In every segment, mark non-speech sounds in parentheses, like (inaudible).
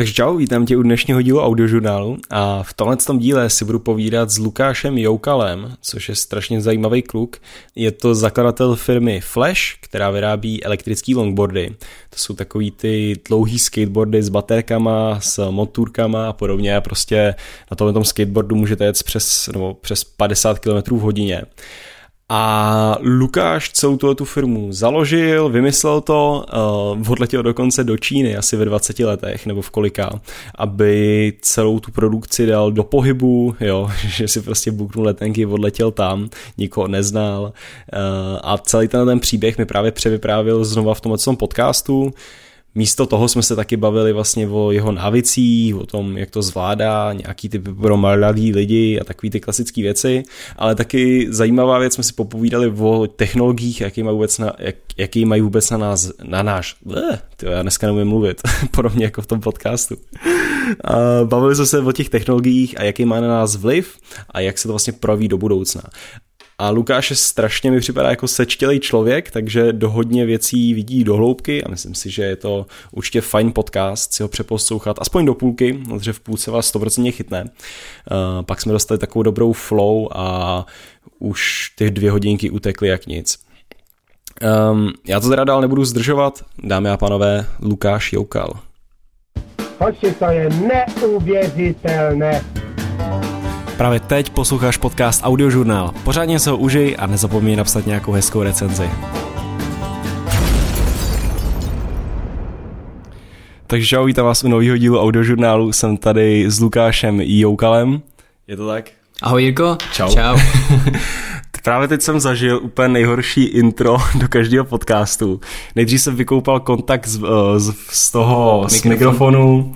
Takže čau, vítám tě u dnešního dílu audiožurnálu a v tomhle tom díle si budu povídat s Lukášem Joukalem, což je strašně zajímavý kluk. Je to zakladatel firmy Flash, která vyrábí elektrické longboardy. To jsou takový ty dlouhý skateboardy s baterkama, s motorkama a podobně prostě na tomhle skateboardu můžete jet přes, no, přes 50 km v hodině. A Lukáš celou tuhle tu firmu založil, vymyslel to, uh, odletěl dokonce do Číny asi ve 20 letech, nebo v kolika, aby celou tu produkci dal do pohybu, jo, (laughs) že si prostě buknul letenky, odletěl tam, nikoho neznal. Uh, a celý ten, ten příběh mi právě převyprávil znova v tomhle podcastu, Místo toho jsme se taky bavili vlastně o jeho návicích, o tom, jak to zvládá, nějaký typy pro mladý lidi a takové ty klasické věci, ale taky zajímavá věc, jsme si popovídali o technologiích, jaký mají vůbec na, jak, jaký mají vůbec na nás, na náš, tyjo, já dneska nemůžu mluvit, (laughs) podobně jako v tom podcastu. A bavili jsme se o těch technologiích a jaký má na nás vliv a jak se to vlastně proví do budoucna. A Lukáš je strašně mi připadá jako sečtělý člověk, takže do hodně věcí vidí do hloubky a myslím si, že je to určitě fajn podcast si ho přeposlouchat, aspoň do půlky, protože v půlce vás 100% chytne. Uh, pak jsme dostali takovou dobrou flow a už ty dvě hodinky utekly jak nic. Um, já to teda dál nebudu zdržovat, dámy a pánové, Lukáš Joukal. Hoši, to je neuvěřitelné. Právě teď posloucháš podcast Audiožurnál. Pořádně se ho užij a nezapomeň napsat nějakou hezkou recenzi. Takže čau, vítám vás u nového dílu audiožurnálu. Jsem tady s Lukášem Joukalem. Je to tak? Ahoj Jirko. Čau. Čau. (laughs) Právě teď jsem zažil úplně nejhorší intro do každého podcastu. Nejdřív jsem vykoupal kontakt z, eh, z, z toho Mikrofon. z mikrofonu,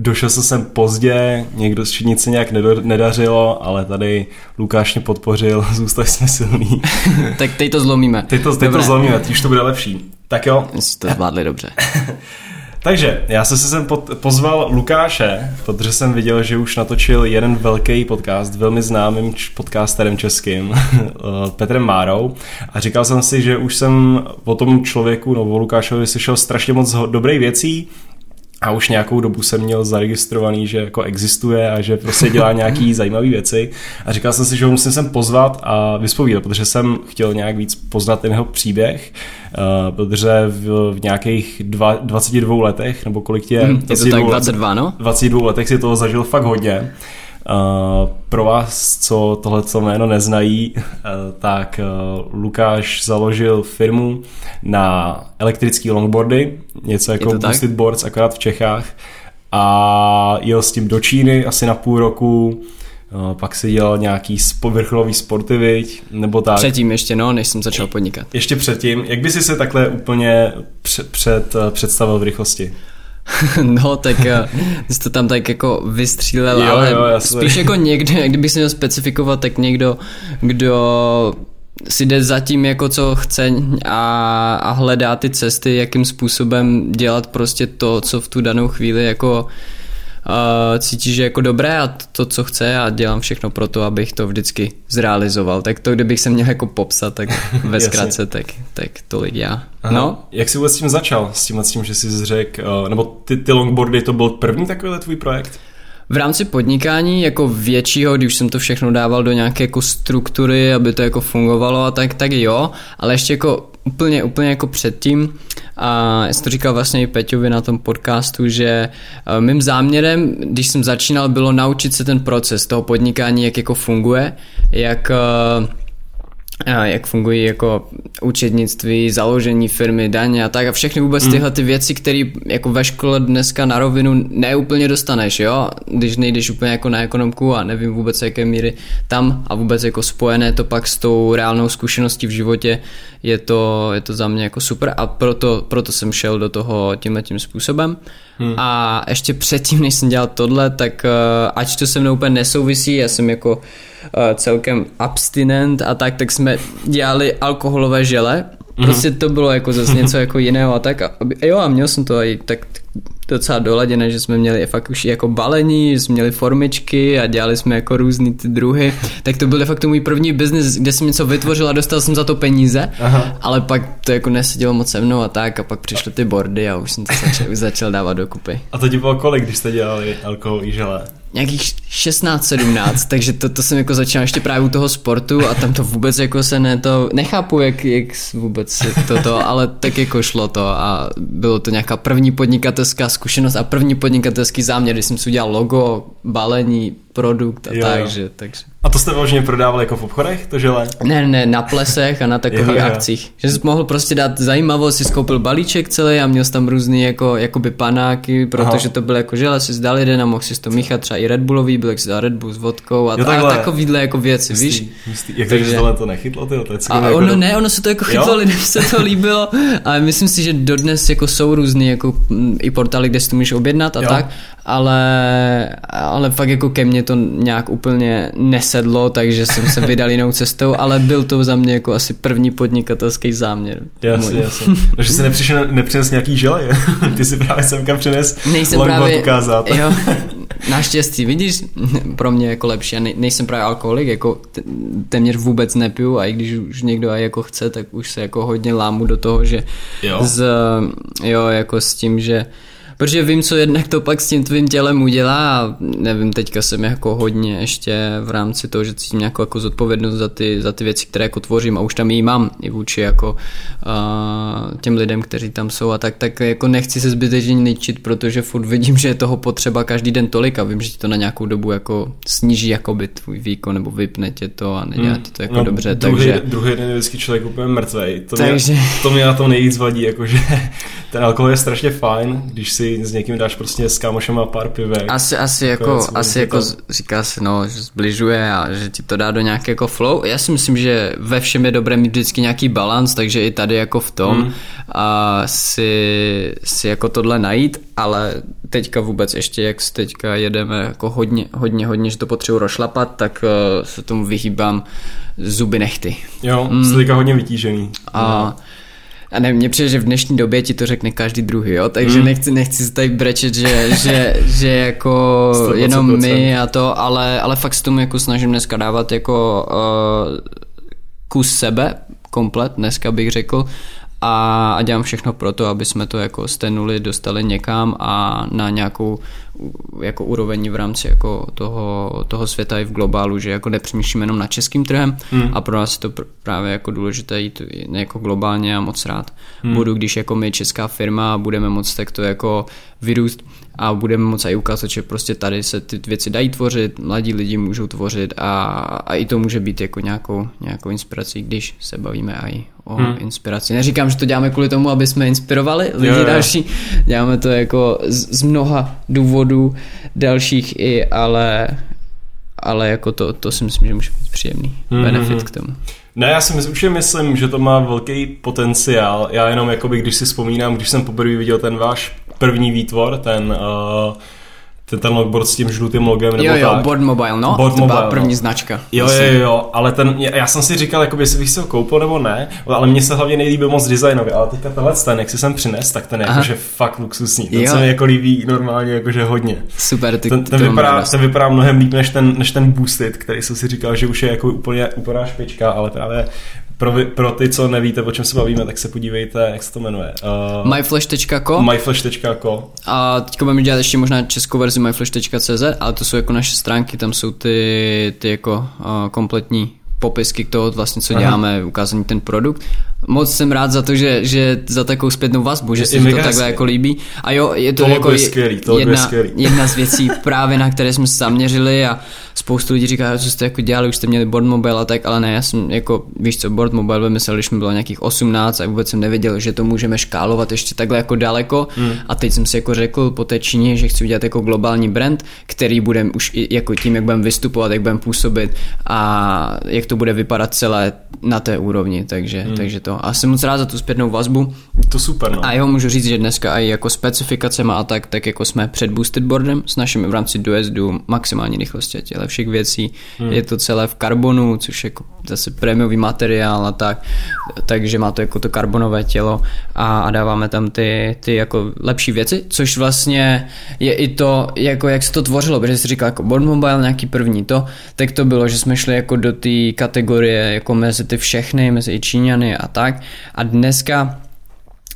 Došel jsem sem pozdě, někdo z nic se nějak nedařilo, ale tady Lukáš mě podpořil, (laughs) zůstali jsme silný. (laughs) tak teď to zlomíme. Teď to, teď to zlomíme, už to bude lepší. Tak jo. Jste to zvládli dobře. (laughs) Takže já jsem se sem pozval Lukáše, protože jsem viděl, že už natočil jeden velký podcast, velmi známým podcasterem českým, Petrem Márou. A říkal jsem si, že už jsem o tom člověku, no o Lukášovi slyšel strašně moc dobrých věcí, a už nějakou dobu jsem měl zaregistrovaný, že jako existuje a že prostě dělá nějaký (laughs) zajímavé věci a říkal jsem si, že ho musím sem pozvat a vyspovídat, protože jsem chtěl nějak víc poznat ten jeho příběh, uh, protože v, v nějakých dva, 22 letech, nebo kolik tě... Hmm, je to tak 22, no? 22 letech si toho zažil fakt hodně pro vás, co tohle jméno neznají, uh, tak uh, Lukáš založil firmu na elektrické longboardy, něco jako Boosted Boards, akorát v Čechách a jel s tím do Číny asi na půl roku, pak si dělal nějaký vrcholový sporty, viď? nebo tak. Předtím ještě, no, než jsem začal podnikat. Ještě předtím. Jak by si se takhle úplně před, před, představil v rychlosti? (laughs) No, tak eh, jsi to tam tak jako vystřílel, jo, ale jo, spíš jako někde, kdybych se měl specifikovat, tak někdo, kdo si jde za tím, jako co chce a, a hledá ty cesty, jakým způsobem dělat prostě to, co v tu danou chvíli jako uh, cítí, že jako dobré a to, co chce a dělám všechno pro to, abych to vždycky zrealizoval. Tak to, kdybych se měl jako popsat, tak (laughs) ve zkratce, tak, tak tolik já. Aha. No? Jak jsi vůbec s tím začal? S tím, s tím že jsi řekl, uh, nebo ty, ty longboardy, to byl první takovýhle tvůj projekt? V rámci podnikání jako většího, když jsem to všechno dával do nějaké jako struktury, aby to jako fungovalo a tak, tak jo, ale ještě jako úplně, úplně jako předtím, a já jsem to říkal vlastně i Peťovi na tom podcastu, že eh, mým záměrem, když jsem začínal, bylo naučit se ten proces toho podnikání, jak jako funguje, jak uh, jak fungují jako účetnictví, založení firmy, daně a tak a všechny vůbec mm. tyhle ty věci, které jako ve škole dneska na rovinu neúplně dostaneš, jo, když nejdeš úplně jako na ekonomku a nevím vůbec jaké míry tam a vůbec jako spojené to pak s tou reálnou zkušeností v životě je to, je to za mě jako super a proto, proto jsem šel do toho tímhle tím způsobem. Hmm. A ještě předtím, než jsem dělal tohle, tak uh, ač to se mnou úplně nesouvisí, já jsem jako uh, celkem abstinent a tak, tak jsme dělali alkoholové žele. Mhm. Prostě to bylo jako zase něco (laughs) jako jiného a tak. A, jo, a měl jsem to i tak docela doladěné, že jsme měli fakt už jako balení, že jsme měli formičky a dělali jsme jako různý ty druhy, tak to byl de facto můj první biznis, kde jsem něco vytvořil a dostal jsem za to peníze, Aha. ale pak to jako nesedělo moc se mnou a tak a pak přišly ty bordy a už jsem to začal, už začal dávat dokupy. A to ti bylo kolik, když jste dělali alkohol želé? Nějakých 16-17, takže to, to jsem jako začal ještě právě u toho sportu a tam to vůbec jako se ne to, nechápu jak, jak vůbec toto, ale tak jako šlo to a bylo to nějaká první podnikatelská zkušenost a první podnikatelský záměr, když jsem si udělal logo, balení, produkt a jo, takže, takže. A to jste vlastně prodávali jako v obchodech, to žele? Ne, ne, na plesech a na takových jo, akcích. Že jsi mohl prostě dát zajímavost, si skoupil balíček celý a měl jsi tam různý jako, jakoby panáky, protože Aha. to bylo jako žele, si zdal jeden a mohl si to míchat třeba i Red Bullový, byl jak si dal Red Bull s vodkou a, jo, a takovýhle jako věci, jistý, víš? Jistý. Jak takže tohle to nechytlo, ty to A jako ono do... ne, ono se to jako chytlo, lidem se to líbilo, ale myslím si, že dodnes jako jsou různý jako mm, i portály, kde si to můžeš objednat a jo. tak ale, ale fakt jako ke mně to nějak úplně nesedlo, takže jsem se vydal jinou cestou, ale byl to za mě jako asi první podnikatelský záměr. Jasně, jasně. Takže jsi nepřišel, nepřines nějaký žele, (laughs) ty si právě semka přines nejsem právě, ukázat. Jo, (laughs) naštěstí, vidíš, pro mě jako lepší, já nejsem právě alkoholik, jako téměř vůbec nepiju a i když už někdo aj jako chce, tak už se jako hodně lámu do toho, že jo. Z, jo, jako s tím, že protože vím, co jednak to pak s tím tvým tělem udělá a nevím, teďka jsem jako hodně ještě v rámci toho, že cítím nějakou jako zodpovědnost za ty, za ty věci, které jako tvořím a už tam jí mám i vůči jako uh, těm lidem, kteří tam jsou a tak, tak jako nechci se zbytečně ničit, protože furt vidím, že je toho potřeba každý den tolik a vím, že ti to na nějakou dobu jako sníží jakoby tvůj výkon nebo vypne tě to a nedělá hmm. ti to jako no, dobře. Druhý, takže... druhý den je vždycky člověk úplně mrtvej. To, takže... mě, to mě na tom nejvíc vadí, jakože (laughs) ten alkohol je strašně fajn, když si s někým dáš prostě s kámošem a pár pivek. Asi, asi jako, asi jako říká se, no, že zbližuje a že ti to dá do nějaké jako flow. Já si myslím, že ve všem je dobré mít vždycky nějaký balans, takže i tady jako v tom hmm. a si, si jako tohle najít, ale teďka vůbec ještě, jak teďka jedeme jako hodně, hodně, hodně, že to potřebuji rošlapat, tak uh, se tomu vyhýbám zuby nechty. Jo, mm. jsi teďka hodně vytížený. A no a ne, mně přijde, že v dnešní době ti to řekne každý druhý, jo, takže mm. nechci, nechci se tady brečet, že, že, že jako 100%. (laughs) jenom my a to, ale, ale fakt s tomu jako snažím dneska dávat jako uh, kus sebe, komplet, dneska bych řekl, a, a dělám všechno pro to, aby jsme to jako z té nuly dostali někam a na nějakou jako úroveň v rámci jako toho, toho světa i v globálu, že jako nepřemýšlíme jenom na českým trhem hmm. a pro nás je to pr- právě jako důležité jít jako globálně a moc rád hmm. budu, když jako my česká firma budeme moc takto jako vyrůst a budeme moc i ukázat, že prostě tady se ty věci dají tvořit, mladí lidi můžou tvořit a, a i to může být jako nějakou, nějakou inspirací, když se bavíme i o hmm. inspiraci. Neříkám, že to děláme kvůli tomu, aby jsme inspirovali lidi jo, jo. další, děláme to jako z, z mnoha důvodů dalších i, ale ale jako to, to si myslím, že může být příjemný hmm. benefit k tomu. Ne, já si myslím, myslím, že to má velký potenciál. Já jenom, jakoby, když si vzpomínám, když jsem poprvé viděl ten váš první výtvor, ten uh, ten, ten logboard s tím žlutým logem nebo jo, jo, tak. Board Mobile, no, board to byla mobile, první no. značka. Jo, jo, jo, ale ten, já jsem si říkal, jakoby, jestli bych si ho koupil nebo ne, ale mně se hlavně nejlíbil moc designově, ale teďka tenhle ten, jak si sem přines, tak ten je jakože fakt luxusní, ten jo. se mi jako líbí normálně jakože hodně. Super, ty, ten, ten, vypadá, ten vypadá mnohem líp než ten, než ten Boosted, který jsem si říkal, že už je jako úplně úplná špička, ale právě pro, vy, pro ty, co nevíte, o čem se bavíme, tak se podívejte, jak se to jmenuje. Uh, myflash.co myflash.co A teď budeme dělat ještě možná českou verzi myflash.cz, ale to jsou jako naše stránky, tam jsou ty, ty jako uh, kompletní popisky k toho vlastně, co Aha. děláme, ukázání ten produkt. Moc jsem rád za to, že, že za takovou zpětnou vazbu, že se mi to takhle jako líbí. A jo, je to, to jako je skvělý, to jedna, je skvělý. jedna z věcí právě, na které jsme se zaměřili a spoustu lidí říká, co jste jako dělali, už jste měli board mobile a tak, ale ne, já jsem jako, víš co, board mobile vymyslel, když mi bylo nějakých 18 a vůbec jsem nevěděl, že to můžeme škálovat ještě takhle jako daleko hmm. a teď jsem si jako řekl po té Číně, že chci udělat jako globální brand, který bude už jako tím, jak budeme vystupovat, jak budeme působit a jak to bude vypadat celé na té úrovni, takže, hmm. takže to. A jsem moc rád za tu zpětnou vazbu. To super, no. A jo, můžu říct, že dneska i jako specifikacema a tak, tak jako jsme před boosted boardem s našimi v rámci dojezdu maximální rychlosti a těle našich věcí. Hmm. Je to celé v karbonu, což je jako zase prémiový materiál a tak, takže má to jako to karbonové tělo a, a dáváme tam ty, ty jako lepší věci, což vlastně je i to, jako jak se to tvořilo, protože jsi říkal jako Born Mobile, nějaký první to, tak to bylo, že jsme šli jako do té kategorie jako mezi ty všechny, mezi i Číňany a tak a dneska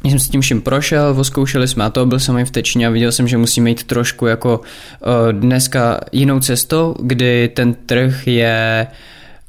když jsem s tím vším prošel, voskoušeli jsme a to, byl jsem i v Tečíně a viděl jsem, že musíme jít trošku jako uh, dneska jinou cestou, kdy ten trh je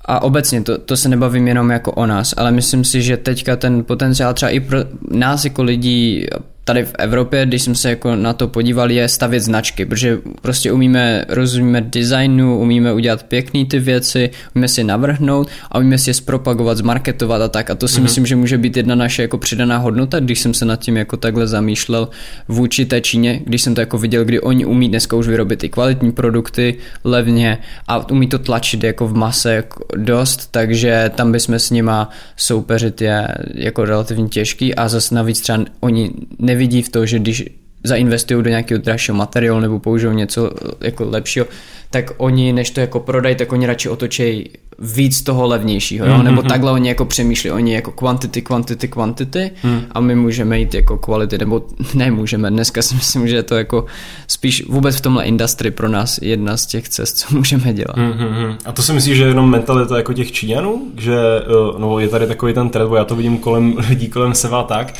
a obecně to, to se nebavím jenom jako o nás, ale myslím si, že teďka ten potenciál třeba i pro nás jako lidí tady v Evropě, když jsem se jako na to podíval, je stavět značky, protože prostě umíme, rozumíme designu, umíme udělat pěkný ty věci, umíme si navrhnout a umíme si je zpropagovat, zmarketovat a tak. A to si mm-hmm. myslím, že může být jedna naše jako přidaná hodnota, když jsem se nad tím jako takhle zamýšlel vůči té Číně, když jsem to jako viděl, kdy oni umí dneska už vyrobit i kvalitní produkty levně a umí to tlačit jako v mase jako dost, takže tam bychom s nima soupeřit je jako relativně těžký a zase navíc třeba oni ne nevidí v to, že když zainvestují do nějakého dražšího materiálu nebo použijou něco jako lepšího, tak oni, než to jako prodají, tak oni radši otočejí víc toho levnějšího, jo? Mm-hmm. nebo takhle oni jako přemýšlí, oni jako kvantity, kvantity, kvantity mm. a my můžeme jít jako kvality, nebo (laughs) nemůžeme, dneska si myslím, že je to jako spíš vůbec v tomhle industry pro nás jedna z těch cest, co můžeme dělat. Mm-hmm. A to si myslíš, že je jenom mentalita jako těch Číňanů, že eh, no, je tady takový ten trend, bo já to vidím kolem (laughs) lidí kolem sebe tak,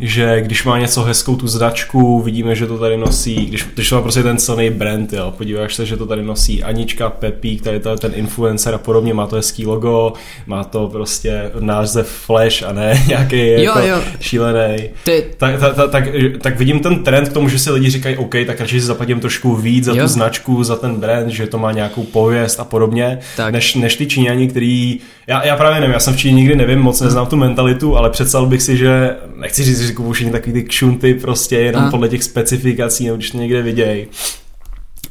že když má něco hezkou tu značku, vidíme, že to tady nosí, když, když to má prostě ten silný brand, jo, podíváš se, že to tady nosí Anička, Pepík, tady to ten influencer a podobně, má to hezký logo, má to prostě název Flash a ne (laughs) nějaký jo, jako jo. šílený. Ty... Tak, tak, tak, tak, tak, vidím ten trend k tomu, že si lidi říkají, OK, tak radši si zaplatím trošku víc za jo. tu značku, za ten brand, že to má nějakou pověst a podobně, tak. než, než ty Číňani, který, já, já právě nevím, já jsem v Číně nikdy nevím, moc neznám tu mentalitu, ale představil bych si, že nechci říct, že kupují všichni takový ty kšunty prostě jenom a. podle těch specifikací, nebo když to někde vidějí.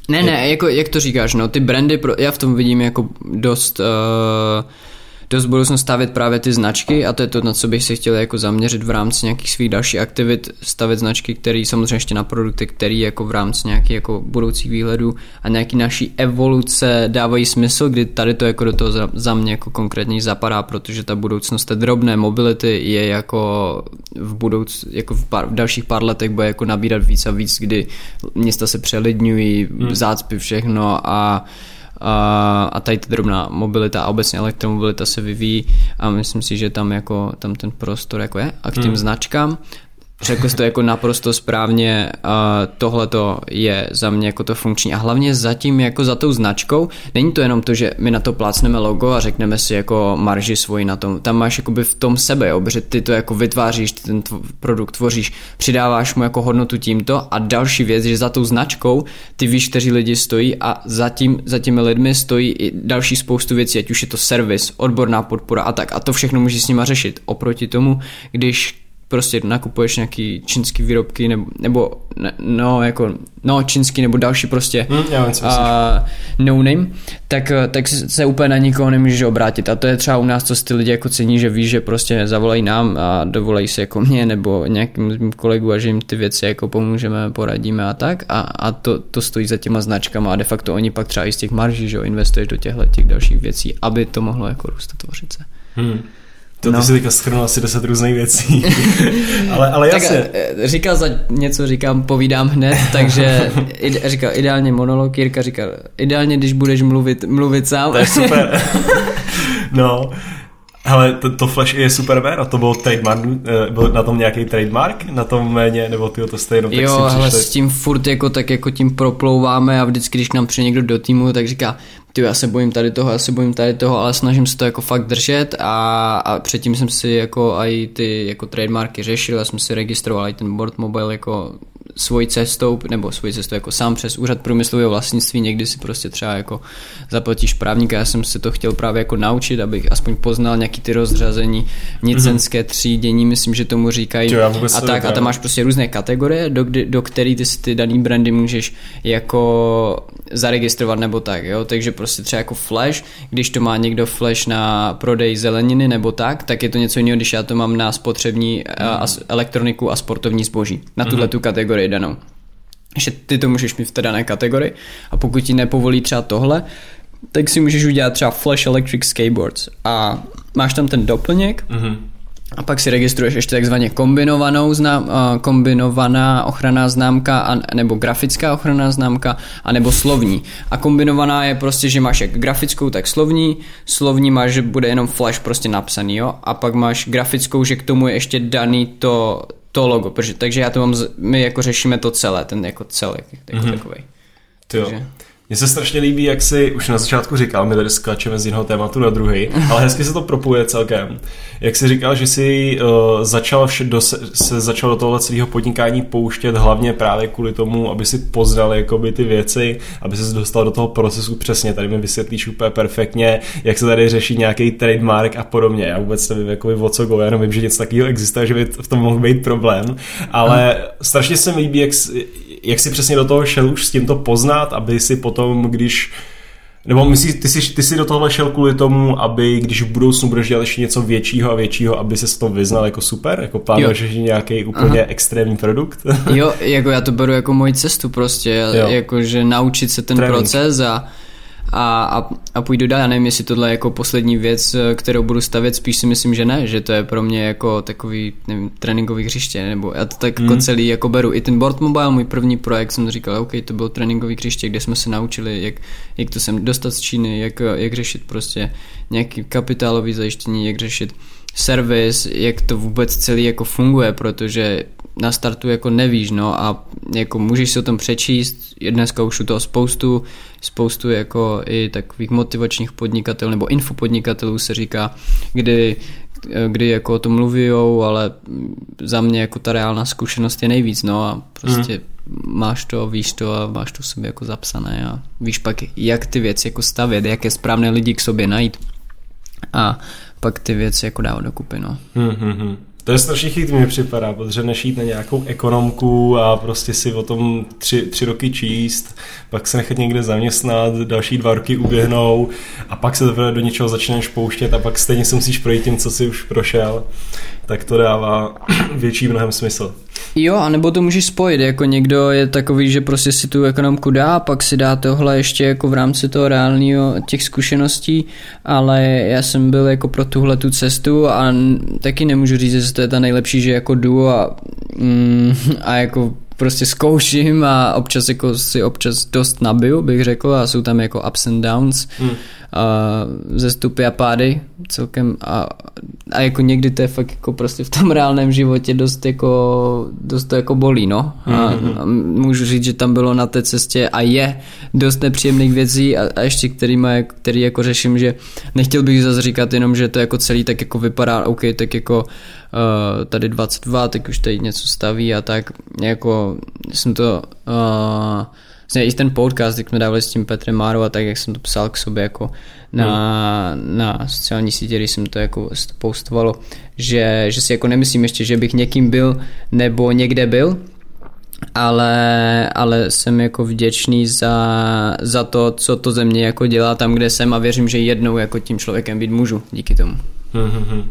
Ne, ne, jako, jak to říkáš, no, ty brandy, pro, já v tom vidím jako dost uh, dost budoucnost stavět právě ty značky a to je to, na co bych se chtěl jako zaměřit v rámci nějakých svých dalších aktivit, stavět značky, které samozřejmě ještě na produkty, které jako v rámci nějakých jako budoucích výhledů a nějaký naší evoluce dávají smysl, kdy tady to jako do toho za, za mě jako konkrétně zapadá, protože ta budoucnost té drobné mobility je jako v budouc, jako v, pár, v dalších pár letech bude jako nabírat víc a víc, kdy města se přelidňují, hmm. zácpy, všechno a a, a tady ta drobná mobilita a obecně elektromobilita se vyvíjí a myslím si, že tam jako tam ten prostor jako je a k těm hmm. značkám Řekl jsi to jako naprosto správně, tohle to je za mě jako to funkční. A hlavně zatím jako za tou značkou, není to jenom to, že my na to plácneme logo a řekneme si jako marži svoji na tom, tam máš jakoby v tom sebe, jo, protože ty to jako vytváříš, ty ten produkt tvoříš, přidáváš mu jako hodnotu tímto. A další věc, že za tou značkou ty víš, kteří lidi stojí a zatím, za těmi lidmi stojí i další spoustu věcí, ať už je to servis, odborná podpora a tak. A to všechno můžeš s nima řešit. Oproti tomu, když prostě nakupuješ nějaký čínský výrobky nebo, nebo ne, no jako no čínský nebo další prostě hmm, já a, no name, tak, tak se úplně na nikoho nemůžeš obrátit a to je třeba u nás, co ty lidi jako cení, že víš, že prostě zavolají nám a dovolají se jako mě nebo nějakým kolegu a že jim ty věci jako pomůžeme, poradíme a tak a, a to, to stojí za těma značkama a de facto oni pak třeba i z těch marží, že jo, investuješ do těchto těch dalších věcí, aby to mohlo jako růst a tvořit se. Hmm. To no. ty si teďka schrnul asi deset různých věcí. (laughs) ale, ale jasně. Tak, eh, říkal za něco, říkám, povídám hned, (laughs) takže říkal ideálně monolog, Jirka říkal, ideálně, když budeš mluvit, mluvit sám. To je super. (laughs) no, ale to, to Flash je super jméno, to byl trademark, eh, byl na tom nějaký trademark, na tom méně, nebo ty to stejno tak Jo, ale s tím furt jako tak jako tím proplouváme a vždycky, když nám přijde někdo do týmu, tak říká, ty já se bojím tady toho, já se bojím tady toho, ale snažím se to jako fakt držet a, a předtím jsem si jako i ty jako trademarky řešil, já jsem si registroval i ten board mobile jako svojí cestou, nebo svojí cestou jako sám přes úřad průmyslového vlastnictví, někdy si prostě třeba jako zaplatíš právníka, já jsem se to chtěl právě jako naučit, abych aspoň poznal nějaký ty rozřazení, nicenské mm-hmm. třídění, myslím, že tomu říkají jo, a tak, a tam máš prostě různé kategorie, do, do kterých ty, ty daný brandy můžeš jako zaregistrovat nebo tak, jo, takže prostě třeba jako flash, když to má někdo flash na prodej zeleniny nebo tak, tak je to něco jiného, když já to mám na spotřební mm. a, elektroniku a sportovní zboží, na tuhle mm. tu kategorii danou. Že ty to můžeš mít v té dané kategorii a pokud ti nepovolí třeba tohle, tak si můžeš udělat třeba Flash Electric Skateboards a máš tam ten doplněk mm-hmm. a pak si registruješ ještě takzvaně kombinovanou znám, kombinovaná ochranná známka a, nebo grafická ochranná známka a nebo slovní. A kombinovaná je prostě, že máš jak grafickou, tak slovní. Slovní máš, že bude jenom flash prostě napsaný, jo. A pak máš grafickou, že k tomu je ještě daný to, to logo. Protože, takže já to mám, my jako řešíme to celé, ten jako celek, jako mm-hmm. takový. Takže... Mně se strašně líbí, jak si už na začátku říkal, my tady skáčeme z jednoho tématu na druhý, ale hezky se to propuje celkem. Jak jsi říkal, že jsi uh, začal vše, do, se začal do tohle celého podnikání pouštět hlavně právě kvůli tomu, aby si poznal jakoby ty věci, aby se dostal do toho procesu přesně. Tady mi vysvětlíš úplně perfektně, jak se tady řeší nějaký trademark a podobně. Já vůbec nevím, jakoby, o co go, jenom vím, že něco takového existuje, že by v tom mohl být problém. Ale strašně se mi líbí, jak, jak si přesně do toho šel už s tímto poznat, aby si potom, když nebo myslíš, ty jsi, ty jsi do tohle šel kvůli tomu, aby když v budoucnu budeš dělat ještě něco většího a většího, aby se to vyznal jako super? Jako plánuješ nějaký úplně Aha. extrémní produkt? jo, jako já to beru jako moji cestu prostě, jo. jakože naučit se ten Trénink. proces a a, a, a půjdu dál. Já nevím, jestli tohle je jako poslední věc, kterou budu stavět, spíš si myslím, že ne, že to je pro mě jako takový, nevím, tréninkový hřiště, nebo já to tak mm. jako celý jako beru. I ten Board Mobile, můj první projekt, jsem říkal, OK, to byl tréninkový hřiště, kde jsme se naučili, jak, jak to sem dostat z Číny, jak, jak řešit prostě nějaký kapitálový zajištění, jak řešit servis, jak to vůbec celý jako funguje, protože na startu jako nevíš, no a jako můžeš si o tom přečíst, dneska už toho spoustu, spoustu jako i takových motivačních podnikatelů nebo infopodnikatelů se říká, kdy, kdy jako o tom mluví, ale za mě jako ta reálná zkušenost je nejvíc, no a prostě mm. máš to, víš to a máš to v sobě jako zapsané a víš pak, jak ty věci jako stavět, jaké správné lidi k sobě najít a pak ty věci jako dávat dokupy, no. Mm-hmm. To je strašně chytrý, mi připadá, protože než jít na nějakou ekonomku a prostě si o tom tři, tři roky číst, pak se nechat někde zaměstnat, další dva roky uběhnou a pak se teprve do něčeho začneš pouštět a pak stejně se musíš projít tím, co si už prošel, tak to dává (clears throat) větší mnohem smysl. Jo, anebo to můžeš spojit, jako někdo je takový, že prostě si tu ekonomku dá, pak si dá tohle ještě jako v rámci toho reálního těch zkušeností, ale já jsem byl jako pro tuhle tu cestu a taky nemůžu říct, že to je ta nejlepší, že jako jdu a, mm, a jako prostě zkouším a občas jako si občas dost nabiju, bych řekl, a jsou tam jako ups and downs, hmm. a ze stupy a pády celkem a, a jako někdy to je fakt jako prostě v tom reálném životě dost jako, dost to jako bolí, no. A, hmm. a můžu říct, že tam bylo na té cestě a je dost nepříjemných věcí a, a ještě který, má, který jako řeším, že nechtěl bych zase říkat jenom, že to jako celý tak jako vypadá, OK, tak jako uh, tady 22, tak už tady něco staví a tak, jako jsem to uh, vlastně i ten podcast, jak jsme dávali s tím Petrem Márou a tak, jak jsem to psal k sobě jako na, hmm. na sociální sítě, když jsem to jako postovalo, že, že si jako nemyslím ještě, že bych někým byl nebo někde byl, ale, ale jsem jako vděčný za, za to, co to ze mě jako dělá tam, kde jsem a věřím, že jednou jako tím člověkem být můžu díky tomu. Hmm,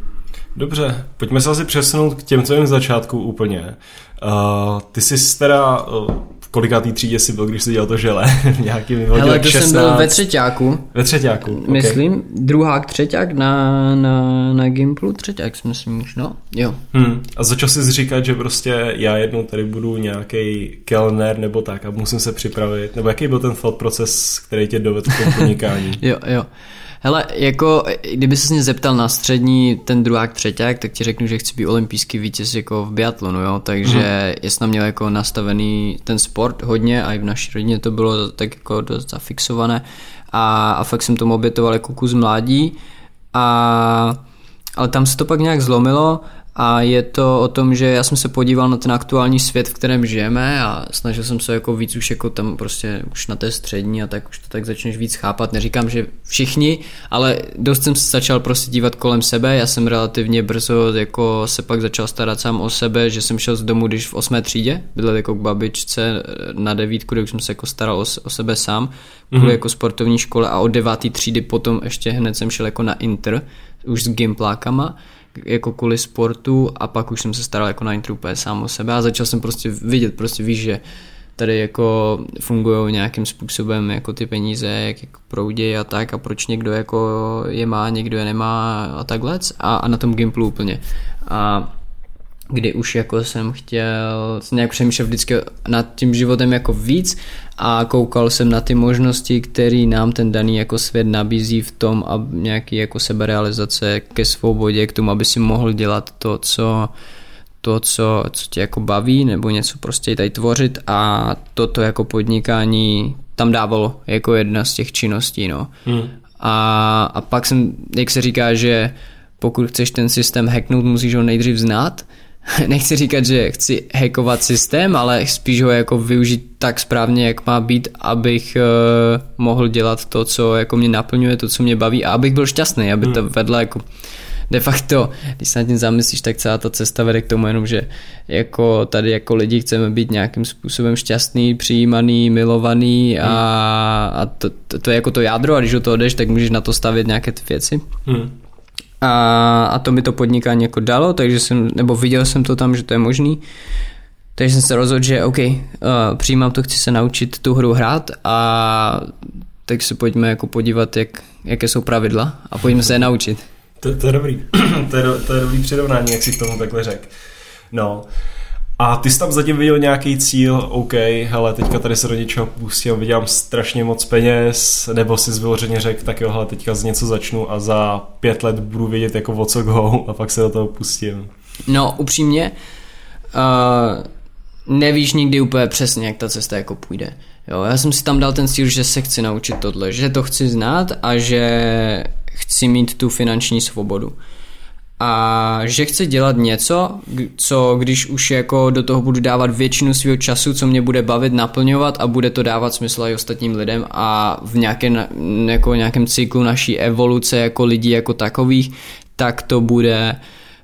Dobře, pojďme se asi přesunout k těm tvým začátku úplně. Uh, ty jsi teda uh, v kolikátý třídě jsi byl, když jsi dělal to žele? (laughs) Nějaký Hele, to 16. jsem byl ve třetíku. Ve třetíku, okay. Myslím, druhák, třeťák na, na, na Gimplu, třeťák si myslím už, no, jo. Hmm. A začal jsi říkat, že prostě já jednou tady budu nějaký kelner nebo tak a musím se připravit, nebo jaký byl ten thought proces, který tě dovedl k tomu (laughs) podnikání? jo, jo. Hele, jako, kdyby se mě zeptal na střední ten druhák, třeťák, tak ti řeknu, že chci být olympijský vítěz jako v biatlonu, jo, takže mm. jsem měl jako nastavený ten sport hodně a i v naší rodině to bylo tak jako dost zafixované. A, a fakt jsem tomu obětoval jako kus mládí. A ale tam se to pak nějak zlomilo a je to o tom, že já jsem se podíval na ten aktuální svět, v kterém žijeme a snažil jsem se jako víc už jako tam prostě už na té střední a tak už to tak začneš víc chápat. Neříkám, že všichni, ale dost jsem se začal prostě dívat kolem sebe. Já jsem relativně brzo jako se pak začal starat sám o sebe, že jsem šel z domu, když v osmé třídě, bydlel jako k babičce na devítku, kde už jsem se jako staral o, o sebe sám, kvůli mm-hmm. jako sportovní škole a od devátý třídy potom ještě hned jsem šel jako na inter, už s gimplákama jako kvůli sportu a pak už jsem se staral jako na intru sám o sebe a začal jsem prostě vidět, prostě víš, že tady jako fungují nějakým způsobem jako ty peníze, jak jako proudí a tak a proč někdo jako je má, někdo je nemá a takhle a, a na tom Gimplu úplně. A kdy už jako jsem chtěl nějak přemýšlet vždycky nad tím životem jako víc a koukal jsem na ty možnosti, které nám ten daný jako svět nabízí v tom a nějaký jako seberealizace ke svobodě, k tomu, aby si mohl dělat to, co to, co, co tě jako baví, nebo něco prostě tady tvořit a toto jako podnikání tam dávalo jako jedna z těch činností, no. Hmm. A, a pak jsem, jak se říká, že pokud chceš ten systém hacknout, musíš ho nejdřív znát, (laughs) nechci říkat, že chci hackovat systém, ale spíš ho jako využít tak správně, jak má být, abych uh, mohl dělat to, co jako mě naplňuje, to, co mě baví a abych byl šťastný, aby hmm. to vedlo jako de facto, když se nad tím zamyslíš, tak celá ta cesta vede k tomu jenom, že jako tady jako lidi chceme být nějakým způsobem šťastný, přijímaný, milovaný a, hmm. a to, to, to, je jako to jádro a když o to jdeš, tak můžeš na to stavět nějaké ty věci. Hmm. A, a to mi to podnikání jako dalo, takže jsem, nebo viděl jsem to tam, že to je možný. Takže jsem se rozhodl, že OK, uh, přijímám to, chci se naučit tu hru hrát a tak se pojďme jako podívat, jak, jaké jsou pravidla a pojďme se je naučit. To, to je dobrý, (clears throat) to je, to je dobrý přirovnání, jak si k tomu takhle řekl. No, a ty jsi tam zatím viděl nějaký cíl, OK, hele, teďka tady se do něčeho pustím, vydělám strašně moc peněz, nebo si vyloženě řekl, tak jo, hele, teďka z něco začnu a za pět let budu vědět jako o co go a pak se do toho pustím. No, upřímně, uh, nevíš nikdy úplně přesně, jak ta cesta jako půjde. Jo, já jsem si tam dal ten cíl, že se chci naučit tohle, že to chci znát a že chci mít tu finanční svobodu a že chci dělat něco, co když už jako do toho budu dávat většinu svého času, co mě bude bavit, naplňovat a bude to dávat smysl i ostatním lidem a v nějaké, jako nějakém cyklu naší evoluce jako lidí jako takových, tak to bude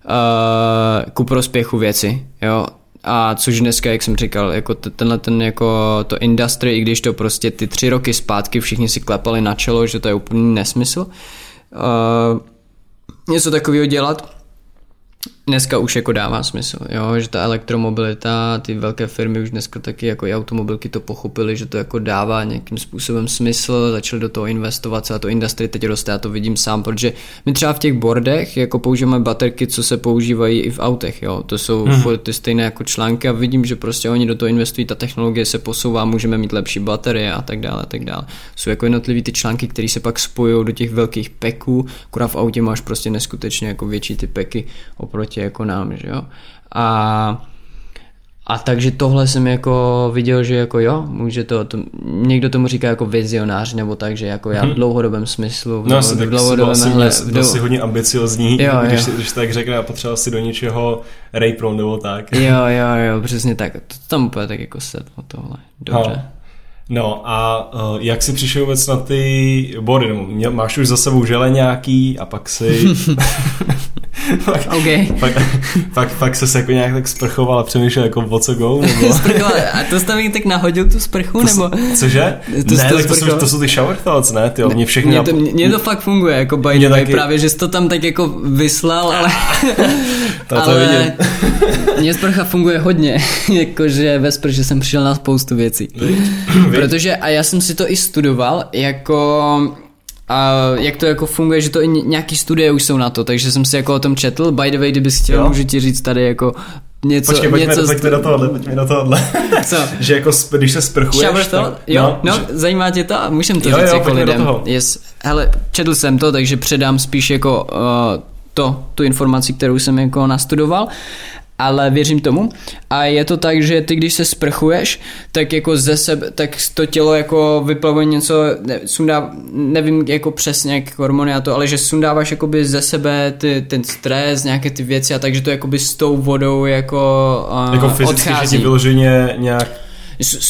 uh, ku prospěchu věci, jo. A což dneska, jak jsem říkal, jako tenhle ten jako to industry, i když to prostě ty tři roky zpátky všichni si klepali na čelo, že to je úplný nesmysl, uh, něco takového dělat, dneska už jako dává smysl, jo, že ta elektromobilita, ty velké firmy už dneska taky jako i automobilky to pochopili, že to jako dává nějakým způsobem smysl, začali do toho investovat, a to industry teď roste, já to vidím sám, protože my třeba v těch bordech jako používáme baterky, co se používají i v autech, jo, to jsou hmm. ty stejné jako články a vidím, že prostě oni do toho investují, ta technologie se posouvá, můžeme mít lepší baterie a tak dále a tak dále. Jsou jako jednotlivý ty články, které se pak spojují do těch velkých peků, akorát v autě máš prostě neskutečně jako větší ty peky oproti jako nám, že jo. A a takže tohle jsem jako viděl, že jako jo, může to, to někdo tomu říká jako vizionář, nebo tak, že jako já v mhm. dlouhodobém smyslu, v, no, v dlouhodobém asi, hle, v dou... hodně ambiciozní, jo, když, jo. když tak řekne a potřeboval si do něčeho rejpron nebo tak. Jo, jo, jo, přesně tak, to tam úplně tak jako sedlo tohle, dobře. Ha. No a uh, jak jsi přišel vůbec na ty body? Nebo máš už za sebou žele nějaký a pak si... (laughs) (laughs) pak, okay. pak, pak, pak se jako nějak tak sprchoval a přemýšlel jako o co go? Nebo... (laughs) a to jsi tak nahodil tu sprchu? To, nebo? Cože? To ne, tak to jsou, to jsou ty shower thoughts, ne? Tyjo, mě všechny... Mně to, mě to fakt funguje, jako by way, taky... právě, že jsi to tam tak jako vyslal, ale... to ale... to. Mně sprcha funguje hodně, (laughs) jakože ve sprše jsem přišel na spoustu věcí. Protože, a já jsem si to i studoval, jako a jak to jako funguje, že to i nějaký studie už jsou na to, takže jsem si jako o tom četl. By the way, kdybys chtěl, jo. můžu ti říct tady jako něco, Počkej, pojďme, něco pojďme do tohohle, pojďme do tohohle. (laughs) Co? (laughs) že jako když se sprchuješ, Shower to? Tak, jo, no, no že... zajímá tě to? Můžem to jo, říct jo, jako lidem. Yes. Hele, četl jsem to, takže předám spíš jako uh, to, tu informaci, kterou jsem jako nastudoval ale věřím tomu. A je to tak, že ty když se sprchuješ, tak jako ze sebe, tak to tělo jako vyplavuje něco, ne, sundá, nevím jako přesně jak hormony a to, ale že sundáváš jakoby ze sebe ty, ten stres, nějaké ty věci a takže to jakoby s tou vodou jako uh, Jako fyzicky, odchází. že ti vyloženě nějak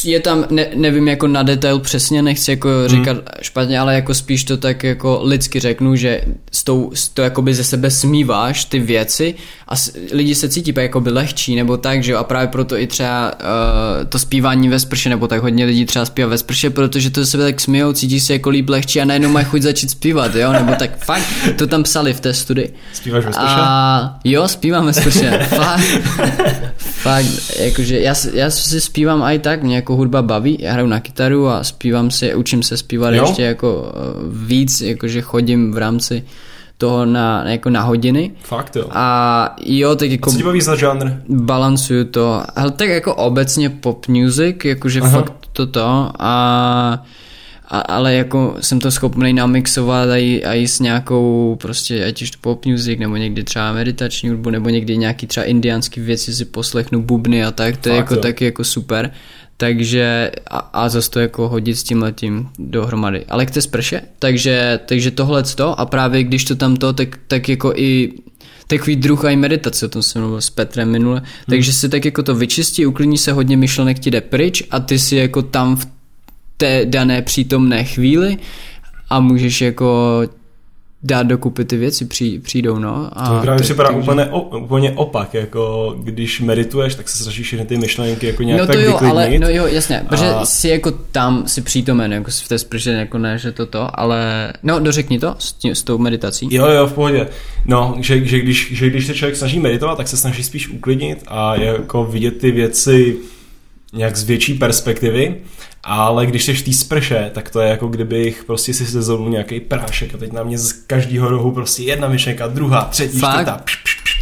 je tam, ne, nevím jako na detail přesně, nechci jako hmm. říkat špatně, ale jako spíš to tak jako lidsky řeknu, že s tou, s to jakoby ze sebe smíváš ty věci a s, lidi se cítí jakoby lehčí nebo tak, že jo, a právě proto i třeba uh, to zpívání ve sprše, nebo tak hodně lidí třeba zpívá ve sprše, protože to se tak smíjou, cítí se jako líp lehčí a najednou mají chuť začít zpívat, jo, nebo tak fakt, to tam psali v té studii. Zpíváš ve sprše? A, jo, zpívám ve sprše, fakt, fakt, jakože já, já si zpívám i tak tak, mě jako hudba baví, já hraju na kytaru a zpívám si, učím se zpívat jo? ještě jako uh, víc, jakože chodím v rámci toho na, jako na hodiny. Fakt jo. A jo, tak jako... A co ti baví za žánr? Balancuju to. Ale tak jako obecně pop music, jakože Aha. fakt toto. A a, ale jako jsem to schopný namixovat a i, a i s nějakou prostě ať už pop music nebo někdy třeba meditační hudbu nebo někdy nějaký třeba indiánský věci si poslechnu bubny a tak, to Fakt, je jako jo. taky jako super. Takže a, a zase to jako hodit s tím letím dohromady. Ale k té sprše, takže, takže tohle to a právě když to tam to, tak, tak jako i takový druh i meditace, o tom jsem mluvil s Petrem minule, hmm. takže si tak jako to vyčistí, uklidní se hodně myšlenek ti jde pryč a ty si jako tam v té dané přítomné chvíli a můžeš jako dát dokupy ty věci při, přijdou, no. A to právě připadá takže... úplně, o, úplně opak, jako když medituješ, tak se snažíš všechny ty myšlenky jako nějak no to tak jo, ale, no jo, jasně, a... protože jsi jako tam, si přítomen, jako v té sprže, jako ne, že toto, ale, no dořekni to s, tím, s tou meditací. Jo, jo, v pohodě. No, že, že, když, že když se člověk snaží meditovat, tak se snaží spíš uklidnit a jako vidět ty věci nějak z větší perspektivy ale když jsi v té sprše, tak to je jako kdybych prostě si sezonul nějaký prášek a teď na mě z každého rohu prostě jedna myšlenka, druhá, třetí, čtvrtá.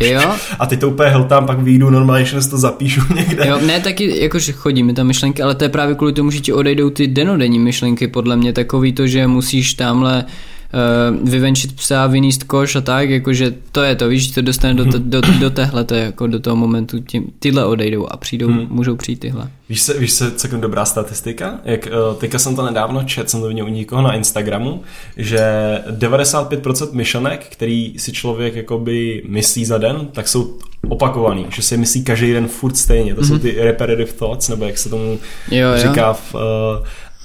Jo? A teď to úplně heltám, pak vyjdu normálně, že to zapíšu (laughs) někde. Jo, ne, taky jakože chodí mi tam myšlenky, ale to je právě kvůli tomu, že ti odejdou ty denodenní myšlenky, podle mě takový to, že musíš tamhle uh, vyvenčit psa, vyníst koš a tak, jakože to je to, víš, to dostane do, do, do, do téhle, to je jako do toho momentu, tím, tyhle odejdou a přijdou, hmm. můžou přijít tyhle. Víš se, víš se, co dobrá statistika? Jak, uh, teďka jsem to nedávno čet, jsem to viděl u někoho na Instagramu, že 95% myšlenek, který si člověk jakoby myslí za den, tak jsou opakovaný, že si myslí každý den furt stejně. To mm-hmm. jsou mhm. ty repetitive thoughts, nebo jak se tomu jo, říká jo. v uh,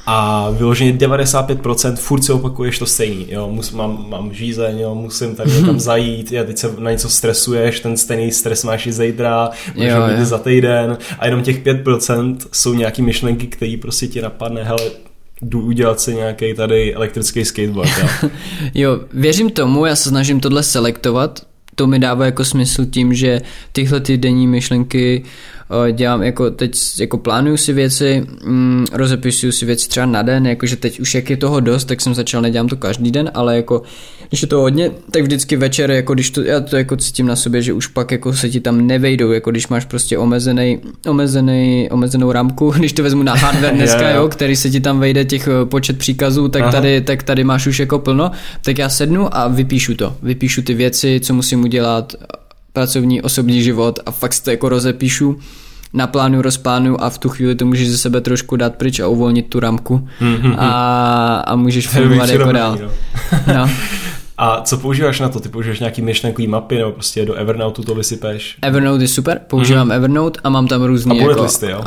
a vyloženě 95% furt si opakuješ to stejný, jo, Mus, mám, mám žízeň, jo, musím tady tam zajít, já teď se na něco stresuješ, ten stejný stres máš i zítra, být za týden a jenom těch 5% jsou nějaký myšlenky, které prostě ti napadne, hele, jdu udělat si nějaký tady elektrický skateboard. Jo. (laughs) jo, věřím tomu, já se snažím tohle selektovat, to mi dává jako smysl tím, že tyhle ty denní myšlenky dělám jako teď jako plánuju si věci, mm, rozepisuju si věci třeba na den, jakože teď už jak je toho dost, tak jsem začal, nedělám to každý den, ale jako když je to hodně, tak vždycky večer, jako když to, já to jako cítím na sobě, že už pak jako se ti tam nevejdou, jako když máš prostě omezený, omezený, omezenou rámku, (laughs) když to vezmu na hardware (laughs) dneska, jo, který se ti tam vejde těch eh, počet příkazů, tak tady, tak tady máš už jako plno, tak já sednu a vypíšu to, vypíšu ty věci, co musím udělat, pracovní, osobní život a fakt si to jako rozepíšu naplánuju, rozplánuju a v tu chvíli to můžeš ze sebe trošku dát pryč a uvolnit tu ramku mm-hmm. a, a můžeš fungovat jako dál. No. no. (laughs) A co používáš na to? Ty používáš nějaký myšlenkový mapy nebo prostě do Evernoteu to vysypeš? Evernote je super, používám mm-hmm. Evernote a mám tam různý a jako, listy, jo? Uh,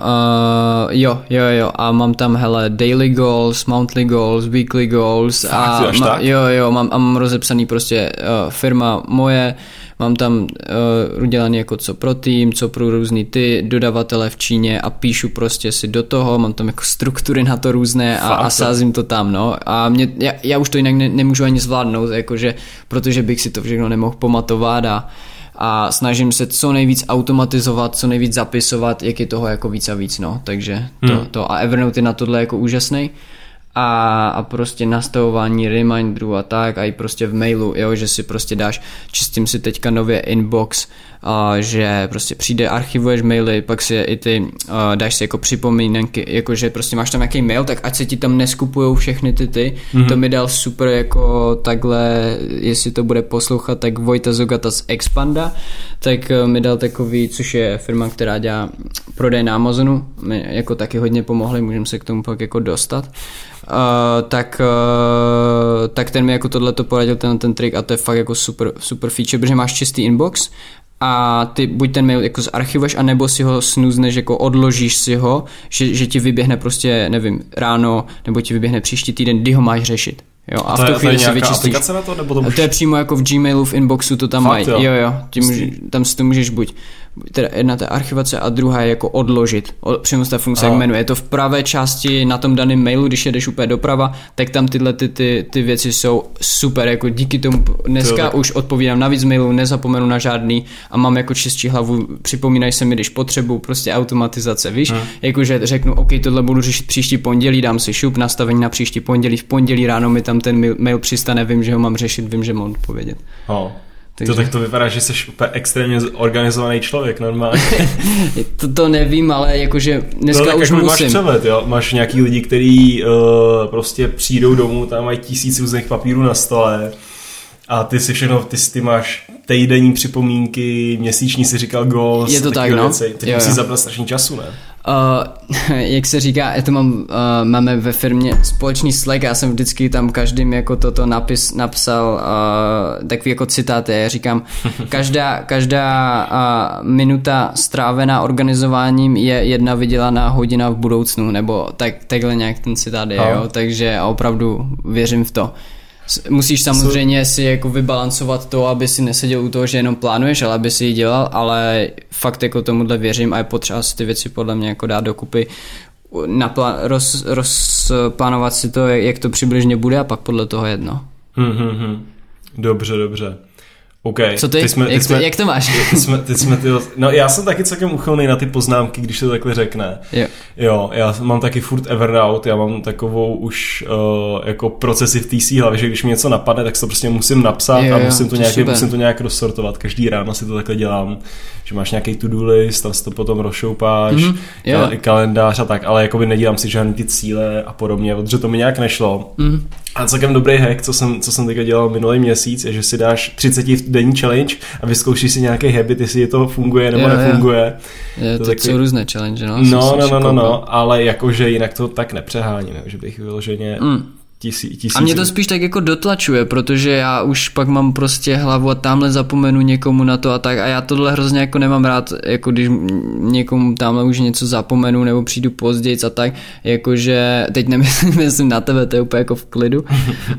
jo, jo, jo a mám tam hele daily goals, monthly goals, weekly goals Fakt, a ma, jo, jo, mám, a mám rozepsaný prostě uh, firma moje, mám tam uh, udělaný jako co pro tým, co pro různý ty dodavatele v Číně a píšu prostě si do toho, mám tam jako struktury na to různé a, a sázím to tam, no. A mě, já, já už to jinak ne, nemůžu ani zvládnout, jakože, protože bych si to všechno nemohl pamatovat a a snažím se co nejvíc automatizovat, co nejvíc zapisovat, jak je toho jako víc a víc, no, takže to, hmm. to a Evernote je na tohle jako úžasný a, a prostě nastavování reminderů a tak a i prostě v mailu, jo, že si prostě dáš, čistím si teďka nově inbox, a že prostě přijde, archivuješ maily, pak si i ty a dáš si jako připomínky, jako že prostě máš tam nějaký mail, tak ať se ti tam neskupujou všechny ty ty, mm-hmm. to mi dal super jako takhle, jestli to bude poslouchat, tak Vojta Zogata z Expanda, tak e, mi dal takový, což je firma, která dělá prodej na Amazonu, mi jako taky hodně pomohli, můžeme se k tomu pak jako dostat Uh, tak, uh, tak ten mi jako tohle to poradil ten, ten trik a to je fakt jako super, super feature, protože máš čistý inbox a ty buď ten mail jako zarchivuješ, anebo si ho snuzneš, jako odložíš si ho, že, že ti vyběhne prostě, nevím, ráno, nebo ti vyběhne příští týden, kdy ho máš řešit. Jo, a, a v tu chvíli si vyčistíš. na to, nebo to, můžeš... to je přímo jako v Gmailu, v inboxu to tam mají. Jo, jo, jo může, tam si to můžeš buď teda jedna ta archivace a druhá je jako odložit, přímo ta funkce, jak jmenuje. Je to v pravé části na tom daném mailu, když jedeš úplně doprava, tak tam tyhle ty, ty, ty věci jsou super, jako díky tomu dneska to, už odpovídám na víc mailů, nezapomenu na žádný a mám jako čistší hlavu, připomínají se mi, když potřebuju, prostě automatizace, víš, hmm. jakože řeknu, OK, tohle budu řešit příští pondělí, dám si šup, nastavení na příští pondělí, v pondělí ráno mi tam ten mail, přistane, vím, že ho mám řešit, vím, že mám odpovědět. Oh. Takže... To tak to vypadá, že jsi úplně extrémně organizovaný člověk normálně. (laughs) to, to nevím, ale jakože dneska no, už jako musím. Máš přehled, jo? Máš nějaký lidi, kteří uh, prostě přijdou domů, tam mají tisíc různých papírů na stole a ty si všechno, ty, ty máš týdenní připomínky, měsíční si říkal goals, Je to tak, no. Věci. Ty musíš zabrat strašně času, ne? Uh, (laughs) jak se říká, já to mám, uh, máme ve firmě společný Slack, já jsem vždycky tam každým jako toto napis, napsal uh, takový jako citáty, já říkám, (laughs) každá, každá uh, minuta strávená organizováním je jedna vydělaná hodina v budoucnu, nebo tak, takhle nějak ten citát je, jo, takže opravdu věřím v to. Musíš samozřejmě si jako vybalancovat to, aby si neseděl u toho, že jenom plánuješ, ale aby si ji dělal, ale fakt jako tomuhle věřím a je potřeba si ty věci podle mě jako dát dokupy napla- roz, rozplánovat si to, jak to přibližně bude a pak podle toho jedno. Hmm. Dobře, dobře. OK. Co ty? ty jsme, jak, ty jsme, jak to máš? Ty jsme, ty jsme ty, no já jsem taky celkem uchylný na ty poznámky, když se to takhle řekne. Jo. jo já mám taky furt Evernote, já mám takovou už uh, jako procesy v té hlavě, že když mi něco napadne, tak to prostě musím napsat jo, a musím to, to nějak, musím to nějak rozsortovat. Každý ráno si to takhle dělám, že máš nějaký to-do list, tam si to potom rozšoupáš, mm-hmm. kal- kalendář a tak, ale jakoby nedělám si žádný ty cíle a podobně, protože to mi nějak nešlo. Mm-hmm. A celkem dobrý hack, co jsem, co jsem teďka dělal minulý měsíc, je, že si dáš 30 denní challenge a vyzkoušíš si nějaký habit, jestli je to funguje nebo jo, nefunguje. Je, to, to takový... jsou různé challenge, no. No, no, no, no, no, ale jakože jinak to tak nepřeháním, že bych vyloženě mm tisí, tisíc. A mě to spíš tak jako dotlačuje, protože já už pak mám prostě hlavu a tamhle zapomenu někomu na to a tak a já tohle hrozně jako nemám rád, jako když někomu tamhle už něco zapomenu nebo přijdu později a tak, jakože teď nemyslím (laughs) myslím na tebe, to je úplně jako v klidu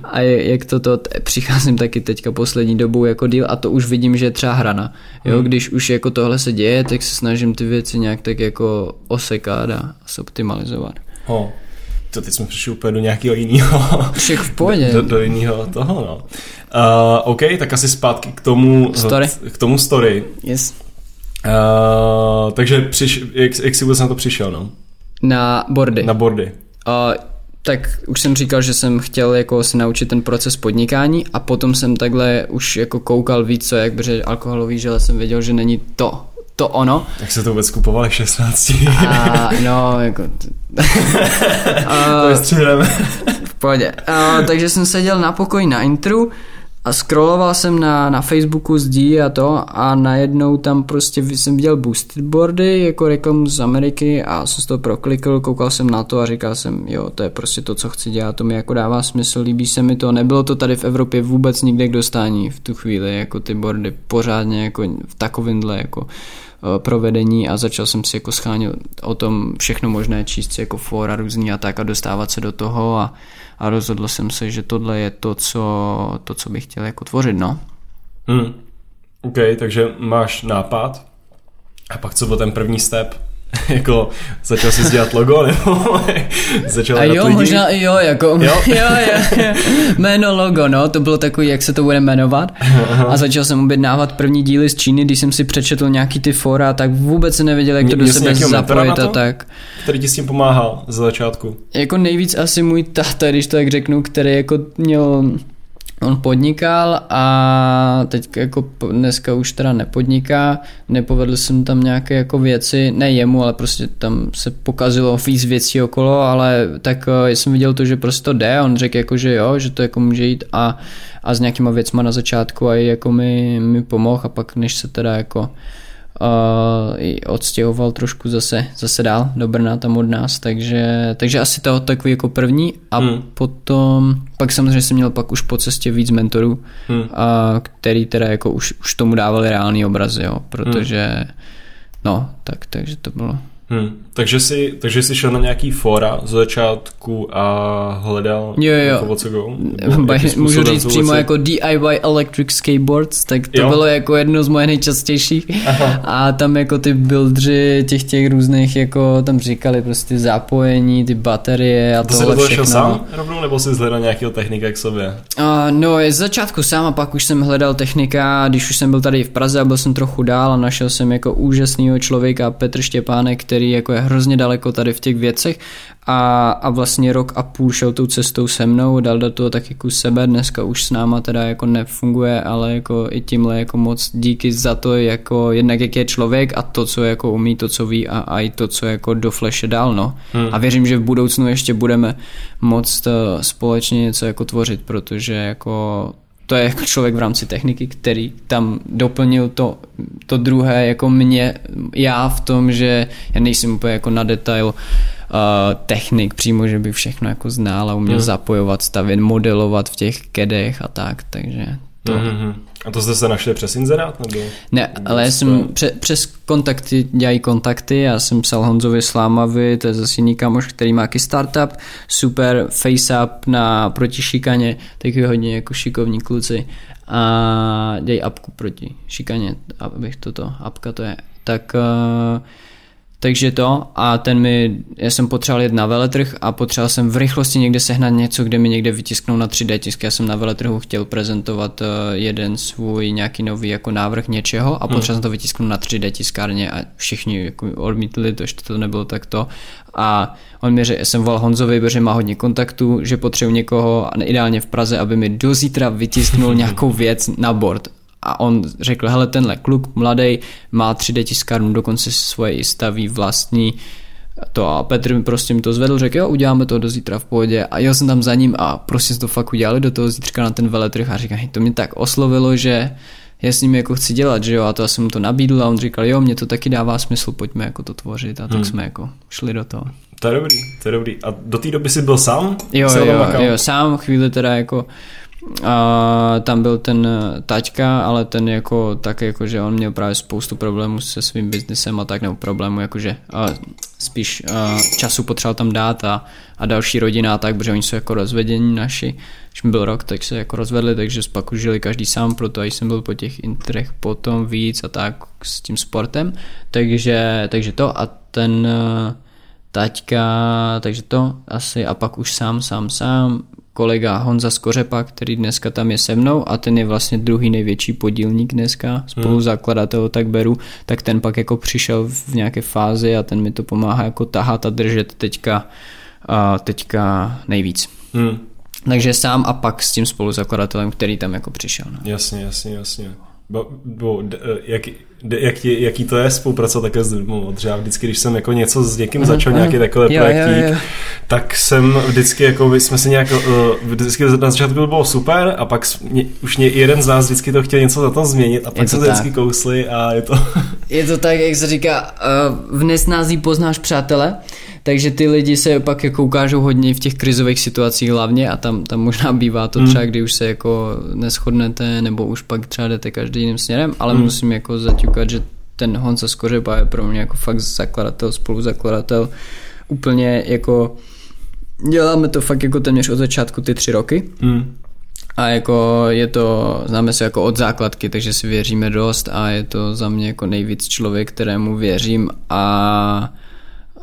a jak to to, přicházím taky teďka poslední dobou jako díl a to už vidím, že je třeba hrana, jo, hmm. když už jako tohle se děje, tak se snažím ty věci nějak tak jako osekat a zoptimalizovat. Oh to teď jsme přišli úplně do nějakého jiného. Všech v pohodě. (laughs) Do, do jiného toho, no. Uh, OK, tak asi zpátky k tomu story. K tomu story. Yes. Uh, takže přiš, jak, jak jsi vůbec na to přišel, no? Na bordy. Na bordy. Uh, tak už jsem říkal, že jsem chtěl jako se naučit ten proces podnikání a potom jsem takhle už jako koukal víc, co jak, protože alkoholový žele jsem věděl, že není to, to ono. Jak se to vůbec kupovali 16? A, no, jako... a, (laughs) to v pohodě. A, takže jsem seděl na pokoji na intru a scrolloval jsem na, na Facebooku zdí a to a najednou tam prostě jsem viděl boosted boardy jako reklamu z Ameriky a jsem to proklikl, koukal jsem na to a říkal jsem, jo, to je prostě to, co chci dělat, to mi jako dává smysl, líbí se mi to, nebylo to tady v Evropě vůbec nikde k dostání v tu chvíli, jako ty boardy pořádně jako v takovýmhle jako Eh, provedení a začal jsem si jako schánět o tom všechno možné, číst si jako fora různý a tak a dostávat se do toho a, a rozhodl jsem se, že tohle je to, co, to, co bych chtěl jako tvořit, no. Hmm. OK, takže máš nápad a pak co byl ten první step? (laughs) jako začal si dělat logo, nebo (laughs) začal A jo, lidi? možná i jo, jako jo? (laughs) jo, jo, jo, jméno logo, no, to bylo takový, jak se to bude jmenovat a začal jsem objednávat první díly z Číny, když jsem si přečetl nějaký ty fora, tak vůbec se nevěděl, jak to do sebe zapojit a tak. Který ti s tím pomáhal za začátku? Jako nejvíc asi můj táta, když to tak řeknu, který jako měl On podnikal a teď jako dneska už teda nepodniká, nepovedl jsem tam nějaké jako věci, ne jemu, ale prostě tam se pokazilo víc věcí okolo, ale tak eh, jsem viděl to, že prostě to jde, on řekl jako, že jo, že to jako může jít a, a s nějakýma věcma na začátku a jako mi, mi pomohl a pak než se teda jako uh, odstěhoval trošku zase, zase dál do Brna tam od nás, takže, takže asi to takový jako první a hmm. potom, pak samozřejmě jsem měl pak už po cestě víc mentorů, hmm. a, který teda jako už, už tomu dávali reálný obraz, jo, protože hmm. no, tak, takže to bylo Hmm. Takže, jsi, takže jsi šel na nějaký fora z začátku a hledal jo, jo. Jako co go? (laughs) Můžu říct přímo jako DIY Electric Skateboards, tak to jo. bylo jako jedno z moje nejčastějších Aha. a tam jako ty buildři těch těch různých jako tam říkali prostě zapojení, ty baterie a, to tohle všechno. šel sám rovnou nebo jsi hledal nějakého technika k sobě? Uh, no z začátku sám a pak už jsem hledal technika, když už jsem byl tady v Praze a byl jsem trochu dál a našel jsem jako úžasného člověka Petr Štěpánek, který který jako je hrozně daleko tady v těch věcech a, a vlastně rok a půl šel tou cestou se mnou, dal do toho taky kus sebe, dneska už s náma teda jako nefunguje, ale jako i tímhle jako moc díky za to, jako jednak jak je člověk a to, co jako umí, to, co ví a, a i to, co jako do fleše dál, no. Hmm. A věřím, že v budoucnu ještě budeme moc eh, společně něco jako tvořit, protože jako to je jako člověk v rámci techniky, který tam doplnil to, to druhé jako mě, já v tom, že já nejsem úplně jako na detail uh, technik přímo, že by všechno jako znal a uměl hmm. zapojovat, stavět, modelovat v těch kedech a tak, takže. Mm-hmm. A to jste se našli přes inzerát? Nebo ne, ale já jsem pře, přes kontakty, dělají kontakty, já jsem psal Honzovi Slámavi, to je zase jiný kamoš, který má taky startup, super face-up na proti šikaně, taky hodně jako šikovní kluci a dělají apku proti šikaně, abych toto, apka to je. Tak uh, takže to a ten mi, já jsem potřeboval jet na veletrh a potřeboval jsem v rychlosti někde sehnat něco, kde mi někde vytisknou na 3D tisk. Já jsem na veletrhu chtěl prezentovat eh, jeden svůj nějaký nový jako návrh něčeho a potřeboval hmm. jsem to vytisknout na 3D tiskárně a všichni jako odmítli to, že to nebylo takto. A on mi řekl, jsem volal Honzovi, protože má hodně kontaktů, že potřebuji někoho, ideálně v Praze, aby mi do zítra vytisknul (laughs) nějakou věc na board a on řekl, hele, tenhle kluk mladý má 3D tiskárnu, dokonce svoje i staví vlastní to a Petr mi prostě mi to zvedl, řekl, jo, uděláme to do zítra v pohodě a jel jsem tam za ním a prostě to fakt udělali do toho zítřka na ten veletrh a říkal, to mě tak oslovilo, že já s ním jako chci dělat, že jo, a to já jsem mu to nabídl a on říkal, jo, mě to taky dává smysl, pojďme jako to tvořit a tak hmm. jsme jako šli do toho. To je dobrý, to je dobrý. A do té doby jsi byl sám? Jo, jo, jo, sám chvíli teda jako a tam byl ten taťka, ale ten jako tak jako, že on měl právě spoustu problémů se svým biznesem a tak, nebo problémů jakože a spíš a času potřeboval tam dát a, a další rodina a tak, protože oni jsou jako rozvedení naši. Když mi byl rok, tak se jako rozvedli, takže pak už žili každý sám, proto jsem byl po těch interech potom víc a tak s tím sportem. Takže, takže to a ten taťka, takže to asi a pak už sám, sám, sám kolega Honza Skořepa, který dneska tam je se mnou a ten je vlastně druhý největší podílník dneska, spoluzakladatel tak beru, tak ten pak jako přišel v nějaké fázi a ten mi to pomáhá jako tahat a držet teďka, a teďka nejvíc. Hmm. Takže sám a pak s tím spoluzakladatelem, který tam jako přišel. No. Jasně, jasně, jasně. Bo, bo, d, jak, jak, jaký to je spolupracovat také s lidmi. Třeba vždycky, když jsem jako něco s někým začal, nějaký takový projektík, tak jsem vždycky, jako jsme si nějak, eh, vždycky na začátku bylo super a pak mě, už mě, jeden z nás vždycky to chtěl něco za to změnit a pak se to vždycky kousli a je to... je to tak, jak se říká, uh, v nesnází poznáš přátele, takže ty lidi se pak jako ukážou hodně v těch krizových situacích hlavně a tam, tam možná bývá to hmm. třeba, kdy už se jako neschodnete nebo už pak třeba jdete každý jiným směrem, ale hmm. musím jako zaťukat, že ten Honza Skořepa je pro mě jako fakt zakladatel, spoluzakladatel, úplně jako děláme to fakt jako téměř od začátku ty tři roky. Hmm. A jako je to, známe se jako od základky, takže si věříme dost a je to za mě jako nejvíc člověk, kterému věřím a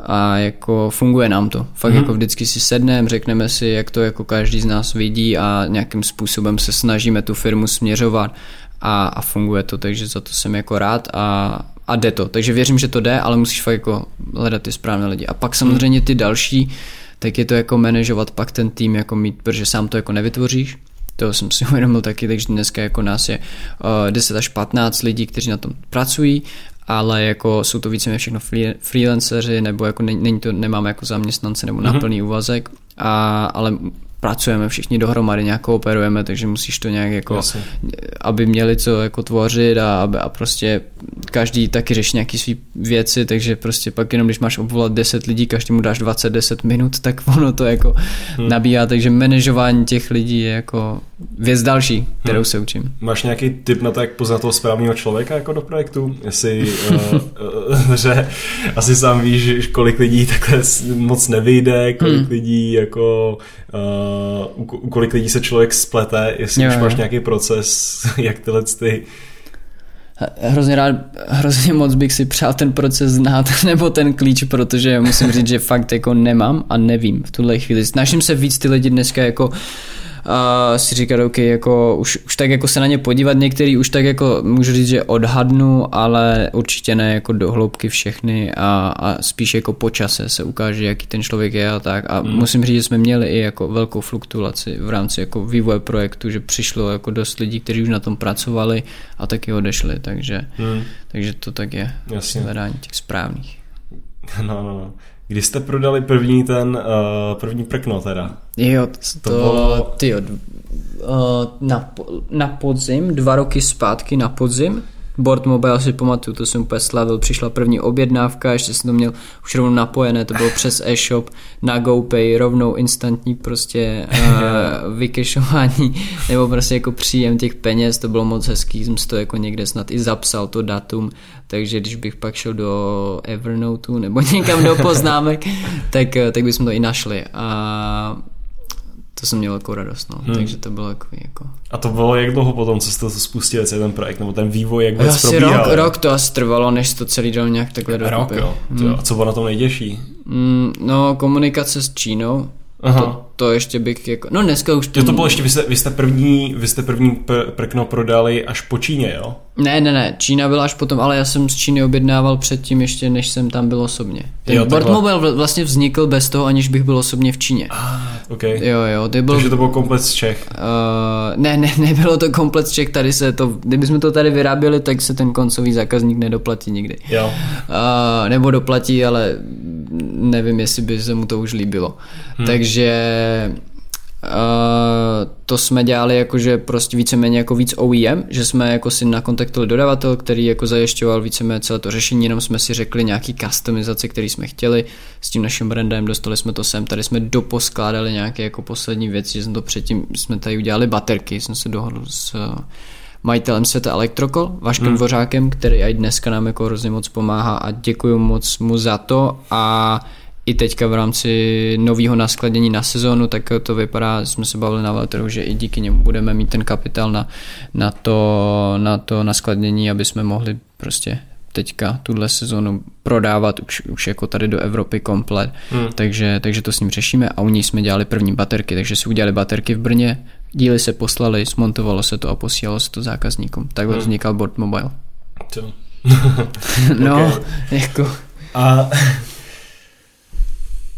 a jako funguje nám to. Fakt hmm. jako vždycky si sedneme, řekneme si, jak to jako každý z nás vidí a nějakým způsobem se snažíme tu firmu směřovat a, a funguje to, takže za to jsem jako rád a, a jde to. Takže věřím, že to jde, ale musíš fakt jako hledat ty správné lidi. A pak samozřejmě ty další, tak je to jako manažovat pak ten tým jako mít, protože sám to jako nevytvoříš, to jsem si (laughs) uvědomil taky, takže dneska jako nás je uh, 10 až 15 lidí, kteří na tom pracují ale jako jsou to víceméně všechno freelanceři, nebo jako není to, nemáme jako zaměstnance nebo na mm-hmm. plný úvazek, a, ale pracujeme všichni dohromady, nějak kooperujeme, takže musíš to nějak jako, Jasně. aby měli co jako tvořit a, aby, a prostě každý taky řeší nějaký svý věci, takže prostě pak jenom když máš obvolat 10 lidí, každému dáš 20-10 minut, tak ono to jako hmm. nabíhá, takže manažování těch lidí je jako věc další, kterou hmm. se učím. Máš nějaký tip na to, jak poznat toho správného člověka jako do projektu? Jestli, uh, (laughs) že asi sám víš, kolik lidí takhle moc nevyjde, kolik hmm. lidí jako uh, u kolik lidí se člověk splete, jestli jo, už máš jo. nějaký proces, (laughs) jak tyhle ty hrozně rád, hrozně moc bych si přál ten proces znát, (laughs) nebo ten klíč, protože musím říct, že fakt jako nemám a nevím v tuhle chvíli. Snažím se víc ty lidi dneska jako uh, uh, si říkat, OK, jako už, už tak jako se na ně podívat, některý už tak jako můžu říct, že odhadnu, ale určitě ne jako do hloubky všechny a, a spíš jako po čase se ukáže, jaký ten člověk je a tak a mm. musím říct, že jsme měli i jako velkou fluktuaci v rámci jako vývoje projektu, že přišlo jako dost lidí, kteří už na tom pracovali a taky odešli, takže, mm. takže to tak je Jasně. hledání těch správných. (laughs) No, no, no. Kdy jste prodali první ten, uh, první prkno teda? Jo, to, to bylo... Ty uh, na, na podzim, dva roky zpátky na podzim, Board Mobile si pamatuju, to jsem úplně slavil, přišla první objednávka, ještě jsem to měl už rovnou napojené, to bylo přes e-shop, na GoPay, rovnou instantní prostě (laughs) uh, vykešování, nebo prostě jako příjem těch peněz, to bylo moc hezký, jsem si to jako někde snad i zapsal, to datum, takže když bych pak šel do Evernoteu nebo někam do (laughs) poznámek, tak, eh, tak bychom to i našli. A to jsem měl jako radost, no. Hmm. takže to bylo jako, jako... A to bylo jak dlouho potom, co jste to spustili, celý ten projekt, nebo ten vývoj, jak vůbec probíhal? Rok, rok to asi trvalo, než to celý dal nějak takhle Rok, jo. Hmm. A co bylo na tom nejtěžší? Mm, no, komunikace s Čínou, Aha. To, to ještě bych jako, no dneska už to... Jo, to bylo ještě, vy jste, vy jste první, vy jste první pr- prkno prodali až po Číně, jo? Ne, ne, ne, Čína byla až potom, ale já jsem z Číny objednával předtím ještě, než jsem tam byl osobně. Ten jo, Boardmobile vlastně vznikl bez toho, aniž bych byl osobně v Číně. Ah, okay. Jo, jo, to byl... Takže to byl komplet z Čech? Uh, ne, ne, (laughs) nebylo to komplet z Čech, tady se to, kdybychom to tady vyráběli, tak se ten koncový zákazník nedoplatí nikdy. Jo. Uh, nebo doplatí, ale nevím, jestli by se mu to už líbilo. Hmm. Takže Uh, to jsme dělali jakože prostě víceméně jako víc OEM, že jsme jako si nakontaktovali dodavatel, který jako zajišťoval víceméně celé to řešení, jenom jsme si řekli nějaký customizace, který jsme chtěli s tím naším brandem, dostali jsme to sem, tady jsme doposkládali nějaké jako poslední věci, že jsme to předtím, jsme tady udělali baterky, jsem se dohodl s majitelem světa Elektrokol, Vaškem hmm. Dvořákem, který i dneska nám jako hrozně moc pomáhá a děkuji moc mu za to a i teďka v rámci nového naskladnění na sezónu, tak to vypadá, jsme se bavili na Valteru, že i díky němu budeme mít ten kapitál na, na, to, na to naskladnění, aby jsme mohli prostě teďka tuhle sezónu prodávat už, už jako tady do Evropy komplet, hmm. takže, takže to s ním řešíme a u ní jsme dělali první baterky, takže si udělali baterky v Brně, díly se poslali, smontovalo se to a posílalo se to zákazníkům. Takhle hmm. vznikal Board Mobile. (laughs) no, okay. jako... A (laughs)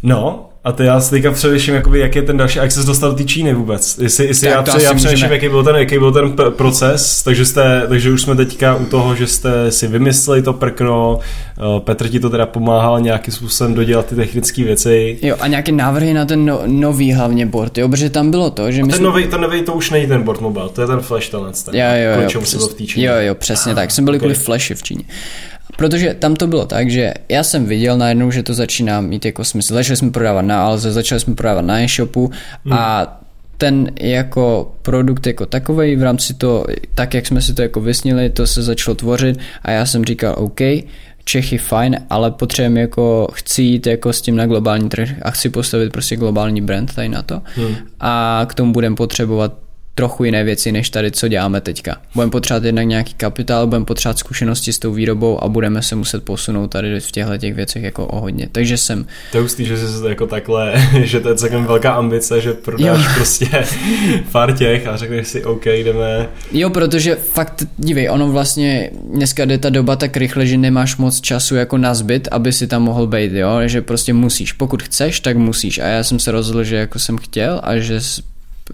No, a to já si teďka přemýšlím, jakoby, jak je ten další, jak se dostal do té Číny vůbec. Jestli, jestli já, pře, já přemýšlím, jaký byl ten, jaký byl ten proces, takže, jste, takže už jsme teďka u toho, že jste si vymysleli to prkno, eh, Petr ti to teda pomáhal nějakým způsobem dodělat ty technické věci. Jo, a nějaké návrhy na ten no, nový hlavně board, jo, protože tam bylo to, že my ten, jsme... nový, ten nový to už není ten board mobile, to je ten flash tenec, ten, jo, jo, jo, přes... jo, jo, přesně ah, tak, jsem byl okay. kvůli flashy v Číně. Protože tam to bylo tak, že já jsem viděl najednou, že to začíná mít jako smysl. Začali jsme prodávat na Alze, začali jsme prodávat na e-shopu hmm. a ten jako produkt jako takový v rámci to, tak jak jsme si to jako vysnili, to se začalo tvořit a já jsem říkal OK, Čechy fajn, ale potřebujeme jako chci jít jako s tím na globální trh a chci postavit prostě globální brand tady na to hmm. a k tomu budeme potřebovat trochu jiné věci, než tady, co děláme teďka. Budeme potřebovat jednak nějaký kapitál, budeme potřebovat zkušenosti s tou výrobou a budeme se muset posunout tady v těchto těch věcech jako o hodně. Takže jsem... To je hustý, že jsi jako takhle, (laughs) že to je celkem velká ambice, že prodáš jo. prostě (laughs) pár těch a řekneš si OK, jdeme. Jo, protože fakt, dívej, ono vlastně dneska jde ta doba tak rychle, že nemáš moc času jako na zbyt, aby si tam mohl být, jo, že prostě musíš. Pokud chceš, tak musíš. A já jsem se rozhodl, že jako jsem chtěl a že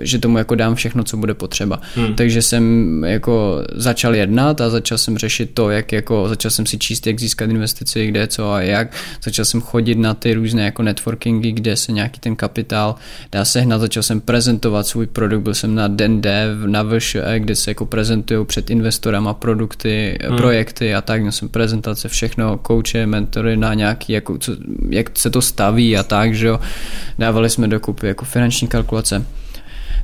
že tomu jako dám všechno, co bude potřeba. Hmm. Takže jsem jako začal jednat a začal jsem řešit to, jak jako, začal jsem si číst, jak získat investici, kde, co a jak. Začal jsem chodit na ty různé jako networkingy, kde se nějaký ten kapitál dá sehnat. Začal jsem prezentovat svůj produkt, byl jsem na Den Dev, na VŠE, kde se jako prezentují před investorama produkty, hmm. projekty a tak. Měl jsem prezentace, všechno, kouče, mentory na nějaký, jako, co, jak se to staví a tak, že jo. Dávali jsme dokupy jako finanční kalkulace.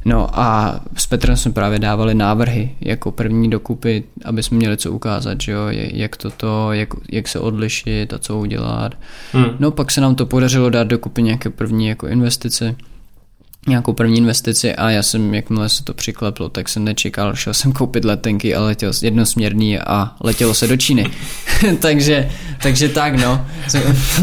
No a s Petrem jsme právě dávali návrhy jako první dokupy, aby jsme měli co ukázat, že jo, jak toto, jak, jak se odlišit a co udělat. Hmm. No pak se nám to podařilo dát dokupy nějaké první jako investice nějakou první investici a já jsem, jakmile se to přikleplo, tak jsem nečekal, šel jsem koupit letenky a letěl jednosměrný a letělo se do Číny. (laughs) takže, takže tak no.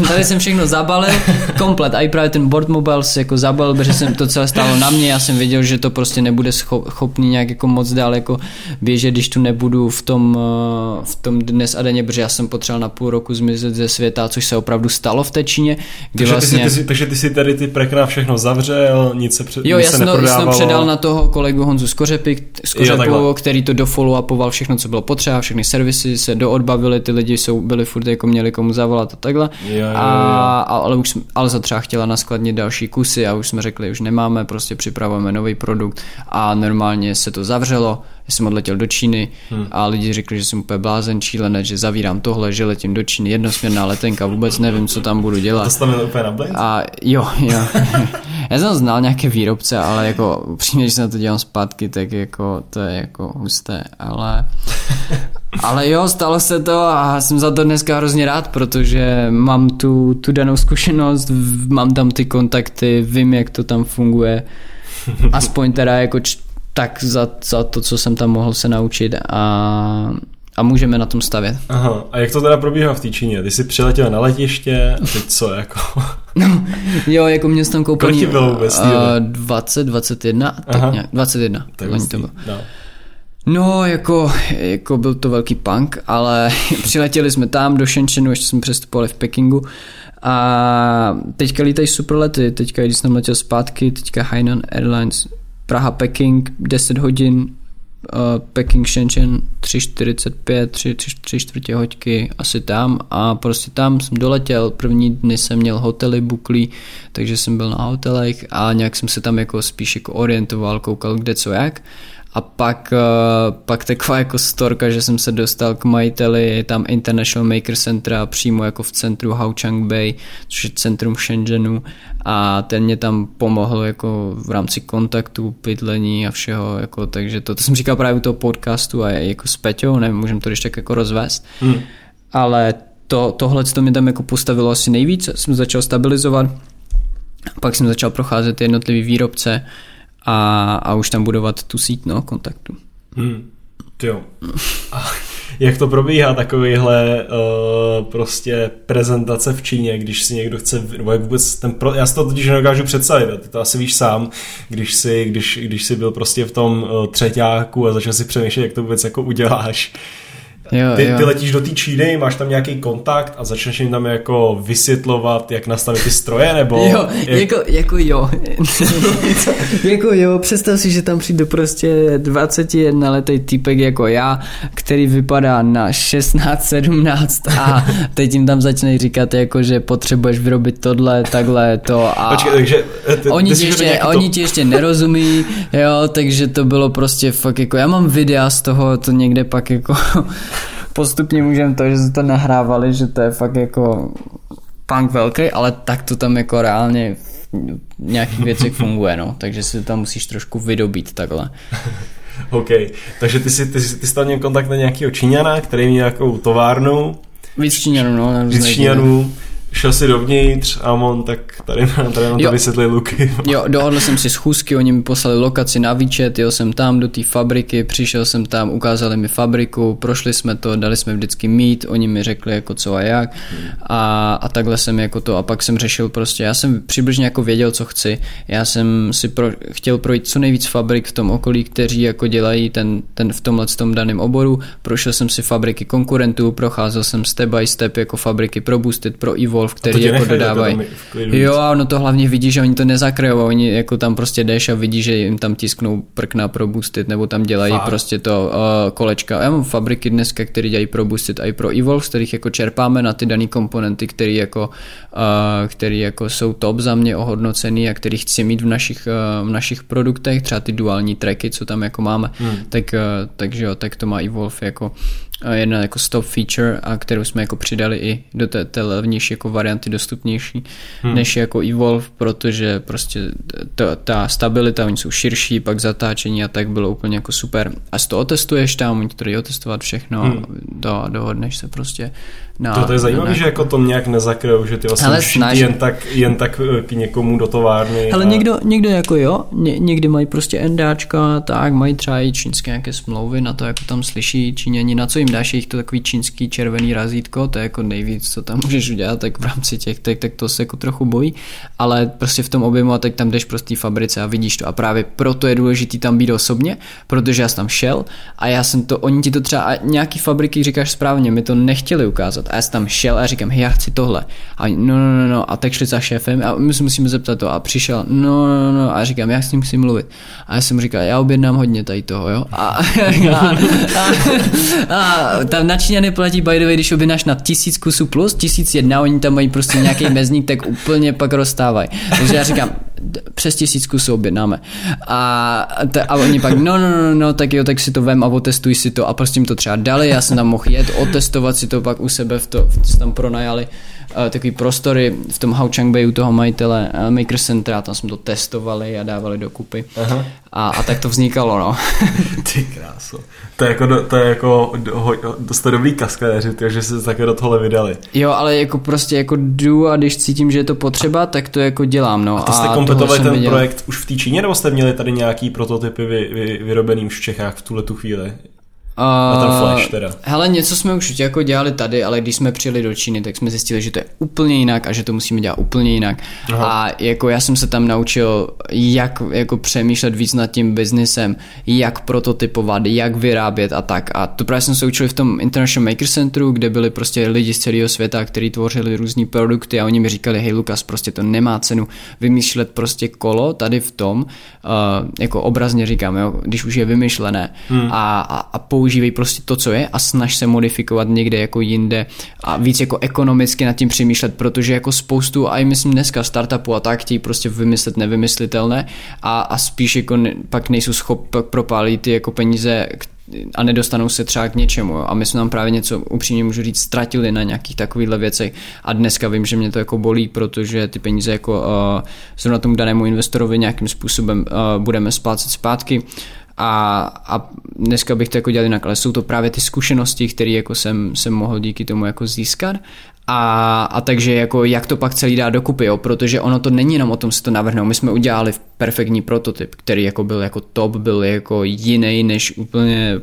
Tady jsem všechno zabalil, komplet. A i právě ten board mobile se jako zabalil, protože jsem to celé stálo na mě, já jsem věděl, že to prostě nebude schopný nějak jako moc dál jako běžet, když tu nebudu v tom, eh, v tom dnes a denně, protože já jsem potřeboval na půl roku zmizet ze světa, což se opravdu stalo v té Číně. Kdy takže, vlastně... ty si, ty takže ty si tady ty prekna všechno zavřel, nic se, před, jo, nic se neprodávalo. Jo, já jsem předal na toho kolegu Honzu Skořepy, Skořepu, který to dofollow-upoval všechno, co bylo potřeba, všechny servisy se doodbavily, ty lidi jsou, byli furt jako měli komu zavolat a takhle. Jo, jo, jo. A, ale už ale za třeba chtěla naskladnit další kusy a už jsme řekli, už nemáme, prostě připravujeme nový produkt a normálně se to zavřelo já jsem odletěl do Číny hmm. a lidi řekli, že jsem úplně blázen, čílenec, že zavírám tohle, že letím do Číny, jednosměrná letenka, vůbec nevím, co tam budu dělat. A to jsi tam úplně na? A jo, jo. (laughs) já jsem znal nějaké výrobce, ale jako upřímně, když se na to dělám zpátky, tak jako to je jako husté, ale ale jo, stalo se to a jsem za to dneska hrozně rád, protože mám tu, tu danou zkušenost, mám tam ty kontakty, vím, jak to tam funguje. (laughs) Aspoň teda jako tak za, za to, co jsem tam mohl se naučit a, a můžeme na tom stavět. Aha, a jak to teda probíhá v té Číně? Ty jsi přiletěl na letiště a teď co jako? (laughs) no, jo, jako jsem tam koupený Kolik bylo vůbec? Uh, 20, 21, Aha. tak nějak, 21, tak to bylo. No. No, jako, jako byl to velký punk, ale (laughs) přiletěli jsme tam do Shenzhenu, ještě jsme přestupovali v Pekingu a teďka lítají super lety, teďka když jsem letěl zpátky, teďka Hainan Airlines Praha Peking 10 hodin, uh, Peking Shenzhen 3.45, 3, 3, 3 čtvrtě hoďky asi tam. A prostě tam jsem doletěl, první dny jsem měl hotely buklí, takže jsem byl na hotelech a nějak jsem se tam jako spíš jako orientoval, koukal kde co jak a pak, uh, pak taková jako storka, že jsem se dostal k majiteli, je tam International Maker Center přímo jako v centru Haochang Bay, což je centrum Shenzhenu a ten mě tam pomohl jako v rámci kontaktu, bydlení a všeho, jako, takže to, to jsem říkal právě u toho podcastu a jako s Peťou, nevím, můžeme to ještě tak jako rozvést, hmm. ale to, tohle to mě tam jako postavilo asi nejvíc, jsem začal stabilizovat, pak jsem začal procházet jednotlivý výrobce, a, a už tam budovat tu síť no, kontaktu. Hmm. Jo. A jak to probíhá takovýhle uh, prostě prezentace v Číně, když si někdo chce, nebo jak vůbec ten, pro, já si to totiž nedokážu představit, ty to asi víš sám, když si, když, když si byl prostě v tom uh, třetíku a začal si přemýšlet, jak to vůbec jako uděláš. Uh, Jo, ty, jo. ty letíš do té Číny, máš tam nějaký kontakt a začneš jim tam jako vysvětlovat, jak nastavit ty stroje, nebo... Jo, jak... jako, jako jo. (laughs) jako jo, představ si, že tam přijde prostě 21 letý týpek jako já, který vypadá na 16, 17 a teď jim tam začne říkat jako, že potřebuješ vyrobit tohle, takhle, to a... Počkej, takže... Eh, ty, oni, ti ještě, to... oni ti ještě nerozumí, jo, takže to bylo prostě fakt jako, já mám videa z toho, to někde pak jako postupně můžeme to, že se to nahrávali, že to je fakt jako punk velký, ale tak to tam jako reálně v nějakých věcech funguje, no. Takže si tam musíš trošku vydobít takhle. (laughs) OK, takže ty jsi, ty, jsi, ty jsi tam měl kontakt na nějakého Číňana, který měl nějakou továrnu. Víc Číňanů, no. Víc Číňanů šel si dovnitř a on tak tady, tady nám to vysvětli Luky. jo, dohodl jsem si schůzky, oni mi poslali lokaci na výčet, jel jsem tam do té fabriky, přišel jsem tam, ukázali mi fabriku, prošli jsme to, dali jsme vždycky mít, oni mi řekli jako co a jak. A, a takhle jsem jako to a pak jsem řešil prostě, já jsem přibližně jako věděl, co chci, já jsem si pro, chtěl projít co nejvíc fabrik v tom okolí, kteří jako dělají ten, ten v tomhle tom daném oboru, prošel jsem si fabriky konkurentů, procházel jsem step by step jako fabriky pro Boosted, pro Evolve, Evolve, který jako dodávají. Jo, a ono to hlavně vidí, že oni to nezakryjou, oni jako tam prostě jdeš a vidí, že jim tam tisknou prkna pro boosted, nebo tam dělají Fakt. prostě to uh, kolečka. Já mám fabriky dneska, které dělají pro boosted a i pro Evolve, z kterých jako čerpáme na ty dané komponenty, které jako, uh, který jako jsou top za mě ohodnocený a který chci mít v našich, uh, v našich produktech, třeba ty duální tracky, co tam jako máme, hmm. tak, uh, takže jo, tak to má Evolve jako jedna jako stop feature, a kterou jsme jako přidali i do té, té levnější jako varianty dostupnější hmm. než jako Evolve, protože prostě ta, ta stabilita, oni jsou širší, pak zatáčení a tak bylo úplně jako super. A z toho testuješ tam, oni to otestovat všechno hmm. do, dohodneš se prostě na, to, to je zajímavé, že jako to nějak nezakryjou, že ty vlastně snaž... jen tak, jen tak eh, k někomu do továrny. Ale a... někdo, někdo jako jo, ně, někdy mají prostě endáčka, tak mají třeba i čínské nějaké smlouvy na to, jako tam slyší Číňani, na co jim dáš jich to takový čínský červený razítko, to je jako nejvíc, co tam (laughs) můžeš udělat, tak v rámci těch, tak, tak to se jako trochu bojí, ale prostě v tom objemu a tak tam jdeš prostě fabrice a vidíš to a právě proto je důležitý tam být osobně, protože já jsem tam šel a já jsem to, oni ti to třeba, a nějaký fabriky říkáš správně, mi to nechtěli ukázat a já jsem tam šel a říkám, hej, já chci tohle. A no, no, no, no, a tak šli za šéfem a my se musíme zeptat to a přišel, no, no, no, a říkám, já s ním musím mluvit. A já jsem říkal, já objednám hodně tady toho, jo. A, a, (laughs) a, a tam na Číňany platí by the way, když objednáš na tisíc kusů plus, tisíc jedna, oni tam mají prostě nějaký mezník, tak úplně pak rozstávají. Takže já říkám, přes tisíc kusů objednáme. A, t- a oni pak, no, no, no, no, tak jo, tak si to vem a otestuj si to a prostě jim to třeba dali, já jsem tam mohl jet, otestovat si to pak u sebe v to, v, tam pronajali uh, takový prostory v tom Hao Bay u toho majitele uh, Maker Centra, tam jsme to testovali a dávali dokupy. Aha. A, a tak to vznikalo, no. (laughs) Ty kráso. To je jako, to je jako dost dobrý kaskadéři, takže se také do tohle vydali. Jo, ale jako prostě jako jdu a když cítím, že je to potřeba, tak to jako dělám, no. A to jste kompletovali ten viděl. projekt už v té Číně, nebo jste měli tady nějaký prototypy vy, vy, vyrobený už v Čechách v tuhle tu chvíli? A ten Flash teda. Hele, něco jsme už jako dělali tady, ale když jsme přijeli do Číny, tak jsme zjistili, že to je úplně jinak a že to musíme dělat úplně jinak. Aha. A jako já jsem se tam naučil, jak jako přemýšlet víc nad tím biznesem, jak prototypovat, jak vyrábět a tak. A to právě jsem se učil v tom International Maker Centru, kde byli prostě lidi z celého světa, kteří tvořili různé produkty a oni mi říkali, hej Lukas, prostě to nemá cenu vymýšlet prostě kolo tady v tom, uh, jako obrazně říkám, jo, když už je vymyšlené hmm. a, a, a používej prostě to, co je a snaž se modifikovat někde jako jinde a víc jako ekonomicky nad tím přemýšlet, protože jako spoustu, a i myslím dneska startupů a tak chtějí prostě vymyslet nevymyslitelné a, a spíš jako ne, pak nejsou schop propálit ty jako peníze, a nedostanou se třeba k něčemu. A my jsme nám právě něco, upřímně můžu říct, ztratili na nějakých takovýchhle věcech a dneska vím, že mě to jako bolí, protože ty peníze jako uh, zrovna tomu danému investorovi nějakým způsobem uh, budeme splácet zpátky a, a dneska bych to jako dělal jinak, ale jsou to právě ty zkušenosti, které jako jsem, jsem mohl díky tomu jako získat a, a takže jako jak to pak celý dá dokupy, jo? protože ono to není jenom o tom si to navrhnout. My jsme udělali perfektní prototyp, který jako byl jako top, byl jako jiný než úplně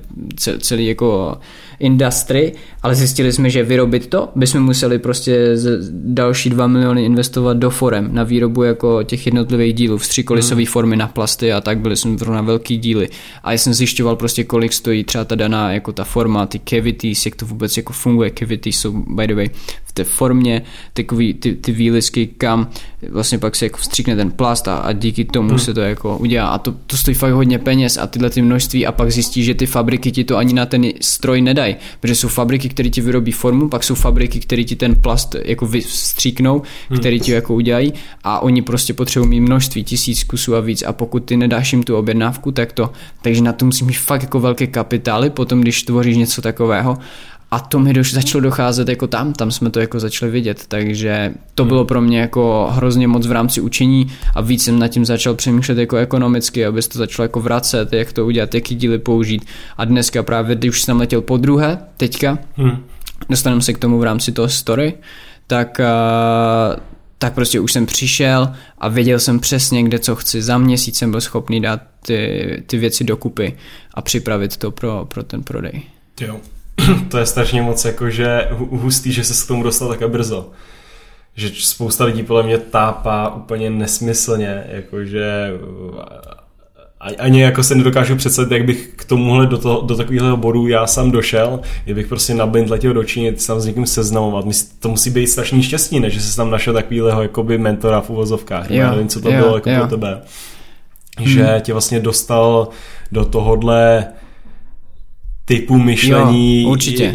celý jako industry, ale zjistili jsme, že vyrobit to bychom museli prostě další 2 miliony investovat do forem na výrobu jako těch jednotlivých dílů, vstřikolisové hmm. formy na plasty a tak byly jsme zrovna velký díly. A já jsem zjišťoval prostě, kolik stojí třeba ta daná jako ta forma, ty cavities, jak to vůbec jako funguje. Cavities jsou by the way v té formě, takový ty, ty výlisky, kam vlastně pak se jako vstříkne ten plast a, a díky tomu hmm. se to jako udělá. A to, to stojí fakt hodně peněz a tyhle ty množství a pak zjistí, že ty fabriky ti to ani na ten stroj nedají, protože jsou fabriky, které ti vyrobí formu, pak jsou fabriky, které ti ten plast jako vstříknou, hmm. který ti jako udělají a oni prostě potřebují mít množství tisíc kusů a víc a pokud ty nedáš jim tu objednávku, tak to, takže na to musíš mít fakt jako velké kapitály, potom když tvoříš něco takového a to mi doš, začalo docházet jako tam, tam jsme to jako začali vidět, takže to hmm. bylo pro mě jako hrozně moc v rámci učení a víc jsem nad tím začal přemýšlet jako ekonomicky, aby se to začalo jako vracet, jak to udělat, jaký díly použít a dneska právě, když jsem letěl po druhé, teďka, hmm. dostaneme se k tomu v rámci toho story, tak uh, tak prostě už jsem přišel a věděl jsem přesně, kde co chci. Za měsíc jsem byl schopný dát ty, ty věci dokupy a připravit to pro, pro ten prodej. Jo. (clears throat) to je strašně moc jakože hustý, že se k tomu dostal tak brzo. Že spousta lidí podle mě tápá úplně nesmyslně, jakože ani jako se nedokážu představit, jak bych k tomuhle do, toho, do takového bodu já sám došel, kdybych prostě na blind letěl do Číny, sám s někým seznamovat. To musí být strašný štěstí, ne? že jsi tam našel takového jakoby mentora v uvozovkách. Jo, já nevím, co to jo, bylo jako jo. pro tebe. Že hmm. tě vlastně dostal do tohohle typu myšlení. Jo, určitě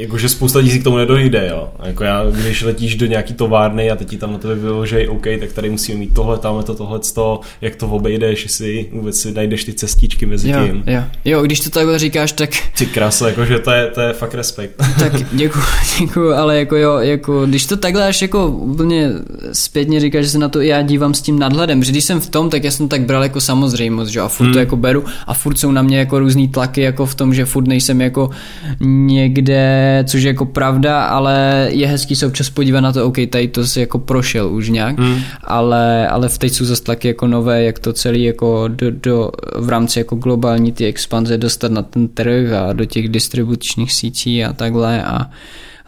jakože spousta lidí si k tomu nedojde, jo. Jako já, když letíš do nějaký továrny a teď ti tam na tebe vyložej, OK, tak tady musíme mít tohle, tamhle to, tohle, to, jak to obejdeš, jestli vůbec si najdeš ty cestičky mezi jo, tím. Jo, jo, když to takhle říkáš, tak... Ty krása, jakože to je, to je fakt respekt. (laughs) tak děkuji, děkuji, ale jako jo, jako když to takhle až jako úplně zpětně říkáš, že se na to já dívám s tím nadhledem, že když jsem v tom, tak já jsem tak bral jako samozřejmost, že a furt hmm. to jako beru a furt jsou na mě jako různý tlaky jako v tom, že furt nejsem jako někde což je jako pravda, ale je hezký se občas podívat na to, OK, tady to si jako prošel už nějak, hmm. ale, ale v teď jsou zase taky jako nové, jak to celý jako do, do, v rámci jako globální ty expanze dostat na ten trh a do těch distribučních sítí a takhle a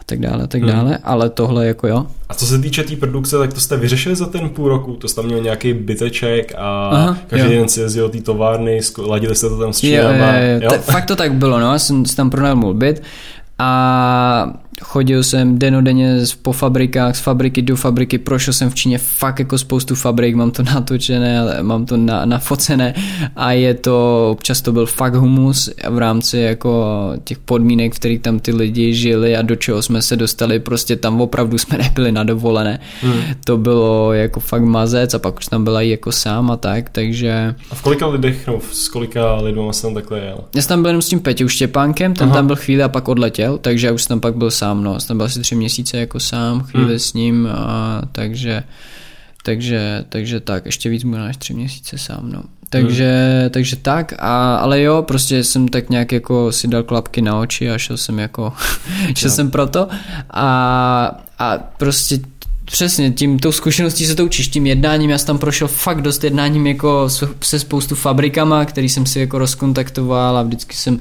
a tak dále, a tak hmm. dále, ale tohle jako jo. A co se týče té tý produkce, tak to jste vyřešili za ten půl roku? To jste tam měl nějaký byteček a Aha, každý jo. den si jezdil té továrny, ladili jste to tam s činama, jo, jo, jo, jo. jo? fakt to tak bylo, no, já jsem tam pronajmul byt a chodil jsem denodenně po fabrikách, z fabriky do fabriky, prošel jsem v Číně fakt jako spoustu fabrik, mám to (laughs) natočené, mám to na, nafocené a je to, občas to byl fakt humus v rámci jako těch podmínek, v kterých tam ty lidi žili a do čeho jsme se dostali, prostě tam opravdu jsme (laughs) nebyli na dovolené. Hmm. To bylo jako fakt mazec a pak už tam byla i jako sám a tak, takže... A v kolika lidech, no, s kolika lidmi jsem takhle jel? Já jsem tam byl jenom s tím Peťou Štěpánkem, ten Aha. tam byl chvíli a pak odletěl, takže já už jsem tam pak byl sám, no, jsem byl asi tři měsíce jako sám, chvíli hmm. s ním, a takže, takže, takže tak, ještě víc bude než tři měsíce sám, no. Takže, hmm. takže tak, a, ale jo, prostě jsem tak nějak jako si dal klapky na oči a šel jsem jako, (laughs) šel no. jsem proto a, a prostě Přesně, tím tou zkušeností se to učíš, tím jednáním, já jsem tam prošel fakt dost jednáním jako se spoustu fabrikama, který jsem si jako rozkontaktoval a vždycky jsem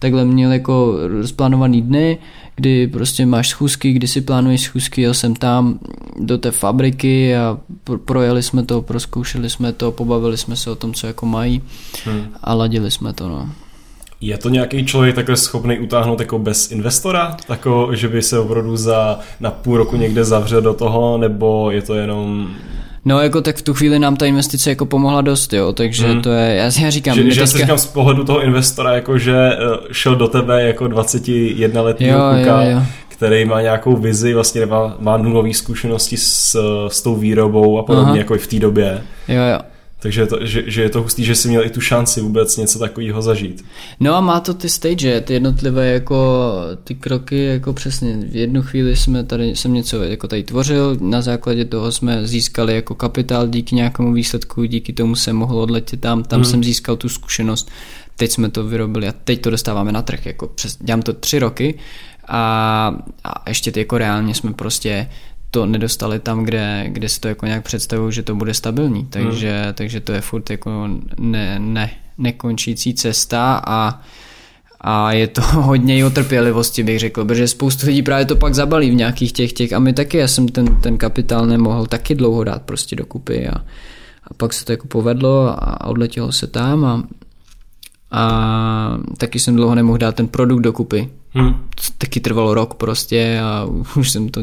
takhle měl jako rozplánovaný dny, kdy prostě máš schůzky, kdy si plánuješ schůzky, jel jsem tam do té fabriky a projeli jsme to, proskoušeli jsme to, pobavili jsme se o tom, co jako mají hmm. a ladili jsme to, no. Je to nějaký člověk takhle schopný utáhnout jako bez investora? Tako, že by se opravdu za na půl roku někde zavřel do toho, nebo je to jenom No jako tak v tu chvíli nám ta investice jako pomohla dost, jo, takže hmm. to je, já si říkám... Že, že teďka... já si říkám z pohledu toho investora, jako že eh, šel do tebe jako 21 letý kluka, jo, jo. který má nějakou vizi, vlastně má, má nulové zkušenosti s, s tou výrobou a podobně, Aha. jako i v té době. Jo, jo. Takže je to, že, že je to hustý, že jsi měl i tu šanci vůbec něco takového zažít. No a má to ty stage, ty jednotlivé jako ty kroky, jako přesně v jednu chvíli jsme tady, jsem něco jako tady tvořil, na základě toho jsme získali jako kapitál díky nějakému výsledku, díky tomu se mohl odletět tam, tam hmm. jsem získal tu zkušenost, teď jsme to vyrobili a teď to dostáváme na trh, jako přes, dělám to tři roky a, a ještě ty jako reálně jsme prostě to nedostali tam, kde, kde si to jako nějak představují, že to bude stabilní. Takže, hmm. takže to je furt jako ne, ne, nekončící cesta a a je to (laughs) hodně i o trpělivosti, bych řekl, protože spoustu lidí právě to pak zabalí v nějakých těch těch a my taky, já jsem ten, ten kapitál nemohl taky dlouho dát prostě dokupy a, a pak se to jako povedlo a odletělo se tam a, a taky jsem dlouho nemohl dát ten produkt dokupy, Hmm. Taky trvalo rok prostě a (laughs) už jsem to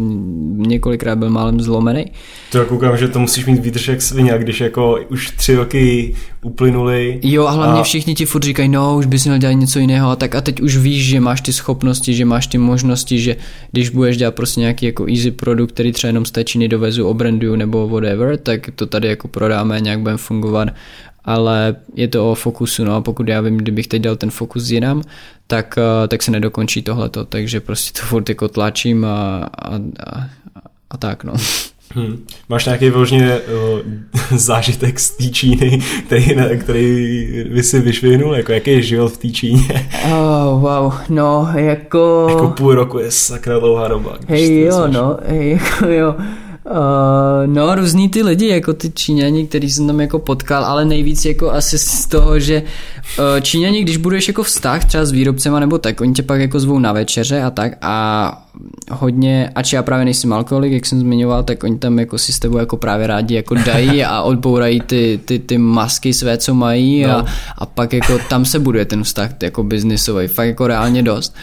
několikrát byl málem zlomený. To já koukám, že to musíš mít výdrž jak svině, když jako už tři roky uplynuly. Jo a hlavně a... všichni ti furt říkají, no už bys měl dělat něco jiného a tak a teď už víš, že máš ty schopnosti, že máš ty možnosti, že když budeš dělat prostě nějaký jako easy produkt, který třeba jenom z té Číny dovezu, obranduju nebo whatever, tak to tady jako prodáme, nějak budeme fungovat ale je to o fokusu, no a pokud já vím, kdybych teď dal ten fokus jinam, tak, eh, tak se nedokončí tohleto, takže prostě to furt jako tlačím a, a, a, a tak, no. Hmm. Máš nějaký vyloženě uh, zážitek z té Číny, který, který by si vyšvihnul? Jako jaký je život v té Číně? Oh, wow, no, jako... Jako půl roku je sakra dlouhá doba. Hej, jo, no, hej, jako jo. Uh, no, různý ty lidi, jako ty Číňani, který jsem tam jako potkal, ale nejvíc jako asi z toho, že uh, Číňani, když budeš jako vztah třeba s výrobcema nebo tak, oni tě pak jako zvou na večeře a tak a hodně, ač já právě nejsem alkoholik, jak jsem zmiňoval, tak oni tam jako si s tebou jako právě rádi jako dají a odbourají ty, ty, ty masky své, co mají a, no. a pak jako tam se buduje ten vztah jako biznisový, fakt jako reálně dost.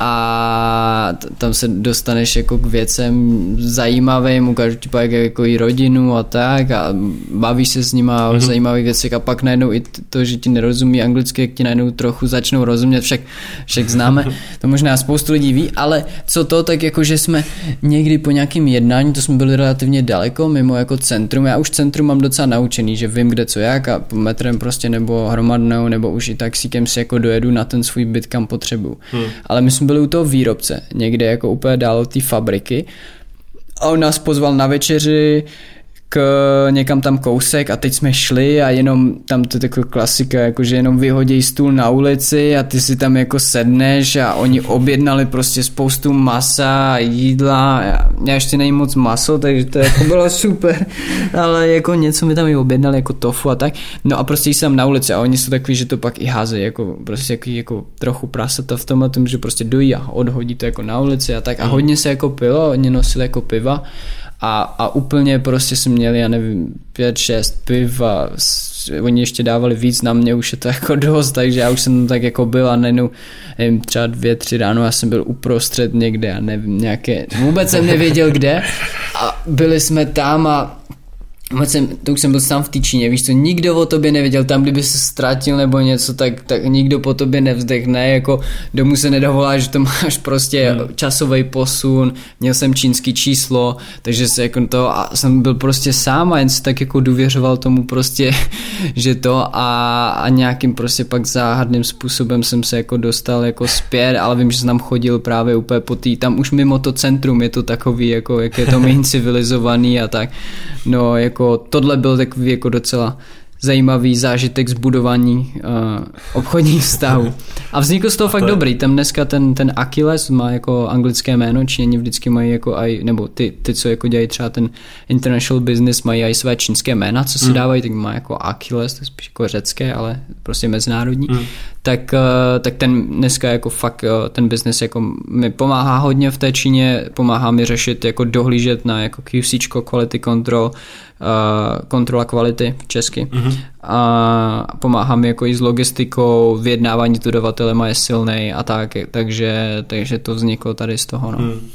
A tam se dostaneš jako k věcem zajímavým, ukážu ti pak jako i rodinu a tak a bavíš se s nima mm-hmm. o mhm. zajímavých věcech a pak najednou i to, že ti nerozumí anglicky, jak ti najednou trochu začnou rozumět, však, však známe, (laughs) to možná spoustu lidí ví, ale co to, tak jako, že jsme někdy po nějakém jednání, to jsme byli relativně daleko, mimo jako centrum, já už centrum mám docela naučený, že vím kde co jak a metrem prostě nebo hromadnou, nebo už i taxíkem si jako dojedu na ten svůj byt, kam potřebuju. Hmm. Ale my jsme byli u toho výrobce, někde jako úplně dál od té fabriky a on nás pozval na večeři, k někam tam kousek a teď jsme šli a jenom tam to je taková klasika, jako že jenom vyhodí stůl na ulici a ty si tam jako sedneš a oni objednali prostě spoustu masa a jídla. Já ještě nejím moc maso, takže to jako bylo (laughs) super, ale jako něco mi tam i objednali jako tofu a tak. No a prostě jsem na ulici a oni jsou takový, že to pak i házejí, jako prostě jako, jako trochu prasata v tom, tom, že prostě dojí a odhodí to jako na ulici a tak a hodně se jako pilo, oni nosili jako piva a, a úplně prostě jsme měli, já nevím, pět, šest piv a oni ještě dávali víc, na mě už je to (laughs) jako dost, takže já už jsem tak jako byl a najednou, nevím, třeba dvě, tři ráno já jsem byl uprostřed někde a nevím, nějaké, vůbec jsem nevěděl kde. A byli jsme tam a Moc jsem, to už jsem byl sám v té Číně, víš co, nikdo o tobě nevěděl, tam kdyby se ztratil nebo něco, tak, tak nikdo po tobě nevzdechne, jako domů se nedovolá, že to (laughs) máš prostě hmm. časový posun, měl jsem čínský číslo, takže se jako to, a jsem byl prostě sám a jen si tak jako důvěřoval tomu prostě, (laughs) že to a, a nějakým prostě pak záhadným způsobem jsem se jako dostal jako zpět, ale vím, že jsem tam chodil právě úplně po tý, tam už mimo to centrum je to takový, jako jak je to (laughs) méně civilizovaný a tak, no jako jako tohle byl takový jako docela zajímavý zážitek z budování uh, obchodních (laughs) vztahů. A vznikl z toho fakt je... dobrý. Tam dneska ten, ten Achilles má jako anglické jméno, Číňani vždycky mají jako aj, nebo ty, ty, co jako dělají třeba ten international business, mají i své čínské jména, co si mm. dávají, tak má jako Achilles, to je spíš jako řecké, ale prostě mezinárodní. Mm. Tak, uh, tak ten dneska jako fakt uh, ten business jako mi pomáhá hodně v té Číně, pomáhá mi řešit jako dohlížet na jako QC, quality control, kontrola kvality česky. Mm-hmm. A pomáhá mi jako i s logistikou, vyjednávání s dodavatelema je silný a tak, takže, takže to vzniklo tady z toho. No. Mm.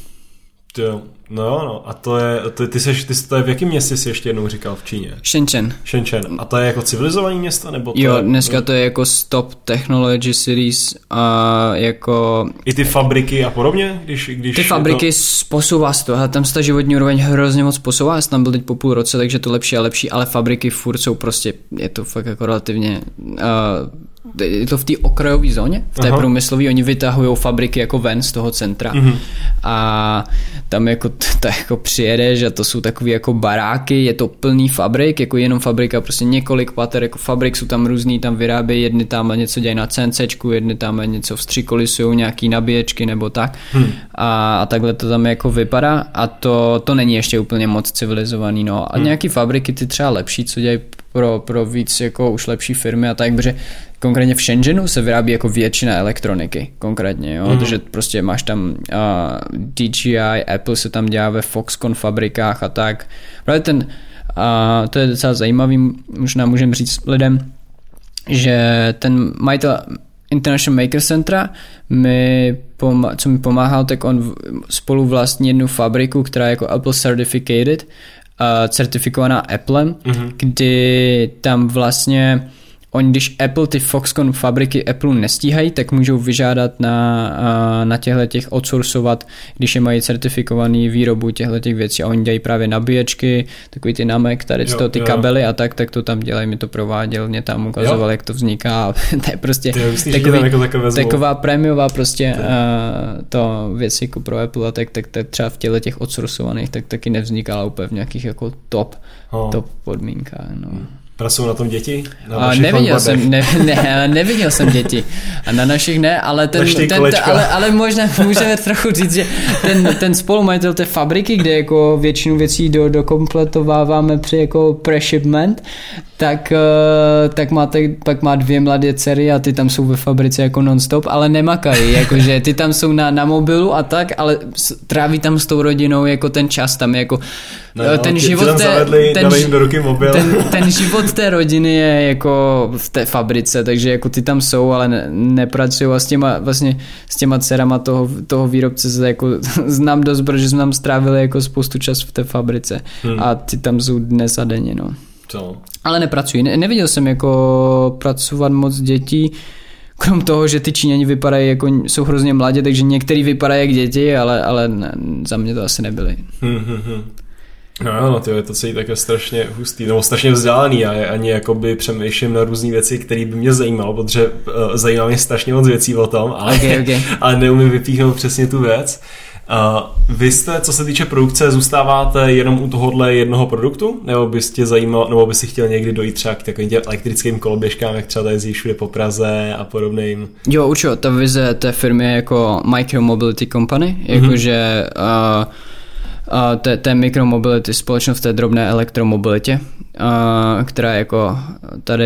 Jo. No no, a to je, to, ty, seš, ty to je v jakém městě jsi ještě jednou říkal v Číně? Shenzhen. Shenzhen. A to je jako civilizované město? Nebo to jo, je, dneska to je jako stop technology cities a jako... I ty fabriky a podobně? Když, když ty fabriky to... posouvá se to, a tam se ta životní úroveň hrozně moc posouvá, já jsem tam byl teď po půl roce, takže to lepší a lepší, ale fabriky furt jsou prostě, je to fakt jako relativně uh, je to v té okrajové zóně, v té průmyslové, oni vytahují fabriky jako ven z toho centra mm-hmm. a tam jako, to jako přijedeš a to jsou takové jako baráky, je to plný fabrik, jako jenom fabrika, prostě několik pater jako fabrik, jsou tam různý, tam vyrábějí, jedny tam něco dělají na CNCčku, jedny tam něco vstřikolisují, nějaký nabíječky nebo tak hmm. a, a takhle to tam jako vypadá a to, to není ještě úplně moc civilizovaný, no a hmm. nějaký fabriky ty třeba lepší, co dělají pro, pro víc jako už lepší firmy a tak, protože konkrétně v Shenzhenu se vyrábí jako většina elektroniky, konkrétně, jo, mm. takže prostě máš tam uh, DJI, Apple se tam dělá ve Foxconn fabrikách a tak. Právě ten, uh, to je docela zajímavý, možná můžeme říct lidem, že ten majitel International Maker Centra, mi pom- co mi pomáhal, tak on spolu vlastní jednu fabriku, která je jako Apple Certificated, certifikovaná Applem, mm-hmm. kdy tam vlastně Oni, když Apple ty Foxconn fabriky Apple nestíhají, tak můžou vyžádat na, na těchto těch outsourcovat, když je mají certifikovaný výrobu těchto těch věcí a oni dělají právě nabíječky, takový ty namek, tady z toho ty jo. kabely a tak, tak to tam dělají, mi to prováděl, mě tam ukazoval, jo. jak to vzniká. (laughs) to je prostě Ty, myslíš, takový, jako taková prémiová prostě uh, to věci jako pro Apple a tak, tak, tak třeba v těle těch outsourcovaných tak taky nevznikala úplně v nějakých jako top, oh. top podmínkách. No. Hmm. Pracují na tom děti? Na a neviděl jsem, ne, ne, neviděl jsem děti. A na našich ne, ale ten, ten, ten ale, ale možná (laughs) můžeme trochu říct, že ten, ten spolumajitel té fabriky, kde jako většinu věcí do, dokompletováváme při jako pre-shipment, tak, eh, tak má, tak, pak má dvě mladé dcery a ty tam jsou ve fabrice jako non-stop, ale nemakají, (laughs) jakože ty tam jsou na, na mobilu a tak, ale tráví tam s tou rodinou jako ten čas tam, jako no, eh, ten život té, zavedli, ten, do ruky mobil. Ten, (laughs) ten život té rodiny je jako v té fabrice, takže jako ty tam jsou, ale ne, nepracují a s těma, vlastně s těma dcerama toho, toho výrobce se jako (laughs) znám dost, protože jsme tam strávili jako spoustu času v té fabrice hmm. a ty tam jsou dnes a denně, no. Co? Ale nepracují. Ne, neviděl jsem jako pracovat moc dětí, krom toho, že ty Číňani vypadají jako, jsou hrozně mladě, takže některý vypadají jak děti, ale, ale ne, za mě to asi nebyly. Hmm, hmm, hmm. No, no, tyjo, je to celý také strašně hustý, nebo strašně vzdálený a ani jakoby přemýšlím na různé věci, které by mě zajímalo, protože uh, zajímá mě strašně moc věcí o tom, ale, okay, okay. (laughs) ale neumím vypíchnout přesně tu věc. Uh, vy jste, co se týče produkce, zůstáváte jenom u tohohle jednoho produktu? Nebo bys tě zajímal, nebo bys si chtěl někdy dojít třeba k takovým těm elektrickým koloběžkám, jak třeba jezdíš všude po Praze a podobným? Jo, určitě, ta vize té firmy je jako Micromobility Company, jakože mm-hmm. uh, uh, té, mikromobility, společnost té drobné elektromobilitě, uh, která jako tady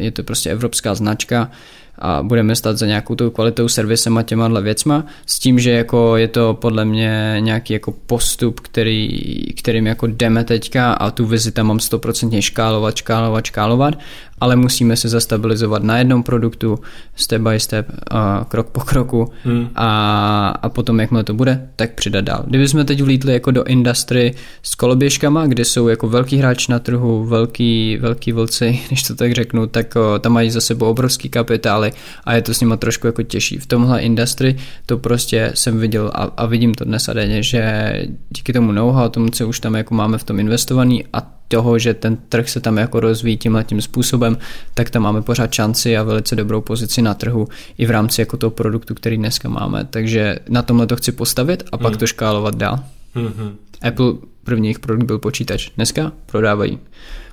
je to prostě evropská značka, a budeme stát za nějakou tou kvalitou, servisem a těma věcma, s tím, že jako je to podle mě nějaký jako postup, který, kterým jako jdeme teďka a tu vizi tam mám 100% škálovat, škálovat, škálovat ale musíme se zastabilizovat na jednom produktu step by step, uh, krok po kroku hmm. a, a potom, jakmile to bude, tak přidat dál. Kdyby jsme teď vlítli jako do industry s koloběžkama, kde jsou jako velký hráč na trhu, velký, velký vlci, (laughs) když to tak řeknu, tak o, tam mají za sebou obrovský kapitály a je to s nimi trošku jako těžší. V tomhle industry to prostě jsem viděl a, a vidím to dnes a denně, že díky tomu know-how, tomu, co už tam jako máme v tom investovaný a toho, že ten trh se tam jako rozvíjí tímhle tím způsobem, tak tam máme pořád šanci a velice dobrou pozici na trhu i v rámci jako toho produktu, který dneska máme. Takže na tomhle to chci postavit a pak mm. to škálovat dál. Mm-hmm. Apple první jejich produkt byl počítač. Dneska prodávají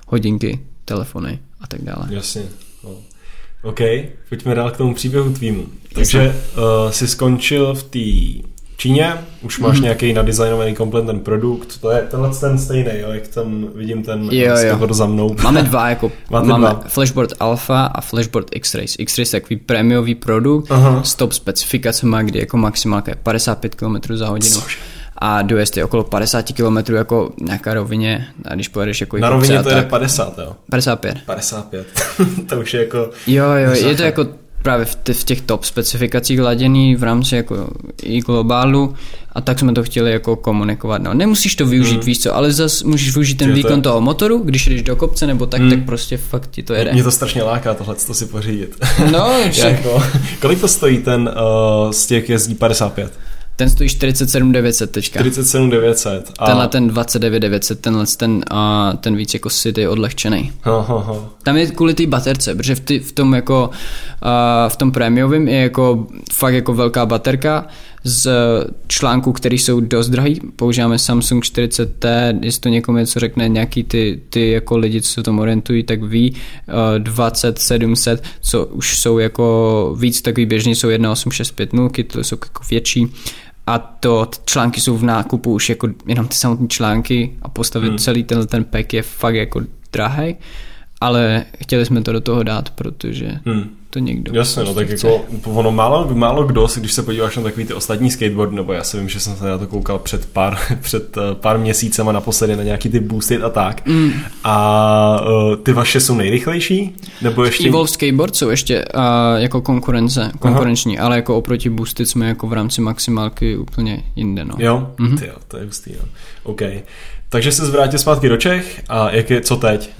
hodinky, telefony a tak dále. Jasně. No. OK, pojďme dál k tomu příběhu tvýmu. Takže uh, jsi skončil v té Číně, už máš mm. nějaký nadizajnovaný komplet ten produkt, to je tenhle ten stejný, jo, jak tam vidím ten jo, jo. za mnou. (laughs) Máme dva, jako (laughs) Máte máme dva. Flashboard Alpha a Flashboard X-Rays. X-Rays je takový prémiový produkt Aha. s top specifikacemi, kdy jako maximálka je 55 km za hodinu. Což? a dojezd je okolo 50 km jako nějaká rovině a když pojedeš jako Na rovině to je 50, jo? 55. 55, (laughs) to už je jako... Jo, jo, je to jako právě v, v těch top specifikacích laděný v rámci jako i globálu a tak jsme to chtěli jako komunikovat. No, nemusíš to využít, hmm. víš co, ale zase můžeš využít ten výkon to... toho motoru, když jdeš do kopce nebo tak, hmm. tak prostě fakt ti to jede. Mě to strašně láká tohle to si pořídit. No, (laughs) jako, kolik to stojí ten uh, z těch jezdí 55? Ten stojí 47 900 teďka. 47 900. A... Tenhle ten 29 900, tenhle ten, uh, ten víc jako city odlehčený. Ho, ho, ho. Tam je kvůli té baterce, protože v, ty, v tom jako uh, v tom prémiovém je jako fakt jako velká baterka z článků, které jsou dost drahý. Používáme Samsung 40T, jestli to někomu něco řekne, nějaký ty, ty jako lidi, co se tom orientují, tak ví, uh, 20, 700, co už jsou jako víc takový běžný, jsou 18650, to jsou jako větší a to ty články jsou v nákupu už jako jenom ty samotné články a postavit hmm. celý ten, ten pack je fakt jako drahý, ale chtěli jsme to do toho dát, protože hmm to někdo. Jasně, no tak chce. jako ono málo, málo kdo, když se podíváš na takový ty ostatní skateboard, nebo já si vím, že jsem se na to koukal před pár, (laughs) před eh, pár měsícema naposledy na nějaký ty boosted a tak. Mm. A uh, ty vaše jsou nejrychlejší? Nebo ještě... Evolve Skateboard jsou ještě uh, jako konkurence, konkurenční, Aha. ale jako oproti boosted jsme jako v rámci maximálky úplně jinde, no. Jo? Mm-hmm. Ty jo, to je hustý, jo. OK. Takže se zvrátil zpátky do Čech a jak je, co teď?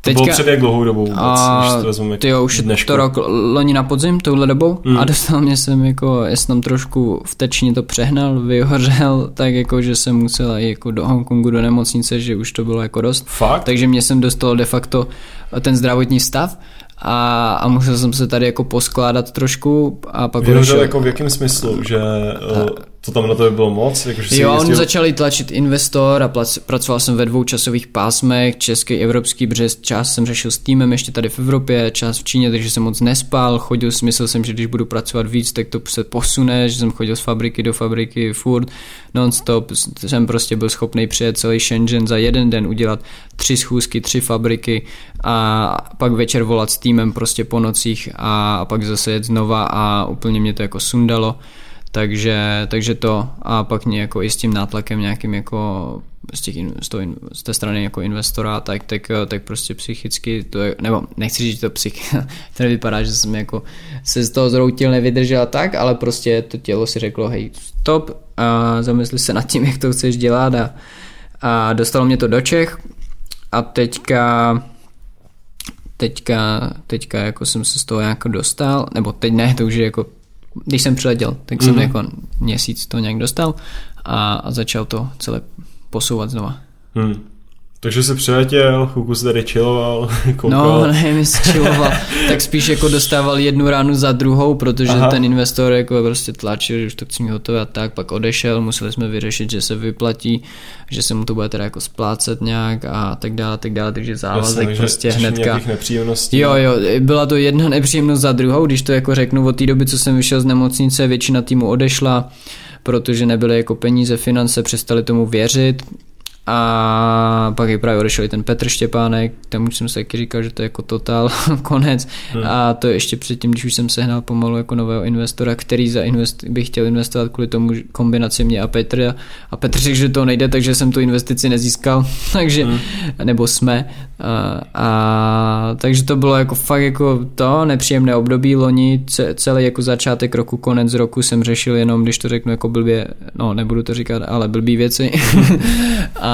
To Teďka, bylo před jak dlouhou dobou vůbec, a, když to vezmu ty jo, už dnešku. to rok loni na podzim, touhle dobou mm. a dostal mě jsem jako, já jsem tam trošku vtečně to přehnal, vyhořel, (laughs) tak jako, že jsem musel i jako do Hongkongu do nemocnice, že už to bylo jako dost. Fakt? Takže mě jsem dostal de facto ten zdravotní stav a, a musel jsem se tady jako poskládat trošku a pak Vyhořel jako v jakém smyslu, že... Uh co tam na to by bylo moc? Jako, že jo, oni začali tlačit investor a plac, pracoval jsem ve dvou časových pásmech, český, evropský, protože část jsem řešil s týmem ještě tady v Evropě, část v Číně, takže jsem moc nespal, chodil, myslel jsem, že když budu pracovat víc, tak to se posune, že jsem chodil z fabriky do fabriky furt, non-stop, jsem prostě byl schopný přijet celý Shenzhen za jeden den, udělat tři schůzky, tři fabriky a pak večer volat s týmem prostě po nocích a pak zase jet znova a úplně mě to jako sundalo. Takže, takže to. A pak jako i s tím nátlakem nějakým jako z, těch, z, toho, z té strany jako investora, tak, tak, tak prostě psychicky, to je, nebo nechci říct, to psych, (laughs) to vypadá, že jsem jako se z toho zroutil, nevydržel tak, ale prostě to tělo si řeklo, hej, stop a zamysli se nad tím, jak to chceš dělat. A, a dostalo mě to do Čech a teďka teďka, teďka jako jsem se z toho jako dostal, nebo teď ne, to už je jako když jsem přiletěl, tak mm-hmm. jsem mhm. jako měsíc to nějak dostal a, a začal to celé posouvat znova. Hmm. Takže se přiletěl, chvilku se tady chilloval, (laughs) koukal. No, ne, chilloval. (laughs) tak spíš jako dostával jednu ránu za druhou, protože Aha. ten investor jako prostě tlačil, že už to chci mít hotové a tak, pak odešel, museli jsme vyřešit, že se vyplatí, že se mu to bude teda jako splácet nějak a tak dále, tak dále, takže závazek Jasně, prostě hnedka. nepříjemností. Jo, jo, byla to jedna nepříjemnost za druhou, když to jako řeknu od té doby, co jsem vyšel z nemocnice, většina týmu odešla, protože nebyly jako peníze, finance, přestali tomu věřit, a pak je právě odešel i ten Petr Štěpánek, tam už jsem se taky říkal, že to je jako totál (laughs) konec. Hmm. A to ještě předtím, když už jsem sehnal pomalu jako nového investora, který za invest, bych chtěl investovat kvůli tomu kombinaci mě a Petra. A Petr řekl, že to nejde, takže jsem tu investici nezískal, (laughs) takže, hmm. nebo jsme. A, a, takže to bylo jako fakt jako to nepříjemné období loni, celý jako začátek roku, konec roku jsem řešil jenom, když to řeknu jako blbě, no nebudu to říkat, ale blbý věci. (laughs) a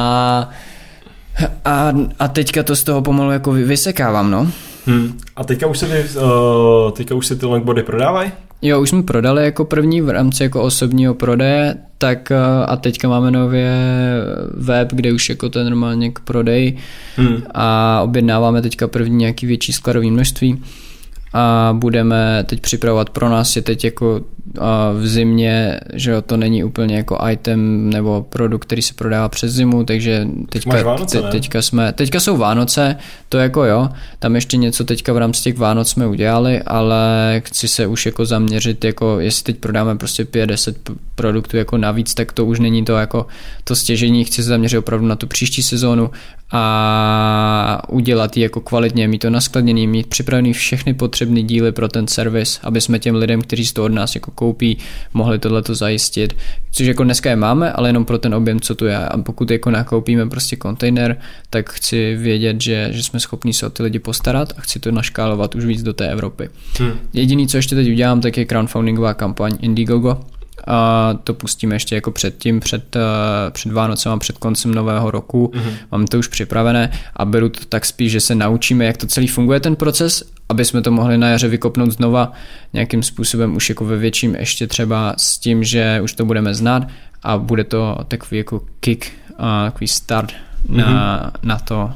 a, a teďka to z toho pomalu jako vysekávám, no. Hmm. A teďka už se, ty, uh, teďka už se ty longboardy prodávají? Jo, už jsme prodali jako první v rámci jako osobního prodeje, tak uh, a teďka máme nově web, kde už jako to je normálně k prodej hmm. a objednáváme teďka první nějaký větší skladový množství a budeme teď připravovat pro nás je teď jako v zimě, že jo, to není úplně jako item nebo produkt, který se prodává přes zimu, takže teďka, Vánoce, te, teďka jsme, teďka jsou Vánoce, to jako jo, tam ještě něco teďka v rámci těch Vánoc jsme udělali, ale chci se už jako zaměřit, jako jestli teď prodáme prostě 5-10 produktů jako navíc, tak to už není to jako to stěžení, chci se zaměřit opravdu na tu příští sezónu a udělat ji jako kvalitně, mít to naskladněný, mít připravený všechny potřebné díly pro ten servis, aby jsme těm lidem, kteří to od nás jako koupí, mohli tohleto zajistit. Což jako dneska je máme, ale jenom pro ten objem, co tu je. A pokud jako nakoupíme prostě kontejner, tak chci vědět, že, že jsme schopni se o ty lidi postarat a chci to naškálovat už víc do té Evropy. Hmm. Jediný, co ještě teď udělám, tak je crowdfundingová kampaň Indiegogo, a to pustíme ještě jako předtím, před, eh, před Vánocem a před koncem nového roku. Mm-hmm. Mám to už připravené a beru to tak spíš, že se naučíme, jak to celý funguje ten proces, aby jsme to mohli na jaře vykopnout znova nějakým způsobem už jako ve větším ještě třeba s tím, že už to budeme znát a bude to takový jako kick, a takový start mm-hmm. na, mhm. na to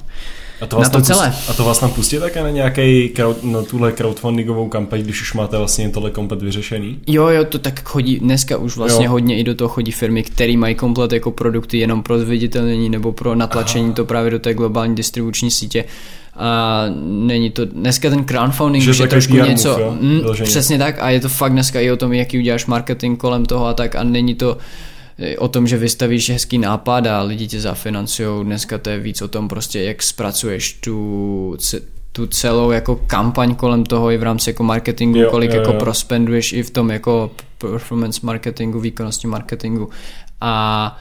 a to, vás na to celé. Pustí, a to vás tam pustí také na nějaký crowd, na tuhle crowdfundingovou kampaň, když už máte vlastně tohle komplet vyřešený? Jo, jo, to tak chodí, dneska už vlastně jo. hodně i do toho chodí firmy, které mají komplet jako produkty jenom pro zviditelnění nebo pro natlačení Aha. to právě do té globální distribuční sítě a není to, dneska ten crowdfunding že je trošku něco, move, mm, přesně tak a je to fakt dneska i o tom, jaký uděláš marketing kolem toho a tak a není to o tom, že vystavíš hezký nápad a lidi tě zafinancují. Dneska to je víc o tom prostě, jak zpracuješ tu, tu celou jako kampaň kolem toho i v rámci jako marketingu, jo, kolik jo, jako jo. jako prospenduješ i v tom jako performance marketingu, výkonnosti marketingu. A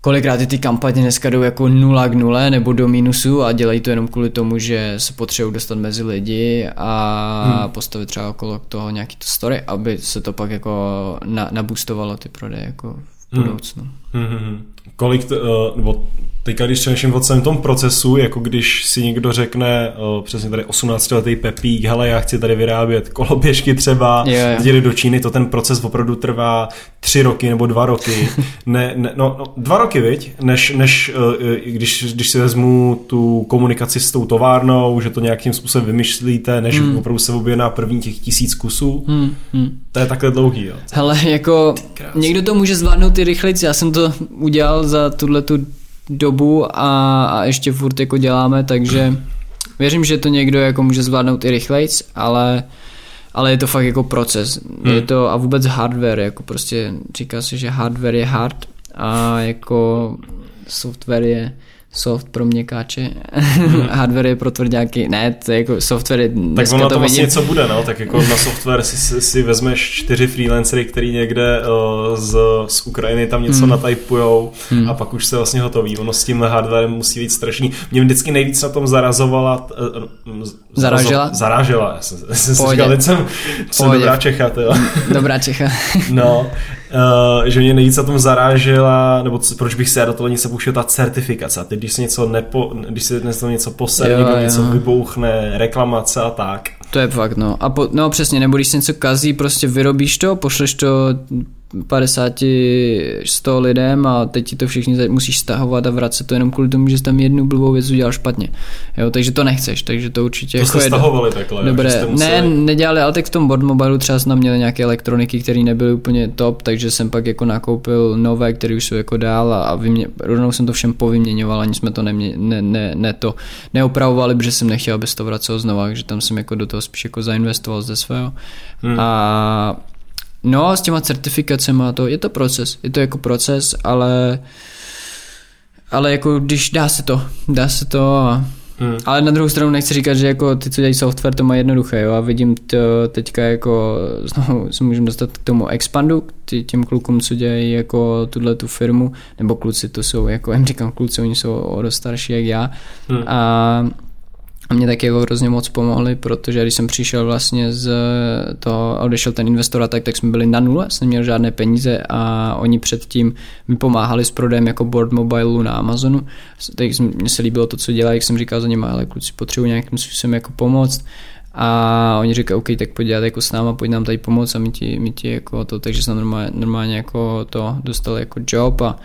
kolikrát ty, ty kampaně dneska jdou jako nula k nule nebo do mínusu a dělají to jenom kvůli tomu, že se potřebují dostat mezi lidi a hmm. postavit třeba okolo toho nějaký to story, aby se to pak jako na, nabustovalo ty prodeje jako budoucnu. Hmm. Hmm. Kolik, to, uh, nebo Teďka, když přemýšlím o celém tom procesu, jako když si někdo řekne, o, přesně tady 18-letý Pepík, hele, já chci tady vyrábět koloběžky třeba, Jo, jo. jde do Číny, to ten proces opravdu trvá tři roky nebo dva roky. (laughs) Ne, ne, no, no, dva roky, viď? Než, než eh, když, když si vezmu tu komunikaci s tou továrnou, že to nějakým způsobem vymyšlíte, než hmm. opravdu se objedná první těch tisíc kusů. Hmm, hmm. To je takhle dlouhý, jo. Hele, jako někdo to může zvládnout i rychlejc, já jsem to udělal za tuhle tu dobu a, a ještě furt jako děláme, takže věřím, že to někdo jako může zvládnout i rychlejc, ale ale je to fakt jako proces. Hmm. Je to a vůbec hardware, jako prostě říká se, že hardware je hard a jako software je soft pro měkáče, (laughs) hardware je pro tvrdňáky, ne, to je jako software je, Tak ono to to vlastně něco bude, no, tak jako na software si, si, vezmeš čtyři freelancery, který někde uh, z, z Ukrajiny tam něco Hmm. natypujou Hmm. a pak už se vlastně hotový. Ono s tím hardwarem musí být strašný. Mě vždycky nejvíc na tom zarazovala uh, Zaražela? Zarážela, já jsem, já (laughs) jsem si říkal, teď jsem, jsem dobrá Čecha, tyjo. (laughs) dobrá Čecha. No, uh, že mě nejvíc na tom zarážela, nebo c- proč bych se já do toho něco pouštěl, ta certifikace. A teď, když se něco, nepo, když se něco, něco posede, Jo, někdo jo. něco vybouchne, reklamace a tak. To je fakt, no. A po, no přesně, nebo když se něco kazí, prostě vyrobíš to, pošleš to 50, 100 lidem a teď ti to všichni musíš stahovat a vracet to jenom kvůli tomu, že jsi tam jednu blbou věc udělal špatně. Jo, takže to nechceš, takže to určitě To jako jste je... stahovali takhle, jo, Dobré, že jste ne, museli... nedělali, ale tak v tom board mobilu třeba jsme měli nějaké elektroniky, které nebyly úplně top, takže jsem pak jako nakoupil nové, které už jsou jako dál a, a vymě, rovnou jsem to všem povyměňoval, ani jsme to nemě, ne, ne, ne, to neopravovali, protože jsem nechtěl, aby se to vracelo znova, takže tam jsem jako do toho spíš jako zainvestoval ze svého. Hmm. A no, s těma certifikacemi to, je to proces, je to jako proces, ale ale jako když dá se to, dá se to a Hmm. ale na druhou stranu nechci říkat, že jako ty, co dělají software, to má jednoduché, jo, a vidím to teďka jako, (laughs) znovu se můžeme dostat k tomu expandu, těm klukům, co dělají jako tuhle tu firmu, nebo kluci, to jsou, jako jen říkám kluci, oni jsou o dost starší jak já, Hmm. a a mě taky jako hrozně moc pomohli, protože když jsem přišel vlastně z toho, a odešel ten investor a tak, tak jsme byli na nule, jsem neměl žádné peníze a oni předtím mi pomáhali s prodejem jako board mobileu na Amazonu. Tak mně se líbilo to, co dělají, jak jsem říkal za nimi, ale kluci potřebují nějakým způsobem jako pomoct. A oni říkají, OK, tak pojď dělat jako s náma, pojď nám tady pomoct a my ti, my ti jako to, takže jsem normálně, normálně jako to dostal jako job a,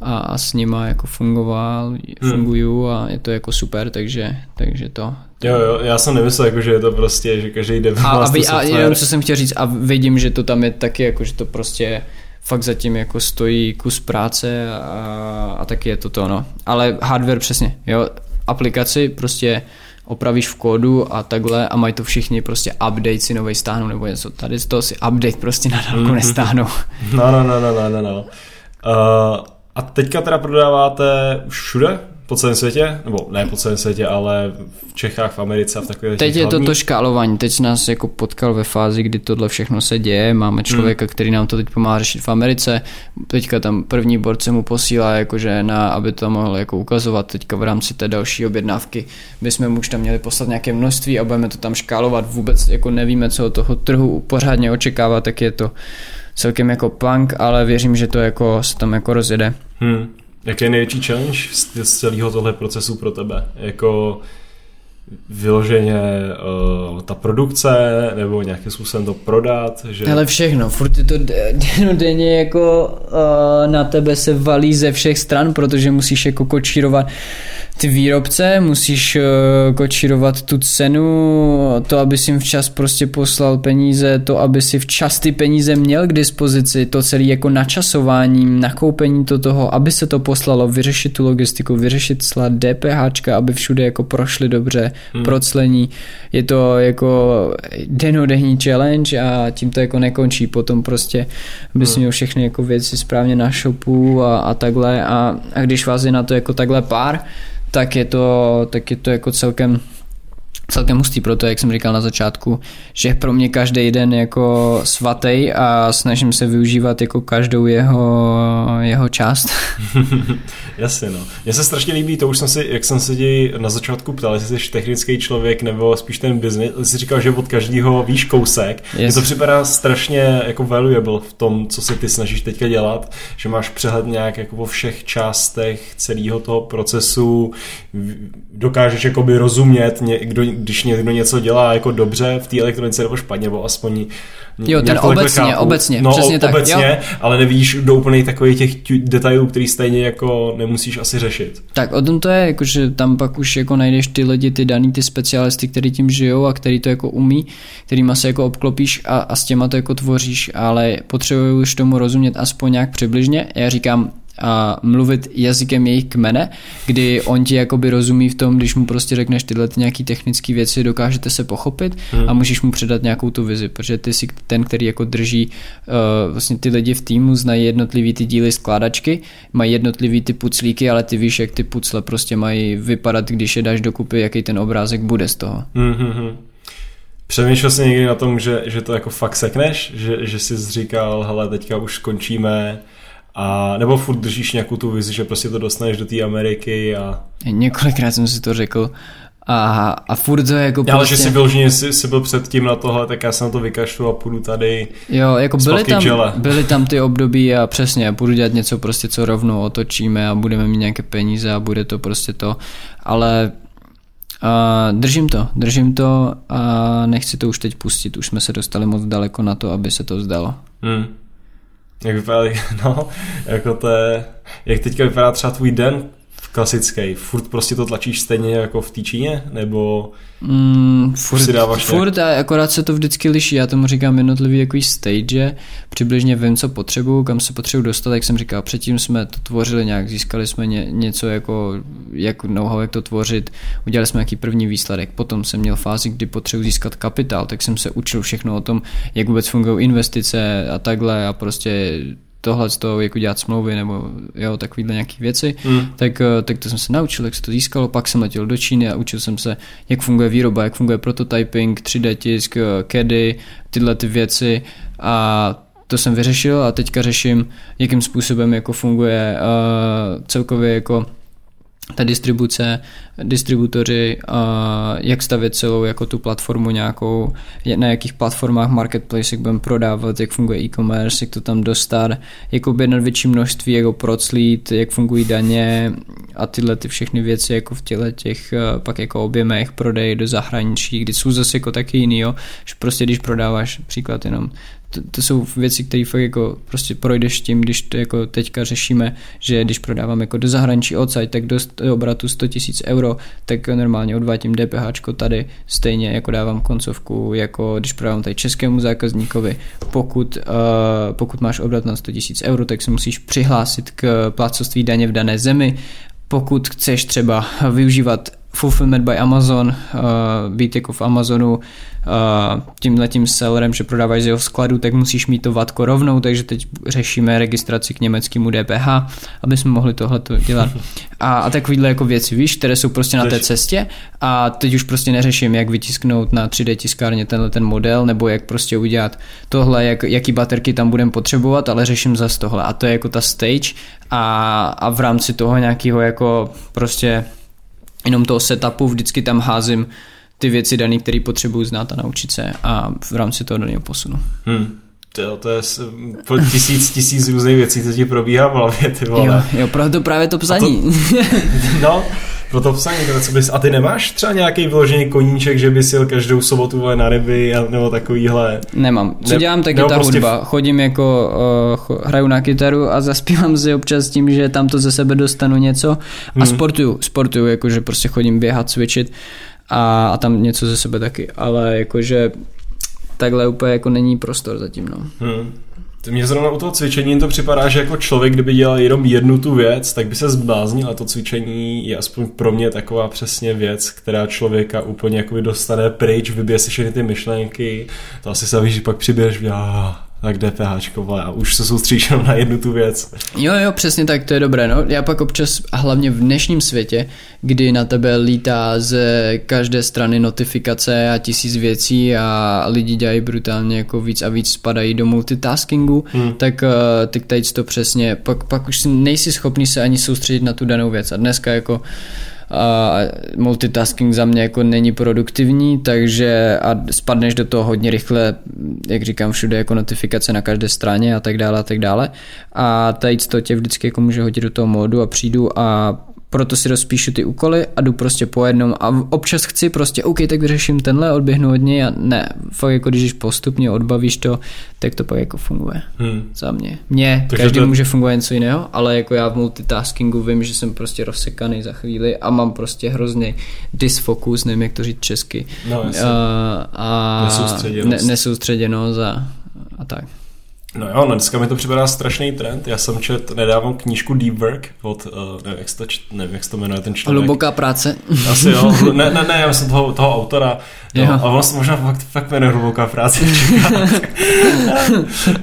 a, a s nima jako fungoval, funguju a je to jako super, takže, takže to. Jo, jo, já jsem nemyslel, jako, že je to prostě, že každý jde A, a, a jenom co jsem chtěl říct, a vidím, že to tam je taky, jako, že to prostě fakt zatím jako stojí kus práce a, a taky je to to, no. Ale hardware přesně, jo, aplikaci prostě opravíš v kódu a takhle a mají to všichni prostě update si novej stáhnou nebo něco. Tady z toho si update prostě na dálku Mhm. nestáhnou. No, no, no, no, no, no, no. Uh, a teďka teda prodáváte všude? Po celém světě? Nebo ne po celém světě, ale v Čechách, v Americe a v takových Teď je to hlavních? to škálování, teď nás jako potkal ve fázi, kdy tohle všechno se děje, máme člověka, který nám to teď pomáhá řešit v Americe, teďka tam první borce mu posílá jakože na, aby to mohl jako ukazovat, teďka v rámci té další objednávky bychom mu už tam měli poslat nějaké množství a budeme to tam škálovat, vůbec jako nevíme, co od toho trhu pořádně očekává, tak je to celkem jako punk, ale věřím, že to jako se tam jako rozjede. Hmm. Jaký je největší challenge z, celého tohle procesu pro tebe? Jako vyloženě uh, ta produkce nebo nějakým způsobem to prodat? Že... Ale všechno, furt je to de- (laughs) dennodenně jako uh, na tebe se valí ze všech stran, protože musíš jako kočírovat ty výrobce, musíš uh, kočírovat tu cenu, to, aby si jim včas prostě poslal peníze, to, aby si včas ty peníze měl k dispozici, to celé jako načasováním, nakoupení to toho, aby se to poslalo, vyřešit tu logistiku, vyřešit cla DPHčka, aby všude jako prošly dobře, hmm. proclení. Je to jako denodenní challenge a tím to jako nekončí. Potom prostě bys hmm. měl všechny jako věci správně na shopu a, a takhle a, a když vás je na to jako takhle pár, tak je to, tak je to jako celkem celkem hustý pro to, jak jsem říkal na začátku, že pro mě každý den jako svatý a snažím se využívat jako každou jeho, jeho část. (laughs) Jasně no. Mně se strašně líbí, to už jsem si, jak jsem se děj na začátku ptal, jestli jsi technický člověk nebo spíš ten business, jsi říkal, že od každého víš kousek. Yes. Mně to připadá strašně jako valuable v tom, co se ty snažíš teďka dělat, že máš přehled nějak jako o všech částech celého toho procesu, dokážeš jakoby rozumět, kdo, když někdo něco dělá jako dobře v té elektronice nebo špatně, nebo aspoň Jo, ten obecně, chápu. obecně, no, přesně tak. Obecně, jo. ale nevíš do úplně takových těch detailů, který stejně jako nemusíš asi řešit. Tak o tom to je, jako, že tam pak už jako najdeš ty lidi, ty daný, ty specialisty, který tím žijou a který to jako umí, kterýma se jako obklopíš a, a s těma to jako tvoříš, ale potřebuješ tomu rozumět aspoň nějak přibližně. Já říkám, a mluvit jazykem jejich kmene, kdy on ti jakoby rozumí v tom, když mu prostě řekneš tyhle ty nějaký technické věci, dokážete se pochopit hmm. a můžeš mu předat nějakou tu vizi, protože ty si ten, který jako drží uh, vlastně ty lidi v týmu, znají jednotlivý ty díly skládačky, mají jednotlivý ty puclíky, ale ty víš, jak ty pucle prostě mají vypadat, když je dáš dokupy, jaký ten obrázek bude z toho. Hmm. Přemýšlel jsi někdy na tom, že, že to jako fakt sekneš, že, že jsi říkal, hele, teďka už skončíme, a nebo furt držíš nějakou tu vizi, že prostě to dostaneš do té Ameriky a... Několikrát jsem si to řekl a, a furt to je jako Ale prostě... že si že jsi, jsi byl předtím na tohle, tak já se na to vykašlu a půjdu tady Jo, jako byly tam, byly tam ty období a přesně, budu dělat něco prostě, co rovnou otočíme a budeme mít nějaké peníze a bude to prostě to, ale Uh, držím to, držím to a nechci to už teď pustit, už jsme se dostali moc daleko na to, aby se to vzdalo. Hmm. Jak vypadá, (laughs) no, jako to je, jak teďka vypadá třeba tvůj den klasický? Furt prostě to tlačíš stejně jako v té Číně? Nebo mm, furt, si dáváš furt a akorát se to vždycky liší. Já tomu říkám jednotlivý jako stage, přibližně vím, co potřebuju, kam se potřebuji dostat, jak jsem říkal, předtím jsme to tvořili nějak, získali jsme ně, něco jako, jak know-how, jak to tvořit, udělali jsme nějaký první výsledek, potom jsem měl fázi, kdy potřebuji získat kapitál, tak jsem se učil všechno o tom, jak vůbec fungují investice a takhle a prostě tohle z toho, jak udělat smlouvy nebo jo, takovýhle nějaký věci, mm. tak, eh, tak to jsem se naučil, jak se to získalo, pak jsem letěl do Číny a učil jsem se, jak funguje výroba, jak funguje prototyping, 3D tisk, CADy, tyhle ty věci a to jsem vyřešil a teďka řeším, jakým způsobem jako funguje uh, celkově jako ta distribuce, distributoři, jak stavět celou jako tu platformu nějakou, na jakých platformách marketplace, jak budeme prodávat, jak funguje e-commerce, jak to tam dostat, jak objednat větší množství, jak ho proclít, jak fungují daně a tyhle ty všechny věci jako v těle těch pak jako objemech prodej do zahraničí, kdy jsou zase jako taky jiný, jo, že prostě když prodáváš příklad jenom to, to jsou věci, které fakt jako prostě projdeš tím, když to jako teďka řešíme, že když prodávám jako do zahraničí odsaď, tak do obratu 100 000 euro, tak normálně odvátím DPH tady stejně jako dávám koncovku, jako když prodávám tady českému zákazníkovi. Pokud, uh, pokud máš obrat na 100 000 euro, tak se musíš přihlásit k plácoství daně v dané zemi. Pokud chceš třeba využívat Fulfillment by Amazon, uh, být jako v Amazonu uh, tímhletím sellerem, že prodáváš z jeho skladu, tak musíš mít to vatko rovnou, takže teď řešíme registraci k německému DPH, aby jsme mohli tohle dělat. A, a takovýhle jako věci, víš, které jsou prostě na té cestě a teď už prostě neřeším, jak vytisknout na 3D tiskárně tenhle ten model, nebo jak prostě udělat tohle, jak, jaký baterky tam budeme potřebovat, ale řeším zase tohle. A to je jako ta stage a, a v rámci toho nějakého jako prostě jenom toho setupu, vždycky tam házím ty věci dané, které potřebuju znát a naučit se a v rámci toho daného posunu. Hmm. To, to je tisíc, tisíc různých věcí, co ti probíhá v hlavě, ty vole. Jo, jo proto právě to psaní. To, (laughs) no, pro to psaní, co bys, a ty nemáš třeba nějaký vyložený koníček, že bys jel každou sobotu vole, na ryby a, nebo takovýhle? Nemám. Co ne, dělám, tak je ta prostě hudba. V... Chodím jako, uh, hraju na kytaru a zaspívám si občas tím, že tam to ze sebe dostanu něco a hmm. sportuju, sportuju, jakože prostě chodím běhat, cvičit a, a tam něco ze sebe taky, ale jakože takhle úplně jako není prostor zatím, no. Hmm. Mně zrovna u toho cvičení to připadá, že jako člověk, kdyby dělal jenom jednu tu věc, tak by se zbláznil a to cvičení je aspoň pro mě taková přesně věc, která člověka úplně jako dostane pryč, vybije si všechny ty myšlenky, to asi se víš, že pak přiběž, já, tak DPH, a už se soustředíš jenom na jednu tu věc. Jo, jo, přesně tak, to je dobré, no. Já pak občas, a hlavně v dnešním světě, kdy na tebe lítá ze každé strany notifikace a tisíc věcí a lidi dělají brutálně jako víc a víc spadají do multitaskingu, hmm. tak uh, teď tady to přesně, pak, pak už nejsi schopný se ani soustředit na tu danou věc a dneska jako a multitasking za mě jako není produktivní, takže a spadneš do toho hodně rychle, jak říkám, všude jako notifikace na každé straně a tak dále a tak dále. A tady to tě vždycky jako může hodit do toho módu a přijdu a proto si rozpíšu ty úkoly a jdu prostě po jednom a občas chci prostě, OK, tak vyřeším tenhle, odběhnu od něj a ne, fakt jako když postupně odbavíš to, tak to pak jako funguje hmm. za mě. Mně, každý to... může fungovat něco jiného, ale jako já v multitaskingu vím, že jsem prostě rozsekaný za chvíli a mám prostě hrozně disfokus, nevím jak to říct česky. No, a, a nesoustředěnost. Ne, nesoustředěnost a, a tak. No jo, no dneska mi to připadá strašný trend. Já jsem čet nedávno knížku Deep Work od, uh, nevím, jak se to, nevím, jak se to jmenuje ten člověk. Hluboká práce. Asi jo, (laughs) ne, ne, ne, já jsem toho, toho autora. Jo. A on se možná fakt, fakt jmenuje Hluboká práce. (laughs)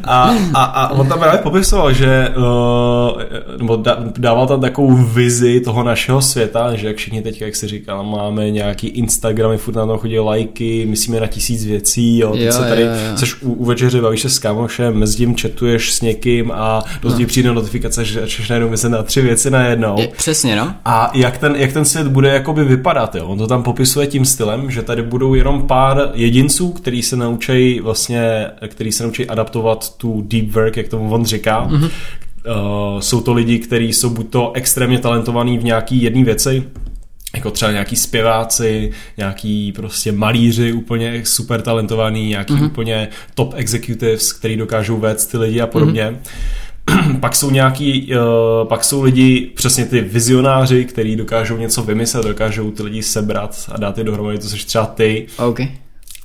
a, a, a, on tam právě popisoval, že uh, nebo dával tam takovou vizi toho našeho světa, že jak všichni teď, jak se říkal, máme nějaký Instagramy, furt na tom chodí lajky, myslíme na tisíc věcí, jo, teď jo, se tady, jo, jo. seš u, u večeře, bavíš se s kamošem, mezi tím četuješ s někým a do no. přijde notifikace, že začneš najednou myslet na tři věci najednou. Je, přesně, no. A jak ten, jak ten svět bude jakoby vypadat, jo? On to tam popisuje tím stylem, že tady budou jenom pár jedinců, který se naučí vlastně, který se naučí adaptovat tu deep work, jak tomu on říká. Mm-hmm. Uh, jsou to lidi, kteří jsou buď to extrémně talentovaní v nějaký jedné věci, jako třeba nějaký zpěváci, nějaký prostě malíři úplně super talentovaný, nějaký mm-hmm. úplně top executives, který dokážou vést ty lidi a podobně. Mm-hmm. (clears throat) pak jsou nějaký, uh, pak jsou lidi, přesně ty vizionáři, kteří dokážou něco vymyslet, dokážou ty lidi sebrat a dát je dohromady, to jsi třeba ty. Okay.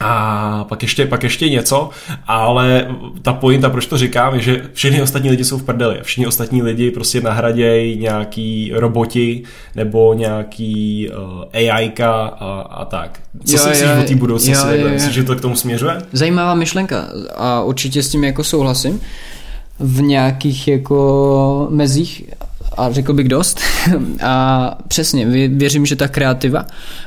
A pak ještě, pak ještě něco, ale ta pointa, proč to říkám, je, že všichni ostatní lidi jsou v prdeli. Všichni ostatní lidi prostě nahradějí nějaký roboti nebo nějaký uh, AIka a, a tak. Co jo, si myslíš o té budoucnosti? Myslíš, že to k tomu směřuje? Zajímavá myšlenka a určitě s tím jako souhlasím v nějakých jako mezích a řekl bych dost. (laughs) A přesně, věřím, že ta kreativa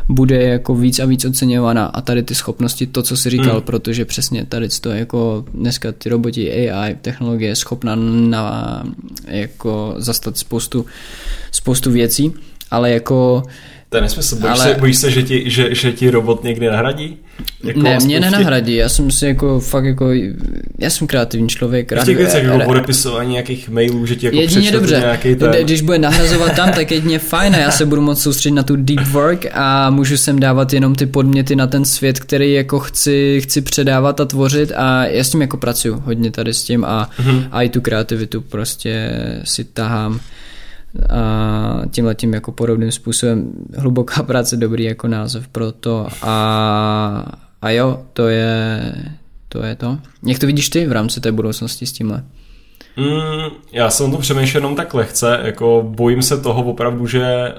bude jako víc a víc oceňovaná a tady ty schopnosti, to, co si říkal, hmm. protože přesně tady to jako dneska ty roboti, AI, technologie je schopná na, jako zastat spoustu, spoustu věcí, ale jako to je nesmysl. Bojíš, ale... se, bojíš se, že ti, že, že ti robot někdy nahradí? Jako ne, mě nenahradí. Já jsem si jako fakt jako, já jsem kreativní člověk. Rád, v těch věcech, jako podepisování nějakých mailů, že ti jako jedině dobře. Nějaký ten... Když bude nahrazovat tam, tak jedině fajn a já se budu moct soustředit na tu deep work a můžu sem dávat jenom ty podměty na ten svět, který jako chci, chci předávat a tvořit a já s tím jako pracuju hodně tady s tím a, mm-hmm. a i tu kreativitu prostě si tahám a tímhle tím jako podobným způsobem hluboká (laughs) práce dobrý jako název pro to a, a jo, to je to je to. Jak to vidíš ty v rámci té budoucnosti s tímhle? Mm, já jsem to přemýšlel jenom tak lehce, jako bojím se toho opravdu, že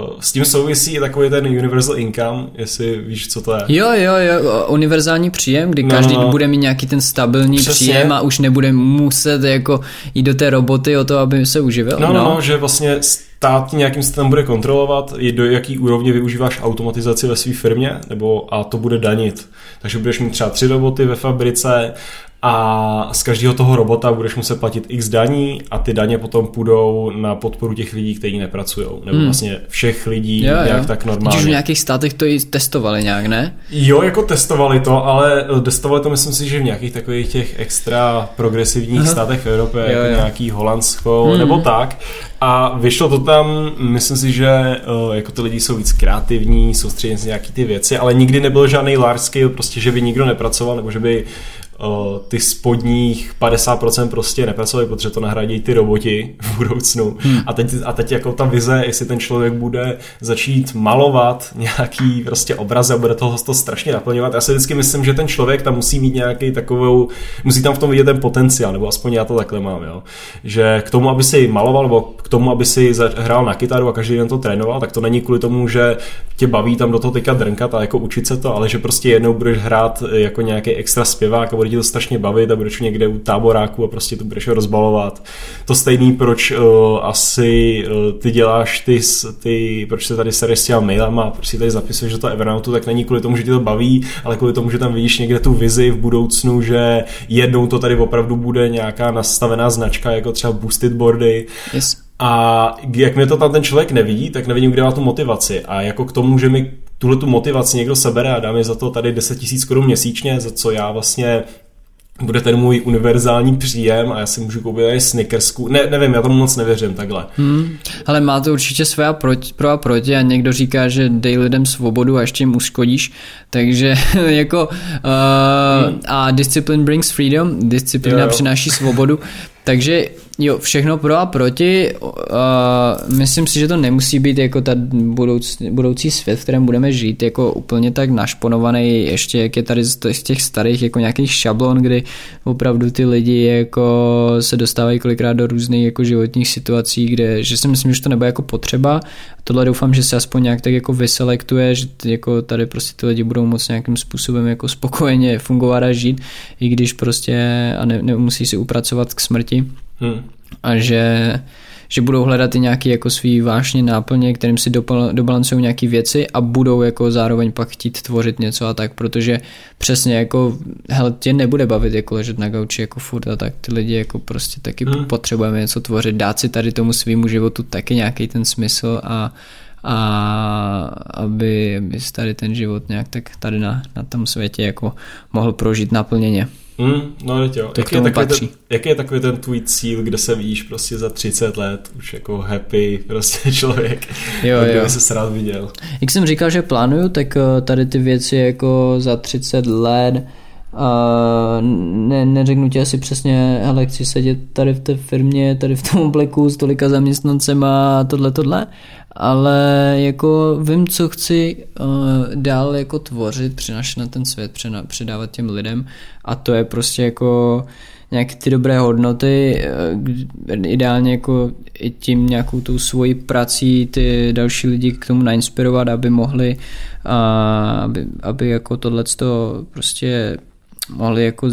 uh, s tím souvisí takový ten universal income, jestli víš, co to je. Jo, jo, jo, univerzální příjem, kdy no, každý no, bude mít nějaký ten stabilní přesně. příjem a už nebude muset jako jít do té roboty o to, aby se uživil. No, no, no, že vlastně stát nějakým systémem bude kontrolovat, do jaký úrovně využíváš automatizaci ve své firmě, nebo a to bude danit. Takže budeš mít třeba tři roboty ve fabrice a z každého toho robota budeš muset platit x daní a ty daně potom půjdou na podporu těch lidí, kteří nepracují. Nebo hmm. vlastně všech lidí jo, nějak jo. tak normálně. Když v nějakých státech to i testovali nějak, ne? Jo, jako testovali to, ale testovali to myslím si, že v nějakých takových těch extra progresivních Aha. státech v Evropě, jo, jako jo. nějaký Holandsko hmm. nebo tak. A vyšlo to tam, myslím si, že eh, jako ty lidi jsou víc kreativní, soustředěni se nějaký ty věci, ale nikdy nebyl žádný large scale, prostě, že by nikdo nepracoval, nebo že by ty spodních 50% prostě nepracovali, protože to nahradí ty roboti v budoucnu. Hmm. A, teď, a teď jako ta vize, jestli ten člověk bude začít malovat nějaký prostě obrazy a bude toho to strašně naplňovat. Já si vždycky myslím, že ten člověk tam musí mít nějaký takovou, musí tam v tom vidět ten potenciál, nebo aspoň já to takhle mám, jo. Že k tomu, aby si maloval, nebo k tomu, aby si hrál na kytaru a každý den to trénoval, tak to není kvůli tomu, že tě baví tam do toho teďka drnkat a jako učit se to, ale že prostě jednou budeš hrát jako nějaký extra zpěvák a ti to strašně bavit a budeš někde u táboráku a prostě to budeš rozbalovat. To stejný, proč uh, asi uh, ty děláš ty, ty, proč se tady sereš s těma mailama, proč si tady zapisuješ že to Evernoutu, tak není kvůli tomu, že ti to baví, ale kvůli tomu, že tam vidíš někde tu vizi v budoucnu, že jednou to tady opravdu bude nějaká nastavená značka, jako třeba boosted boardy. Yes. A jak mě to tam ten člověk nevidí, tak nevidím, kde má tu motivaci. A jako k tomu, že mi tuhle tu motivaci někdo sebere a dá mi za to tady 10 000 korun měsíčně, za co já vlastně bude ten můj univerzální příjem a já si můžu koupit i snickersku. Ne, nevím, já tomu moc nevěřím takhle. Hmm, ale má to určitě své a proti, pro a proti a někdo říká, že dej lidem svobodu a ještě jim uškodíš, takže (laughs) jako uh, hmm. a discipline brings freedom, disciplína jo, jo. přináší svobodu, takže jo, všechno pro a proti. Uh, myslím si, že to nemusí být jako ta budoucí, budoucí svět, v kterém budeme žít, jako úplně tak našponovaný, ještě jak je tady z těch starých jako nějakých šablon, kdy opravdu ty lidi jako se dostávají kolikrát do různých jako životních situací, kde, že si myslím, že to nebude jako potřeba. Tohle doufám, že se aspoň nějak tak jako vyselektuje, že jako tady prostě ty lidi budou moc nějakým způsobem jako spokojeně fungovat a žít, i když prostě a ne, nemusí si upracovat k smrti. Hmm. A že, že budou hledat i nějaký jako svý vášně náplně, kterým si dobalancují nějaký věci a budou jako zároveň pak chtít tvořit něco a tak, protože přesně jako hele, tě nebude bavit jako ležet na gauči jako furt a tak ty lidi jako prostě taky hmm. potřebujeme něco tvořit, dát si tady tomu svýmu životu taky nějaký ten smysl a a aby, aby tady ten život nějak tak tady na, na tom světě jako mohl prožít naplněně. Mm, no jo. To jaký, je takový ten, jaký je takový ten tvůj cíl, kde se víš prostě za 30 let, už jako happy prostě (laughs) člověk, jo, jo. se rád viděl. Jak jsem říkal, že plánuju, tak eh, tady ty věci jako za 30 let a ne, neřeknu ti asi přesně, hele, chci sedět tady v té firmě, tady v tom obleku s tolika zaměstnancema a tohle, tohle, ale jako vím, co chci uh, dál jako tvořit, přinašet na ten svět, předávat těm lidem a to je prostě jako nějaké ty dobré hodnoty, uh, ideálně jako i tím nějakou tou svojí prací ty další lidi k tomu nainspirovat, aby mohli, uh, aby, aby jako tohleto prostě mohli jako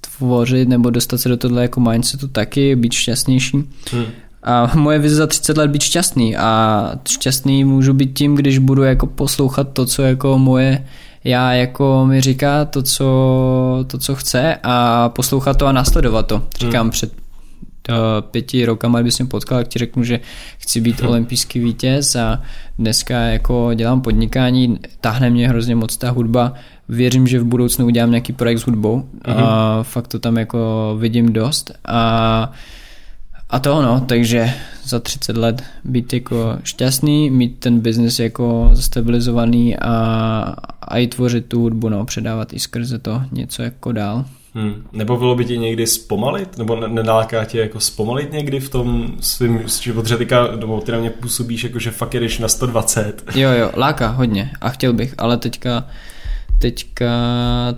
tvořit nebo dostat se do tohle jako mindsetu taky, být šťastnější. Hmm. A moje vize za 30 let být šťastný a šťastný můžu být tím, když budu jako poslouchat to, co jako moje já jako mi říká to, co, to, co chce a poslouchat to a následovat to. Říkám hmm. před uh, pěti rokama, kdybych mě potkal, tak ti řeknu, že chci být hmm. olympijský vítěz a dneska jako dělám podnikání, táhne mě hrozně moc ta hudba, věřím, že v budoucnu udělám nějaký projekt s hudbou hmm. a fakt to tam jako vidím dost a a to ono, takže za 30 let být jako šťastný, mít ten biznis jako stabilizovaný a, a i tvořit tu hudbu, no, předávat i skrze to něco jako dál. Hmm. Nebo bylo by tě někdy zpomalit? Nebo nenaláká tě jako zpomalit někdy v tom svým životě? Teďka, nebo ty na mě působíš jako, že fakt jedeš na 120. Jo, jo, láká hodně a chtěl bych, ale teďka teďka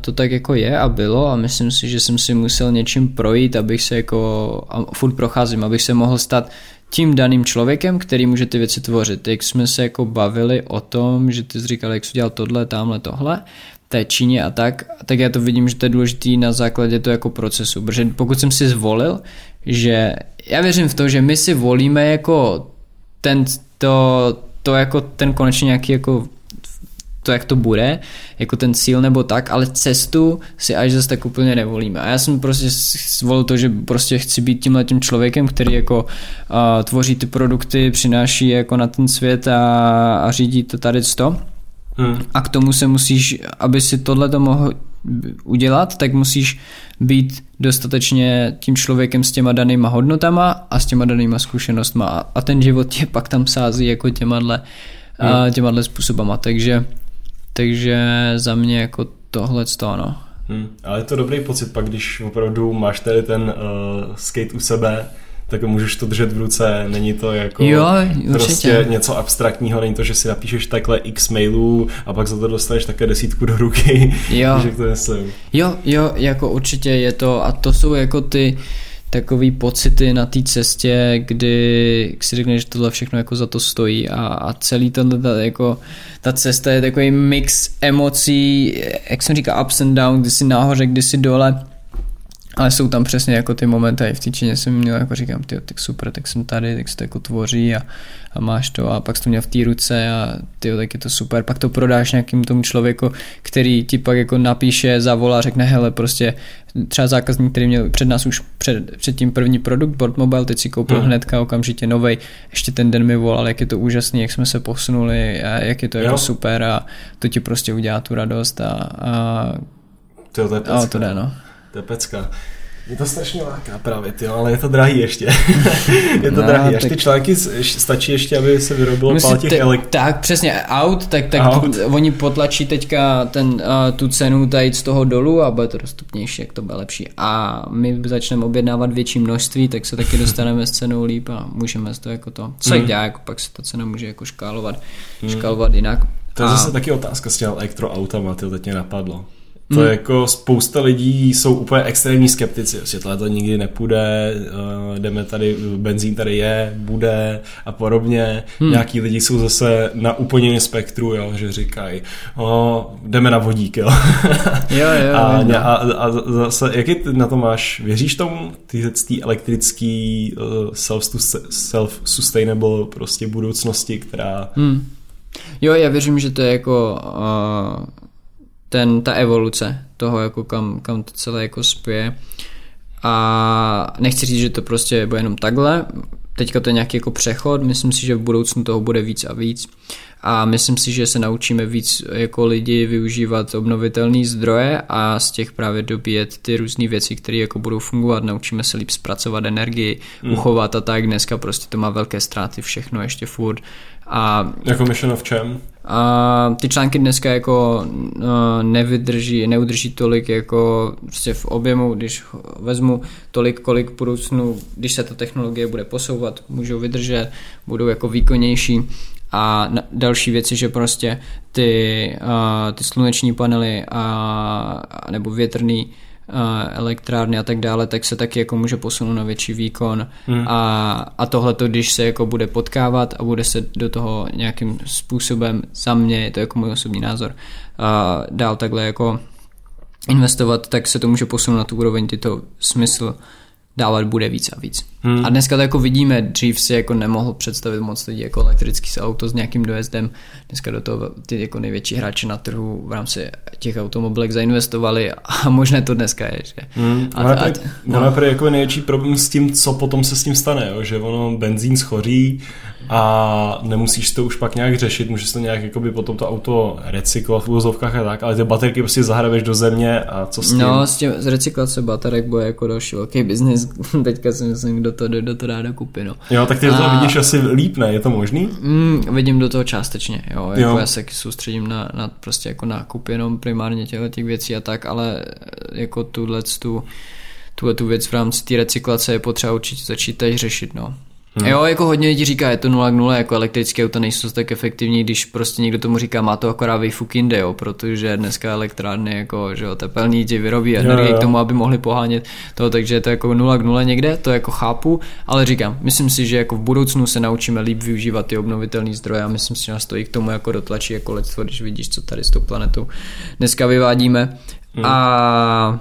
to tak jako je a bylo a myslím si, že jsem si musel něčím projít, abych se jako, a furt procházím, abych se mohl stát tím daným člověkem, který může ty věci tvořit. Jak jsme se jako bavili o tom, že ty jsi říkal, jak jsi udělal tohle, tamhle, tohle, té Číně a tak, tak já to vidím, že to je důležitý na základě to jako procesu, protože pokud jsem si zvolil, že já věřím v to, že my si volíme jako ten, to, to jako ten konečně nějaký jako to, jak to bude, jako ten cíl nebo tak, ale cestu si až zase tak úplně nevolíme. A já jsem prostě zvolil to, že prostě chci být tímhle tím člověkem, který jako uh, tvoří ty produkty, přináší jako na ten svět a, a řídí to tady to. Hmm. A k tomu se musíš, aby si tohle to mohl udělat, tak musíš být dostatečně tím člověkem s těma danýma hodnotama a s těma danýma zkušenostma a ten život tě pak tam sází jako těma hmm. těma způsobama, takže takže za mě jako tohle to ano. Hmm, ale je to dobrý pocit pak, když opravdu máš tady ten uh, skate u sebe, tak můžeš to držet v ruce, není to jako jo, prostě něco abstraktního, není to, že si napíšeš takhle x mailů a pak za to dostaneš také desítku do ruky, jo. (laughs) že to myslím. Jo, jo, jako určitě je to a to jsou jako ty takový pocity na té cestě, kdy si řekneš, že tohle všechno jako za to stojí a, a celý tenhle, ta, jako, ta cesta je takový mix emocí, jak jsem říkal, ups and down, kdy jsi nahoře, kdy jsi dole, ale jsou tam přesně jako ty momenty, i v té Číně jsem měl, jako říkám, ty, tak super, tak jsem tady, tak se to jako tvoří a, a máš to a pak jsi to měl v té ruce a ty, tak je to super, pak to prodáš nějakým tomu člověku, který ti pak jako napíše, zavolá, řekne, hele, prostě třeba zákazník, který měl před nás už před, před tím první produkt, Board Mobile, teď si koupil hmm. hnedka okamžitě novej, ještě ten den mi volal, jak je to úžasný, jak jsme se posunuli a jak je to jako jo. jako super a to ti prostě udělá tu radost a, a to, je a to jde, no. To je pecka. Je to strašně láká právě, ty, ale je to drahý ještě. (laughs) je to no, drahý. Až tak... ty články stačí ještě, aby se vyrobilo pár těch te, elek... Tak, přesně, aut, tak, tak aut. Tu, oni potlačí teďka ten, uh, tu cenu tady z toho dolů a bude to dostupnější, jak to bude lepší. A my začneme objednávat větší množství, tak se taky dostaneme s cenou líp a můžeme to jako to, co hmm. dělá, jako pak se ta cena může jako škálovat, hmm. škálovat jinak. To je a... zase taky otázka s těmi elektroautama, to teď mě napadlo. To je jako spousta lidí jsou úplně extrémní skeptici. Prostě tohle to nikdy nepůjde, uh, jdeme tady, benzín tady je, bude a podobně. Hmm. Nějaký lidi jsou zase na úplně spektru, jo, že říkají, oh, jdeme na vodík, jo. jo, jo, (laughs) a, jo. A, a, zase, jaký ty na to máš? Věříš tomu? Ty ty elektrický uh, self-sustainable prostě budoucnosti, která... Hmm. Jo, já věřím, že to je jako uh, ten, ta evoluce toho, jako kam, kam to celé jako spěje. A nechci říct, že to prostě bude jenom takhle, teďka to je nějaký jako přechod, myslím si, že v budoucnu toho bude víc a víc a myslím si, že se naučíme víc jako lidi využívat obnovitelné zdroje a z těch právě dobíjet ty různé věci, které jako budou fungovat, naučíme se líp zpracovat energii, hmm. uchovat a tak, dneska prostě to má velké ztráty všechno ještě furt. A, jako myšleno v čem? A ty články dneska jako uh, nevydrží, neudrží tolik jako prostě v objemu, když vezmu tolik, kolik budoucnu, když se ta technologie bude posouvat, můžou vydržet, budou jako výkonnější a další věci, že prostě ty, uh, ty sluneční panely a, nebo větrný elektrárny a tak dále, tak se taky jako může posunout na větší výkon hmm. a, a tohle to, když se jako bude potkávat a bude se do toho nějakým způsobem za mě, je to jako můj osobní názor, a dál takhle jako investovat, tak se to může posunout na tu úroveň, tyto smysl dávat bude víc a víc. Hmm. A dneska to jako vidíme, dřív si jako nemohl představit moc lidí jako elektrický auto s nějakým dojezdem. Dneska do toho ty jako největší hráči na trhu v rámci těch automobilek zainvestovali a (laughs) možné to dneska je. Že? Hmm. A, a, no. ono je jako největší problém s tím, co potom se s tím stane, jo? že ono benzín schoří a nemusíš to už pak nějak řešit, můžeš to nějak jakoby potom to auto recyklovat v úvozovkách a tak, ale ty baterky prostě zahrabeš do země a co s tím? No, s tím z recyklace baterek bude jako další velký biznis, (laughs) teďka si myslím, kdo to, kdo to ráda kupy, no. Jo, tak ty a... to vidíš asi líp, ne? Je to možný? Mm, vidím do toho částečně, jo, jako jo. já se soustředím na, na prostě jako nákup jenom primárně těchto těch věcí a tak, ale jako tuhle tu tuhle tu věc v rámci té recyklace je potřeba určitě začít teď řešit, no. Hmm. Jo, jako hodně lidí říká, je to 0 k 0, jako elektrické auta nejsou tak efektivní, když prostě někdo tomu říká, má to akorát výfuk jinde, jo, protože dneska elektrárny, jako, že jo, tepelní ti vyrobí energii k tomu, aby mohli pohánět to, takže je to jako 0 k 0 někde, to jako chápu, ale říkám, myslím si, že jako v budoucnu se naučíme líp využívat ty obnovitelné zdroje a myslím si, že nás to i k tomu jako dotlačí jako lidstvo, když vidíš, co tady s tou planetou dneska vyvádíme. Hmm. A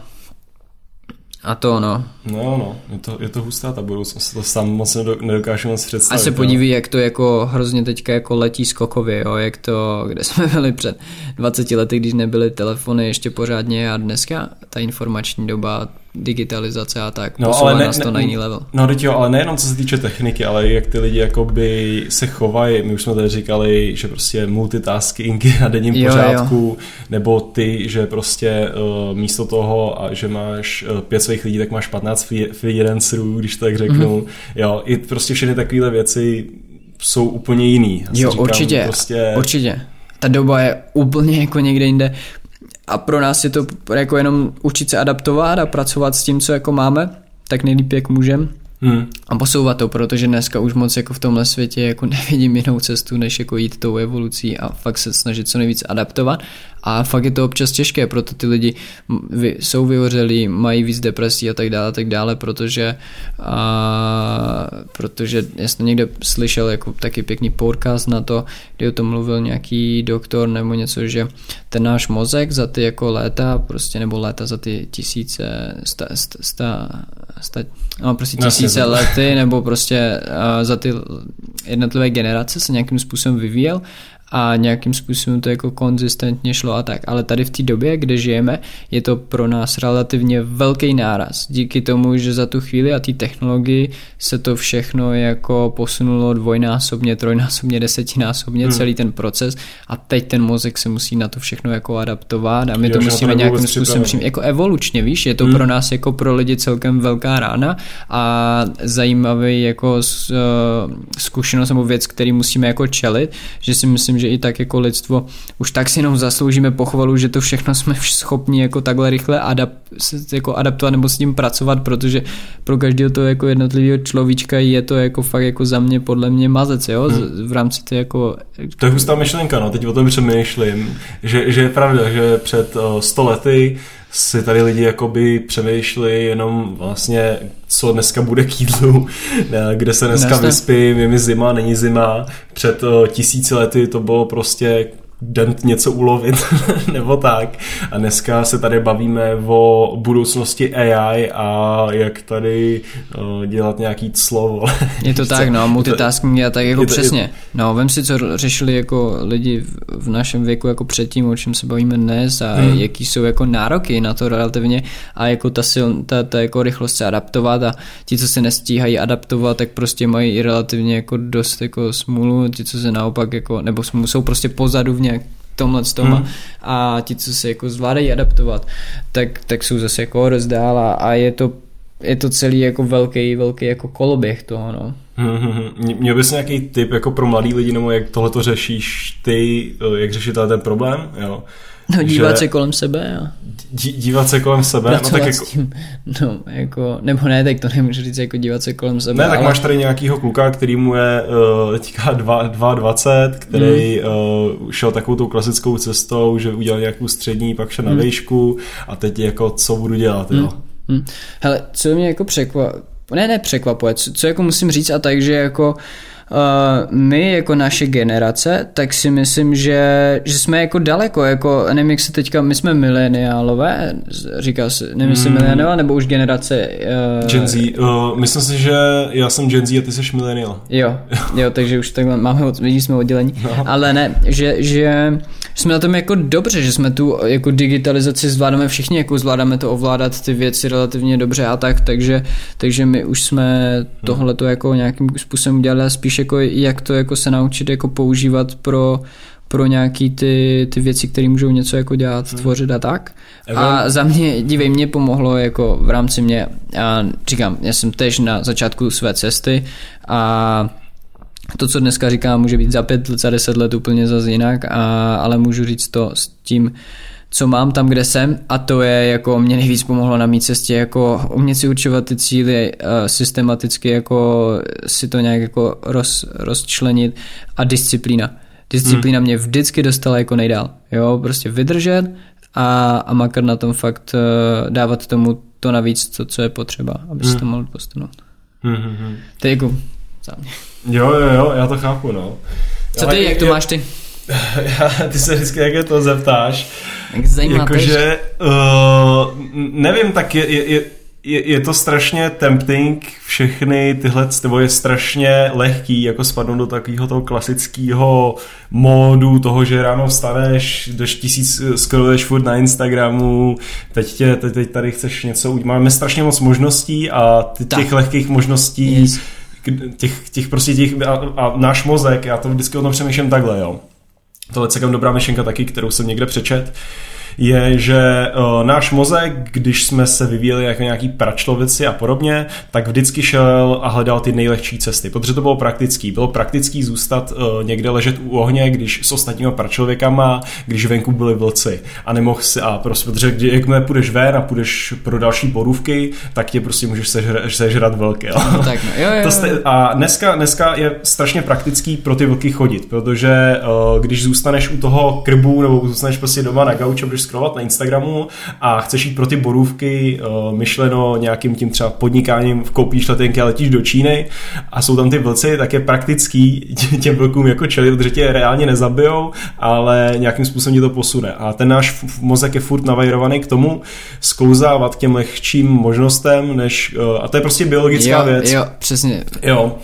a to no. No, no, je to, je to hustá ta budoucnost, to sám moc nedokážu moc představit. A se podívej, jak to jako hrozně teďka jako letí skokově, jo, jak to, kde jsme byli před 20 lety, když nebyly telefony ještě pořádně a dneska ta informační doba digitalizace a tak, no, ale ne, nás to ne, na jiný level. No teď jo, ale nejenom co se týče techniky, ale jak ty lidi jakoby se chovají, my už jsme tady říkali, že prostě multitasking na denním jo, pořádku, jo. nebo ty, že prostě uh, místo toho, a že máš uh, pět svých lidí, tak máš 15 freelancerů, když tak řeknu, mm-hmm. jo, i prostě všechny takovéhle věci jsou úplně jiný. Já jo, říkám, určitě, prostě... určitě. Ta doba je úplně jako někde jinde a pro nás je to jako jenom učit se adaptovat a pracovat s tím, co jako máme, tak nejlíp jak můžem Hmm. a posouvat to, protože dneska už moc jako v tomhle světě jako (laughs) nevidím jinou cestu, než jako jít tou evolucí a fakt se snažit co nejvíc adaptovat a fakt je to občas těžké, proto ty lidi jsou vyhořelí, mají víc depresí a tak dále, a tak dále, protože a, protože já jsem někde slyšel jako taky pěkný podcast na to, kdy o tom mluvil nějaký doktor nebo něco, že ten náš mozek za ty jako léta, prostě nebo léta za ty tisíce, sta, sta, sta, sta no prostě Jasně, tisíce lety, nebo prostě a, za ty jednotlivé generace se nějakým způsobem vyvíjel a nějakým způsobem to jako konzistentně šlo a tak. Ale tady v té době, kde žijeme, je to pro nás relativně velký náraz. Díky tomu, že za tu chvíli a té technologii se to všechno jako posunulo dvojnásobně, trojnásobně, desetinásobně Hmm. celý ten proces a teď ten mozek se musí na to všechno jako adaptovat a my Jo, to to musíme nebyl nějakým způsobem přijmout jako evolučně, víš, je to Hmm. pro nás jako pro lidi celkem velká rána a zajímavý jako eh, zkušenost nebo věc, který musíme jako čelit, že si myslím, že i tak jako lidstvo už tak si jenom zasloužíme pochvalu, že to všechno jsme schopni jako takhle rychle adap, jako adaptovat nebo s tím pracovat, protože pro každého to jako jednotlivého človíčka je to jako fakt jako za mě podle mě mazec, jo, z- v rámci té jako To je hustá myšlenka, no, teď o tom přemýšlím, že, že je pravda, že před uh, 100 lety si tady lidi jakoby přemýšleli jenom vlastně, co dneska bude k jídlu, kde se dneska vyspím, je mi zima, není zima. Před uh, tisíci lety to bylo prostě den něco ulovit, (laughs) nebo tak. A dneska se tady bavíme o budoucnosti AI a jak tady uh, dělat nějaký slovo. Je to (laughs) tak, no, multitasking a tak jako je to- přesně. No, vem si, co řešili jako lidi v- v našem věku jako předtím, o čem se bavíme dnes a Hmm. jaký jsou jako nároky na to relativně a jako ta, sil, ta, ta jako rychlost se adaptovat a ti, co se nestíhají adaptovat, tak prostě mají i relativně jako dost jako smůlu, ti, co se naopak jako, nebo smůlu, jsou prostě pozadu v nějak tomhle s tom Hmm. a ti, co se jako zvládají adaptovat, tak, tak jsou zase jako rozdál a, a je to je to celý jako velký, velký jako koloběh toho, no. (laughs) Mhm. Měl bys nějaký tip jako pro mladý lidi, nebo jak tohle to řešíš ty, eh, jak řešit ten problém, jo? No dívat Že- se kolem sebe a Dí, dívat se kolem sebe, no tak pracovat jako, s tím, (laughs) no jako, nebo ne, tak to nemůžu říct jako dívat se kolem sebe, ne, tak ale máš tady nějakýho kluka, který mu je uh, teďka dva- 22, který Hmm. uh, šel takovou tou klasickou cestou, že udělal nějakou střední, pak šel na Hmm. výšku a teď jako co budu dělat, jo? Hm. Hele, co mě jako překvapuje, ne, ne překvapuje, co, co jako musím říct a tak, že jako Uh, my jako naše generace, tak si myslím, že, že jsme jako daleko, jako nevím jak se teďka, my jsme mileniálové, říká se, nevím jestli Hmm. mileniál, nebo už generace uh, Gen Z, uh, myslím si, že já jsem Gen Z a ty jsi millennial. Jo, (laughs) jo, takže už takhle máme, vidíš, jsme oddělení, No. ale ne, že, že jsme na tom jako dobře, že jsme tu jako digitalizaci zvládáme všichni, jako zvládáme to ovládat ty věci relativně dobře a tak, takže, takže my už jsme tohle to jako nějakým způsobem udělali a spíš jako jak to jako se naučit jako používat pro pro nějaký ty, ty věci, které můžou něco jako dělat, tvořit a tak. A za mě, dívej, mě pomohlo jako v rámci mě, a říkám, já jsem tež na začátku své cesty a to, co dneska říkám, může být za pět let, za deset let úplně zase jinak, a, ale můžu říct to s tím, co mám tam, kde jsem a to je jako mě nejvíc pomohlo na mý cestě jako umět si určovat ty cíly uh, systematicky jako si to nějak jako roz, rozčlenit a disciplína. Disciplína mě vždycky dostala jako nejdál. Jo, prostě vydržet a, a makat na tom fakt uh, dávat tomu to navíc, to, co je potřeba, aby se to mohl posunout. Mhm. To je jako za mě. Jo, jo, jo, já to chápu, no. Co Ale ty, jak to je- máš ty? (laughs) Já, ty se vždycky, jak je to zeptáš. Jak se zajímá Jakože, uh, nevím, tak je, je, je, je, to strašně tempting, všechny tyhle, nebo je strašně lehký jako spadnout do takového toho klasického módu toho, že ráno vstaneš, jdeš tisíc, scrolluješ furt na Instagramu, teď, tě, teď, teď tady chceš něco udělat. Máme strašně moc možností a ty, Tak. těch lehkých možností, Yes. Těch, těch prostě těch, a, a náš mozek, já to vždycky o tom přemýšlím takhle, jo. Tohle je celkem dobrá myšlenka taky, kterou jsem někde přečet, je, že uh, náš mozek, když jsme se vyvíjeli jako nějaký pračlovici a podobně, tak vždycky šel a hledal ty nejlehčí cesty, protože to bylo praktický. Bylo praktický zůstat uh, někde ležet u ohně, když s ostatníma pračlověkama, když venku byly vlci a nemohl si, a prostě, protože když, jakmile půjdeš ven a půjdeš pro další borůvky, tak tě prostě můžeš sežrat, sežrat vlky. Jo? No, tak no. jo, jo, jo. Jste, a dneska, dneska je strašně praktický pro ty vlky chodit, protože uh, když zůstaneš u toho krbu nebo zůstaneš prostě doma na gauči a budeš scrollovat na Instagramu a chceš jít pro ty borůvky uh, myšleno nějakým tím třeba podnikáním, koupíš letenky a letíš do Číny a jsou tam ty vlci, tak je praktický těm vlkům jako čelit, protože tě reálně nezabijou, ale nějakým způsobem ti to posune. A ten náš mozek je furt navajrovaný k tomu sklouzávat k těm lehčím možnostem, než, uh, a to je prostě biologická jo, věc. Jo, přesně. Jo.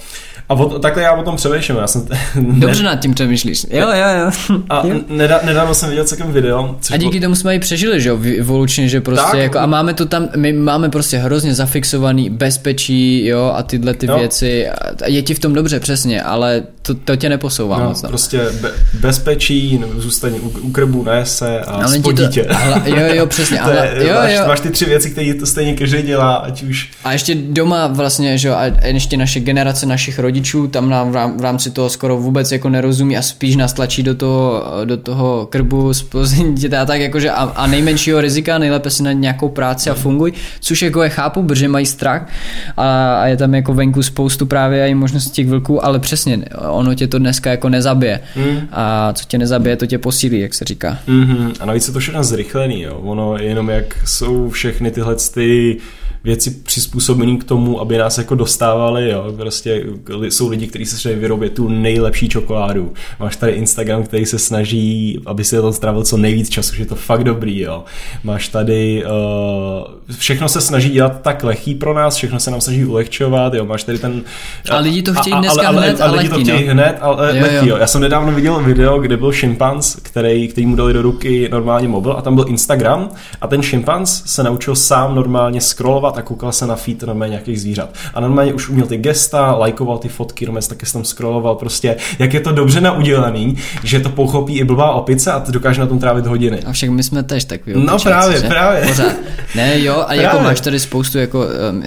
A o, takhle já o tom přemýšlím. Já jsem (laughs) Dobře nad tím přemýšlíš. Jo, jo, jo. A nedá, nedávno jsem viděl celkem video. A díky tomu jsme i přežili, že jo, evolučně, že prostě tak, jako, a máme to tam, my máme prostě hrozně zafixovaný bezpečí, jo, a tyhle ty jo. věci. A je ti v tom dobře, přesně, ale to, to tě neposouvá no, moc. No. Prostě be, bezpečí, zůstaní u, u krbu, se a ale spodítě. To, jo, jo, přesně. (laughs) ale, je, jo, máš, jo. máš ty tři věci, které to stejně každý dělá, ať už... A ještě doma vlastně, že jo, a ještě naše generace našich rodičů tam nám v rámci toho skoro vůbec jako nerozumí a spíš nás tlačí do toho, do toho krbu spozděte (laughs) a tak jakože a, a nejmenšího rizika, nejlépe si na nějakou práci a funguj, což jako je chápu, protože mají strach a, a je tam jako venku spoustu právě i možností těch vlků, ale přesně, ono tě to dneska jako nezabije. Mm. A co tě nezabije, to tě posílí, jak se říká. Mm-hmm. A navíc je to všechno zrychlený, jo. Ono jenom jak jsou všechny tyhle ty věci přizpůsobené k tomu, aby nás jako dostávali, jo. Prostě jsou lidi, kteří se snaží vyrobit tu nejlepší čokoládu. Máš tady Instagram, který se snaží, aby si to strávil co nejvíc času, že je to fakt dobrý, jo. Máš tady, uh, všechno se snaží dělat tak lehký pro nás, všechno se nám snaží ulehčovat, jo. Máš tady ten... A lidi to chtějí dneska a, ale, hned a, lidi lehký, to chtějí no? hned a jo, lehký, jo. Já jsem nedávno viděl video, kde byl šimpanz, který, který mu dali do ruky normálně mobil a tam byl Instagram a ten šimpanz se naučil sám normálně scrollovat a koukal se na feed normálně nějakých zvířat. A normálně už uměl ty gesta, lajkoval ty fotky, normálně taky jsem scrolloval prostě, jak je to dobře naudělaný, že to pochopí i blbá opice a dokáže na tom trávit hodiny. A však my jsme tež takový No právě, že? právě. Pořád. Ne, jo, a jako právě. jako máš tady spoustu jako um,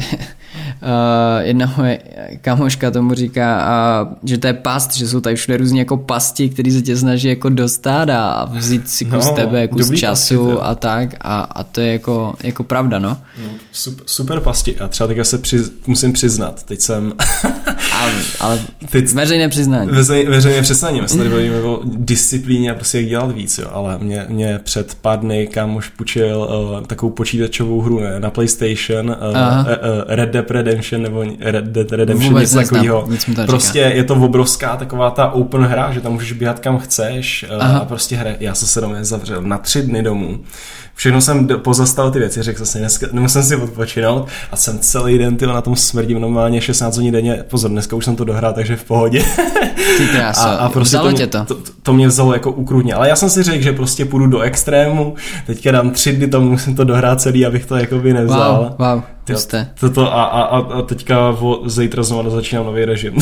jedna moje kamoška tomu říká, uh, že to je past, že jsou tady všude různě jako pasti, který se tě snaží jako dostat a vzít si kus no, tebe, kus času pasti, a tak. A, a to je jako, jako pravda, no. no super, super pasti. A třeba tak se přiz, musím přiznat, teď jsem... (laughs) ale, ale teď, veřejné přiznání. Veřej, veřejné přiznání, my se tady bavíme o disciplíně a prostě jak dělat víc, jo, ale mě, mě před pár dny kámoš půjčil uh, takovou počítačovou hru ne, na PlayStation, uh, uh, uh, Red Dead Redemption nebo Red Dead Redemption, Vůbec něco takového. Prostě je to obrovská taková ta open hra, že tam můžeš běhat kam chceš Aha. a prostě hra. Já jsem se doma zavřel na tři dny domů. Všechno jsem pozastal ty věci, řekl jsem si, dneska, nemusím si odpočinout a jsem celý den na tom smrdím normálně 16 hodin denně. Pozor, dneska už jsem to dohrál, takže v pohodě. Ty krása, a, a prostě to, tě to. to. To, mě vzalo jako ukrutně, ale já jsem si řekl, že prostě půjdu do extrému, teďka dám tři dny tomu, musím to dohrát celý, abych to jako by nevzal. Wow, wow. Jste. Toto a, a, a teďka zítra znovu začínám nový režim.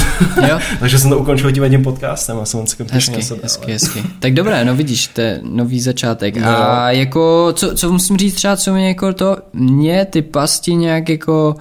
Jo? (laughs) Takže jsem to ukončil tím jedním podcastem a jsem hezky, hezky, hezky, hezky. Tak dobré, no vidíš, to je nový začátek. No. A jako, co, co musím říct třeba, co mě jako to, mě ty pasti nějak jako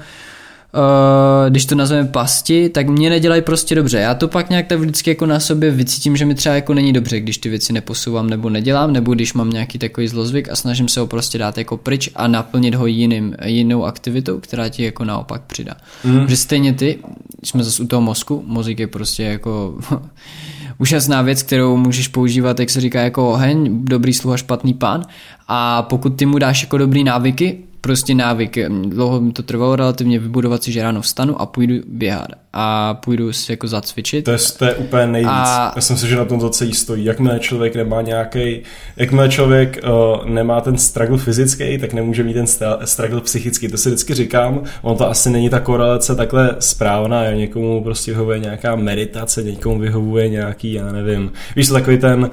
uh, když to nazveme pasti, tak mě nedělají prostě dobře. Já to pak nějak tak vždycky jako na sobě vycítím, že mi třeba jako není dobře, když ty věci neposouvám nebo nedělám, nebo když mám nějaký takový zlozvyk a snažím se ho prostě dát jako pryč a naplnit ho jiným, jinou aktivitou, která ti jako naopak přidá. Mm. Že stejně ty, jsme zase u toho mozku, mozek je prostě jako (laughs) úžasná věc, kterou můžeš používat, jak se říká, jako oheň, dobrý sluha, špatný pán. A pokud ty mu dáš jako dobrý návyky, prostě návyk. Dlouho mi to trvalo relativně vybudovat si, že ráno vstanu a půjdu běhat a půjdu si jako zacvičit. To je, to je úplně nejvíc. A... Já jsem si, že na tom to celý stojí. Jakmile člověk nemá nějaký, jakmile člověk uh, nemá ten struggle fyzický, tak nemůže mít ten struggle psychický. To si vždycky říkám, on to asi není ta korelace takhle správná, jo. někomu prostě vyhovuje nějaká meditace, někomu vyhovuje nějaký, já nevím, víš, takový ten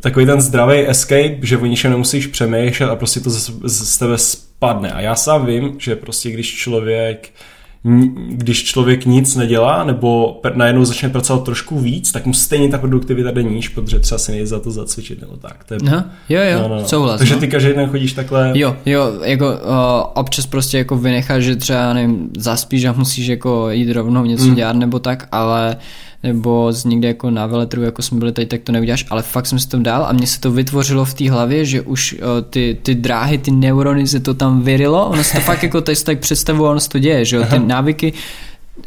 takový ten zdravý escape, že o ničem nemusíš přemýšlet a prostě to z, z, z tebe spadne. A já sám vím, že prostě když člověk když člověk nic nedělá, nebo najednou začne pracovat trošku víc, tak mu stejně ta produktivita jde níž, protože třeba si nejde za to zacvičit nebo tak. To je... Aha, jo, jo, no, no, no. souhlas. Takže no. ty každý den chodíš takhle... Jo, jo, jako uh, občas prostě jako vynecháš, že třeba, nevím, zaspíš a musíš jako jít rovnou něco mm. dělat nebo tak, ale nebo z někde jako na veletru, jako jsme byli tady, tak to neuděláš, ale fakt jsem si to dal a mně se to vytvořilo v té hlavě, že už uh, ty, ty dráhy, ty neurony se to tam vyrilo, ono se to fakt jako teď tak představuje, ono se to děje, že jo, ty návyky,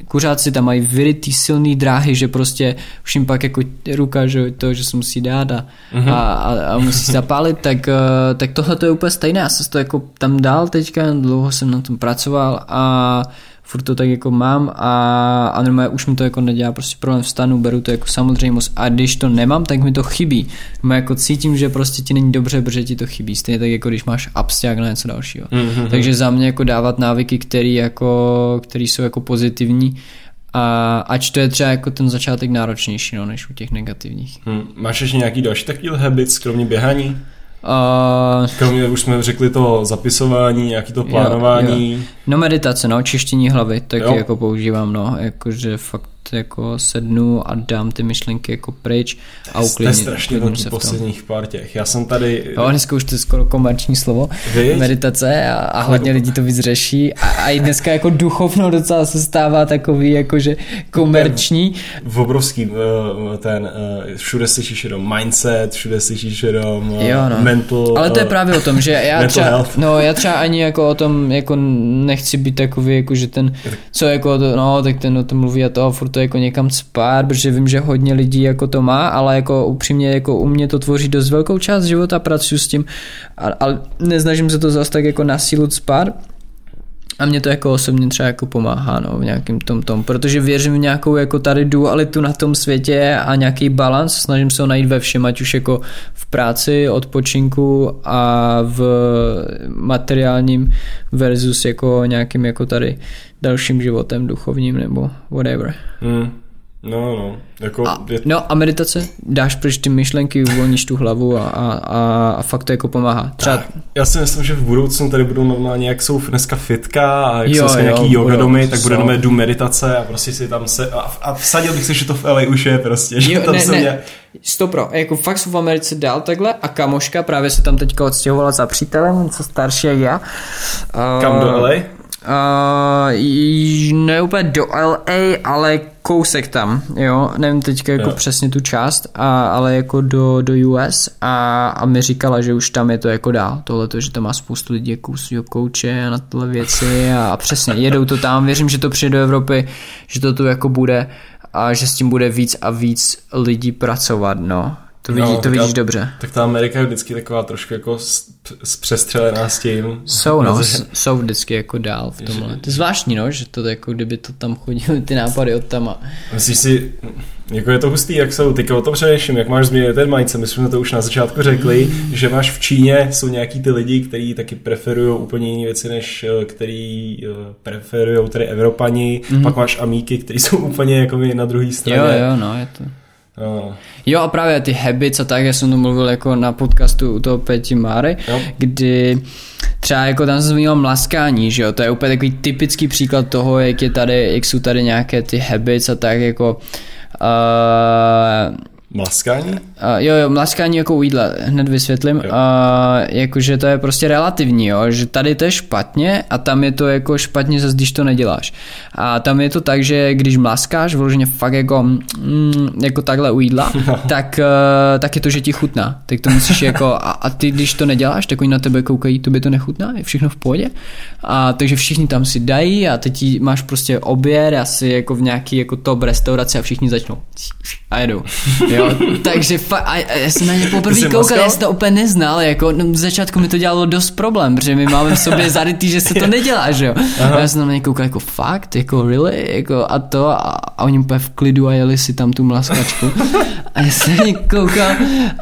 kuřáci tam mají vyrytý silný dráhy, že prostě už jim pak jako ruka, že to, že se musí dát a, mm-hmm. a, a, a musí zapálit, tak, uh, tak tohle to je úplně stejné, já jsem to jako tam dal teďka, dlouho jsem na tom pracoval a furt to tak jako mám a, a normálně už mi to jako nedělá prostě problém vstanu, beru to jako samozřejmost a když to nemám, tak mi to chybí. Normálně jako cítím, že prostě ti není dobře, protože ti to chybí. Stejně tak jako když máš absťák na něco dalšího. Mm-hmm. Takže za mě jako dávat návyky, které jako, který jsou jako pozitivní a ač to je třeba jako ten začátek náročnější, no, než u těch negativních. Hmm. Máš ještě nějaký další takový habits, kromě běhání? Uh, Kromě, už jsme řekli to zapisování, nějaký to plánování. Jo, jo. No meditace, no, čištění hlavy, taky jako používám, no, jakože fakt jako sednu a dám ty myšlenky jako pryč a uklidním. To je strašně velký posledních pár těch. Já jsem tady... Jo, dneska už to je skoro komerční slovo. Víš? Meditace a, a hodně lidí to víc řeší a, a i dneska jako duchovno docela se stává takový jakože komerční. V obrovský eh, ten, eh, všude slyšíš jenom mindset, všude slyšíš jenom eh, jo, no. mental... Ale to je právě o tom, že já třeba, no, já třeba ani jako o tom jako nechci být takový, jako že ten, co jako, no, tak ten o tom mluví a to, furt to jako někam spát, protože vím, že hodně lidí jako to má, ale jako upřímně jako u mě to tvoří dost velkou část života, pracuji s tím, ale neznažím se to zase tak jako na sílu spát, a mě to jako osobně třeba jako pomáhá no, v nějakým tom tom, protože věřím v nějakou jako tady dualitu na tom světě a nějaký balans, snažím se ho najít ve všem, ať už jako v práci, odpočinku a v materiálním versus jako nějakým jako tady dalším životem duchovním nebo whatever. Mm. No, no. Jako a, je... No a meditace? Dáš pryč ty myšlenky, uvolníš tu hlavu a, a, a, fakt to jako pomáhá. Třeba... Tak, já si myslím, že v budoucnu tady budou normálně, jak jsou dneska fitka a jak jo, jsou jo, nějaký yoga domy, tak bude normálně dům meditace a prostě si tam se... A, a vsadil bych si, že to v LA už je prostě. Že jo, tam ne, se ne. Mě... Stopro, jako fakt jsou v Americe dál takhle a kamoška právě se tam teďka odstěhovala za přítelem, co starší jak já. Kam do LA? Uh, ne úplně do LA, ale kousek tam, jo, nevím teďka jako jo. přesně tu část, a, ale jako do, do US a, a mi říkala, že už tam je to jako dál, tohle že to má spoustu lidí jako svýho kouče a na tyhle věci a, a přesně, jedou to tam, věřím, že to přijde do Evropy, že to tu jako bude a že s tím bude víc a víc lidí pracovat, no. To, vidí, no, to vidíš ta, dobře. Tak ta Amerika je vždycky taková trošku jako zpřestřelená s tím. Jsou, no, jsou vždycky jako dál v tomhle. To je zvláštní, no, že to jako kdyby to tam chodili ty nápady od tam a... Myslíš si, jako je to hustý, jak jsou, teďka o tom přemýšlím, jak máš změnit ten mindset, my jsme to už na začátku řekli, že máš v Číně, jsou nějaký ty lidi, kteří taky preferují úplně jiné věci, než eh, který eh, preferují tady Evropani, mm-hmm. pak máš amíky, kteří jsou úplně jako na druhé straně. Jo, jo, no, je to... No. Jo a právě ty habits a tak, já jsem to mluvil jako na podcastu u toho Peti Mary, jo. kdy třeba jako tam jsem zmínil mlaskání, že jo, to je úplně takový typický příklad toho, jak je tady, jak jsou tady nějaké ty habits a tak jako uh, Mlaskání? Uh, jo, jo, mlaskání jako u jídla, hned vysvětlím. Uh, jakože to je prostě relativní, jo, že tady to je špatně a tam je to jako špatně zase, když to neděláš. A tam je to tak, že když mlaskáš, vloženě fakt jako, mm, jako takhle u jídla, (laughs) no. tak, uh, tak je to, že ti chutná. Tak to musíš jako, a, a ty když to neděláš, tak oni na tebe koukají, to by to nechutná, je všechno v pohodě. A takže všichni tam si dají a teď máš prostě oběd asi jako v nějaký jako top restauraci a všichni začnou a jedou. (laughs) Jo, takže fa- a, a já jsem na ně poprvé koukal, já jsem to úplně neznal, jako no, v začátku mi to dělalo dost problém, protože my máme v sobě zarytý, že se to nedělá, že jo. A já jsem na ně koukal jako fakt, jako really, jako a to a, a oni úplně v klidu a jeli si tam tu mlaskačku. A já jsem na ně koukal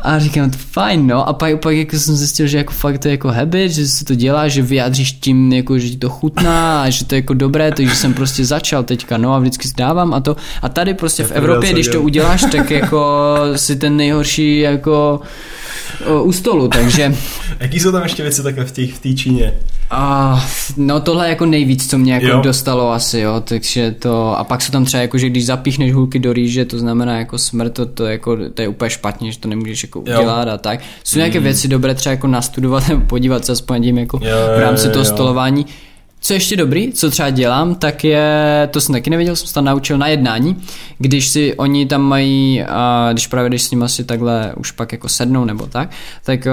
a říkám, to fajn, no. A pak, pak jako jsem zjistil, že jako fakt to je jako habit, že se to dělá, že vyjádříš tím, jako, že ti to chutná a že to je jako dobré, takže jsem prostě začal teďka, no a vždycky zdávám a to. A tady prostě v Evropě, když to uděláš, tak jako si ten nejhorší jako u stolu, takže... (laughs) Jaký jsou tam ještě věci takhle v té v Číně? A no tohle je jako nejvíc, co mě jako Jo. dostalo asi, jo, takže to, a pak jsou tam třeba jako, že když zapíchneš hulky do rýže, to znamená jako smrt, to, to, jako, to je úplně špatně, že to nemůžeš jako udělat a tak. Jsou nějaké věci dobré třeba jako nastudovat (laughs) nebo podívat se aspoň tím jako Mm. Jo, jo, v rámci jo, toho jo. Co je ještě dobrý, co třeba dělám, tak je, to jsem taky nevěděl, jsem se tam naučil na jednání, když si oni tam mají, a když právě když s nimi si takhle už pak jako sednou nebo tak, tak,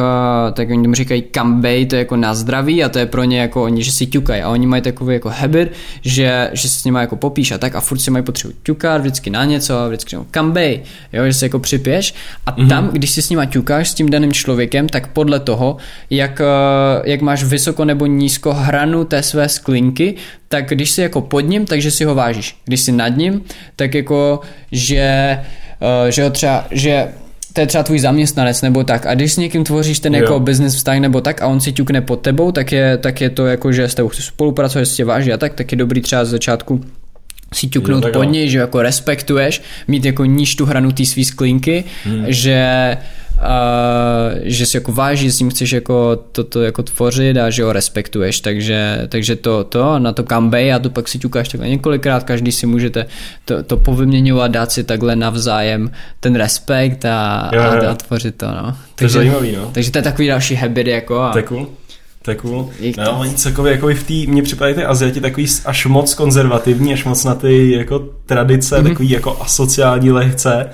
tak oni tomu říkají kambej, to je jako na zdraví a to je pro ně jako oni, že si ťukají a oni mají takový jako habit, že, že se s nimi jako popíš a tak a furt si mají potřebu ťukat vždycky na něco a vždycky no, kambej, jo, že se jako připěš a mm-hmm. tam, když si s nima ťukáš s tím daným člověkem, tak podle toho, jak, jak máš vysoko nebo nízko hranu té své sklinky, tak když jsi jako pod ním, takže si ho vážíš. Když jsi nad ním, tak jako, že, eh, že ho třeba, že to je třeba tvůj zaměstnanec nebo tak a když s někým tvoříš ten Jo. jako business vztah nebo tak a on si ťukne pod tebou, tak je, tak je to jako, že s tebou chce spolupracovat, že si tě váží a tak, tak je dobrý třeba z začátku si ťuknout pod něj, že jako respektuješ, mít jako níž tu hranu té svý sklinky, hmm. že Uh, že si jako váží, s ním chceš jako toto jako tvořit a že ho respektuješ, takže, takže to, to na to kambej a to pak si ťukáš takhle několikrát, každý si můžete to, to povyměňovat, dát si takhle navzájem ten respekt a, Jo, jo. a, a tvořit to, no. To je zajímavý, no. Takže to je takový další habit jako a, To je cool. To je cool. To? No, oni celkově jako v té, mně připadají ty Aziati takový až moc konzervativní, až moc na ty jako tradice, mm-hmm. takový jako asociální lehce.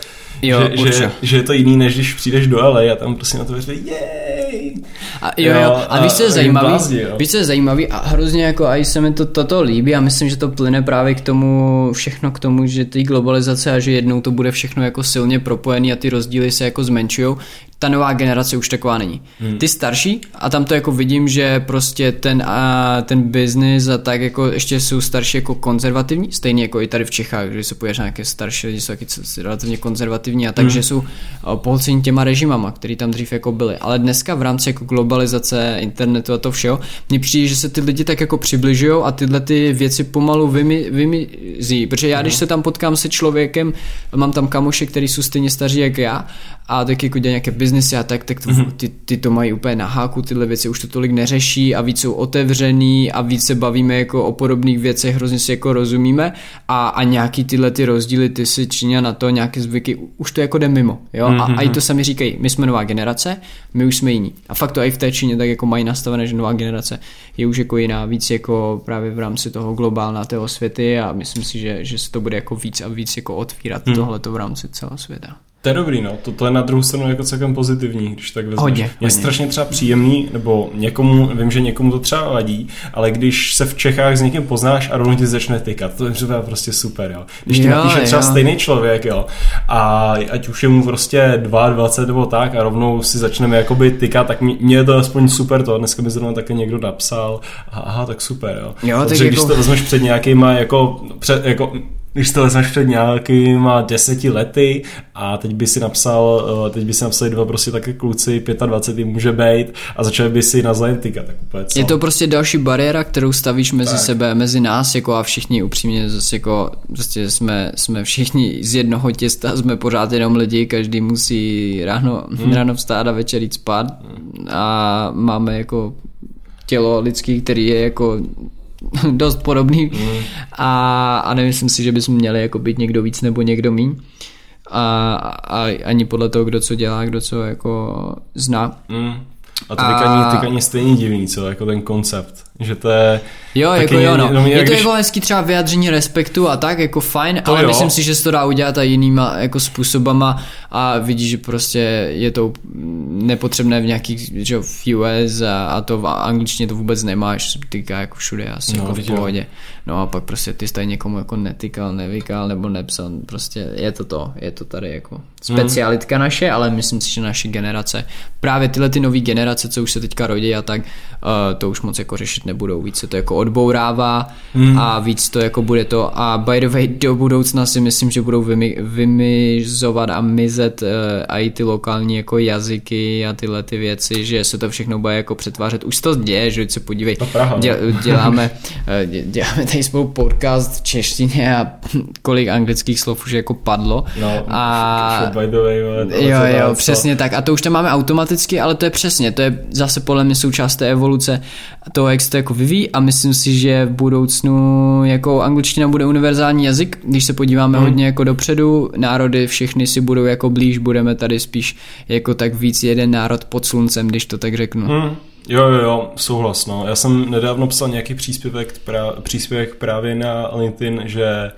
Jo, že, že, určitě. že, je to jiný, než když přijdeš do LA a tam prostě na to říkají, jej. A jo, Jo, a, a- víš, co je zajímavý, blázni, jo. víš, co je zajímavý a hrozně jako a se mi to toto líbí a myslím, že to plyne právě k tomu, všechno k tomu, že ty globalizace a že jednou to bude všechno jako silně propojený a ty rozdíly se jako zmenšujou. Ta nová generace už taková není. Hmm. Ty starší, a tam to jako vidím, že prostě ten, a ten business a tak jako ještě jsou starší jako konzervativní, stejně jako i tady v Čechách, když se podíváš na nějaké starší lidi, jsou taky relativně konzervativní a takže jsou a, pohlcení těma režimama, který tam dřív jako byly. Ale dneska v rámci jako globalizace, internetu a to všeho, mně přijde, že se ty lidi tak jako přibližují a tyhle ty věci pomalu vymi, vymizí. Protože já, když se tam potkám se člověkem, mám tam kamoše, který jsou stejně staří jak já a taky jako dělají nějaké biznesy a tak, tak to, ty, ty, to mají úplně na háku, tyhle věci už to tolik neřeší a víc jsou otevřený a víc se bavíme jako o podobných věcech, hrozně si jako rozumíme a, a nějaký tyhle ty rozdíly, ty si činí na to nějaké zvyky, už to jako jde mimo, jo, a, a i to sami říkají, my jsme nová generace, my už jsme jiní. A fakt to i v té Číně tak jako mají nastavené, že nová generace je už jako jiná, víc jako právě v rámci toho globálního světy a myslím si, že, že se to bude jako víc a víc jako otvírat hmm. tohleto v rámci celého světa. To je dobrý, no. To, to je na druhou stranu jako celkem pozitivní, když tak vezmeš. Hodně, Je hodně. strašně třeba příjemný, nebo někomu, vím, že někomu to třeba vadí, ale když se v Čechách s někým poznáš a rovnou ti začne tykat, to je třeba prostě super, jo. Když ti Jo, napíše třeba jo. stejný člověk, jo, a ať už je mu prostě 22 nebo tak a rovnou si začneme jakoby tykat, tak mě, mě je to aspoň super to. Dneska mi zrovna také někdo napsal, aha, tak super, jo. Jo, Protože když jako- to vezmeš před nějakýma jako, před, jako když to vezmeš před nějakýma deseti lety a teď by si napsal, eh, teď by si napsali dva prostě taky kluci, 25 jim může být a začali by si navzájem tykat, tak úplně co? Je to prostě další bariéra, kterou stavíš mezi Tak. sebe, mezi nás, jako a všichni upřímně zase jako, prostě jsme, jsme všichni z jednoho těsta, jsme pořád jenom lidi, každý musí ráno, hmm. ráno vstát a večer jít spát a máme jako tělo lidský, který je jako (laughs) dost podobný Hmm. a, a nemyslím si, že bychom měli jako být někdo víc nebo někdo míň a, a ani podle toho, kdo co dělá, kdo co jako zná. Mm. A to A- stejně divný, co, jako ten koncept, že to je... Jo, jako jo, no. jenom Je to když- jako hezký třeba vyjádření respektu a tak, jako fajn, To ale jo. myslím si, že se to dá udělat i jinýma jako způsobama a vidíš, že prostě je to nepotřebné v nějakých, že v US a, a to v angličtině to vůbec nemáš, týká jako všude asi No, jako v teď jo. No a pak prostě ty tady někomu jako netykal, nevykal nebo nepsal, prostě je to to, je to tady jako specialitka naše, ale myslím si, že naše generace, právě tyhle ty nové generace, co už se teďka rodí a tak, uh, to už moc jako řešit nebudou, víc se to jako odbourává a víc to jako bude to. A by the way do budoucna si myslím, že budou vymi, vymizovat a mizet uh, i ty lokální jako jazyky a tyhle ty věci, že se to všechno bude jako přetvářet, už to děje, že se podívej, děl, děláme, (laughs) eh, dě- děláme tady spolu podcast v češtině a kolik anglických slov už jako padlo. No, a by the way, ale jo, jo, přesně tak. A to už tam máme automaticky, ale to je přesně, to je zase podle mě součást té evoluce toho, jak se to jako vyvíjí a myslím si, že v budoucnu jako angličtina bude univerzální jazyk, když se podíváme hmm. hodně jako dopředu, národy všechny si budou jako blíž, budeme tady spíš jako tak víc jeden národ pod sluncem, když to tak řeknu. Hmm. Jo, jo, jo, souhlas, no. Já jsem nedávno psal nějaký příspěvek, pra, příspěvek právě na LinkedIn, že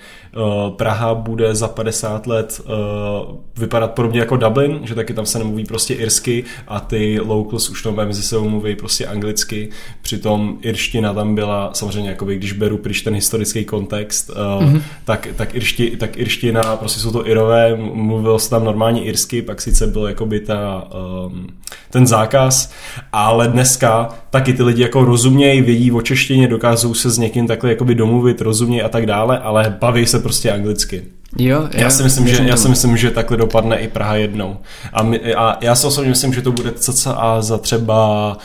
Praha bude za 50 let uh, vypadat podobně jako Dublin, že taky tam se nemluví prostě irsky a ty locals už to mezi sebou mluví prostě anglicky, přitom irština tam byla, samozřejmě jakoby, když beru pryč ten historický kontext, mm-hmm. tak, tak, iršti, tak irština, prostě jsou to irové, mluvilo se tam normálně irsky, pak sice byl jakoby ta, ten zákaz, ale dneska taky ty lidi jako rozumějí, vědí o češtině, dokážou se s někým takhle jakoby domluvit, rozumějí a tak dále, ale baví se prostě anglicky. Jo, jo, já si myslím, že, já si myslím, že takhle dopadne i Praha jednou. A, my, a já si osobně myslím, že to bude cca za třeba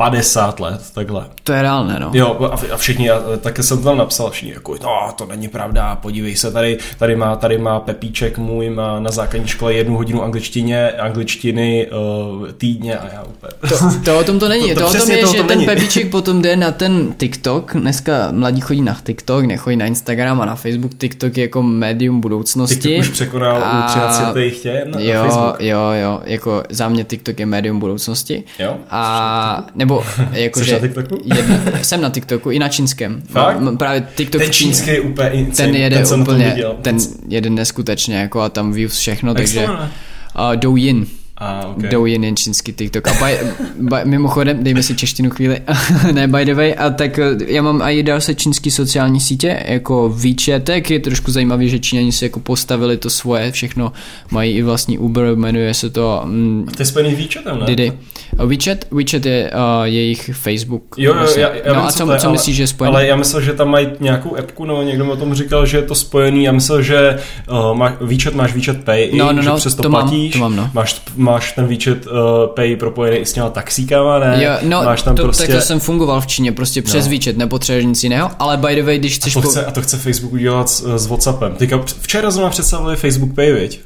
50 let, takhle. To je reálné, no. Jo, a všichni, tak jsem tam napsal všichni, jako, no, to není pravda, podívej se, tady, tady, má, tady má Pepíček můj, má na základní škole jednu hodinu angličtině, angličtiny uh, týdně a já úplně... To, to o tom to není, (laughs) to, to, to o tom je, to že ten není. Pepíček (laughs) potom jde na ten TikTok, dneska mladí chodí na TikTok, nechodí na Instagram a na Facebook, TikTok je jako médium budoucnosti. TikTok už překonal a... u 13. tě na, jo, na Facebook. Jo, jo, jako za mě TikTok je médium budoucnosti. Jo? A, nebo nebo (laughs) jakože... na TikToku? Jedna, jsem na TikToku, i na čínském. Fakt? No, právě TikTok ten čínský je úplně insane. Ten jede ten úplně, ten jede neskutečně, jako a tam views všechno, takže... Uh, Douyin. A, okay. Douyin je čínský TikTok. A by, by, mimochodem, dejme si češtinu chvíli, (laughs) ne by the way, a tak eh, já mám i další čínský sociální sítě, jako WeChat, tak je trošku zajímavý, že Číňani si jako postavili to svoje, všechno mají i vlastní Uber, jmenuje se to... Mm, a to je spojený WeChatem, ne? Didi. WeChat, WeChat je uh, jejich Facebook. Jo, jo, já, já no a co, co myslíš, že je spojený? Ale já myslel, že tam mají nějakou appku, nebo někdo mi o tom říkal, že je to spojený. Já myslel, že uh, má, WeChat máš WeChat Pay, no, no, že no, přes to, to platíš. Mám, to mám, no. máš, máš ten WeChat uh, Pay propojený i s těma taxíkama, ne? Jo, no, máš tam to, prostě... takhle jsem fungoval v Číně, prostě přes no. WeChat, nepotřebuješ nic jiného, ale by the way, když chceš... A to, chce, a to chce Facebook udělat s, s Whatsappem. Teďka, včera jsme představili Facebook Pay, viď?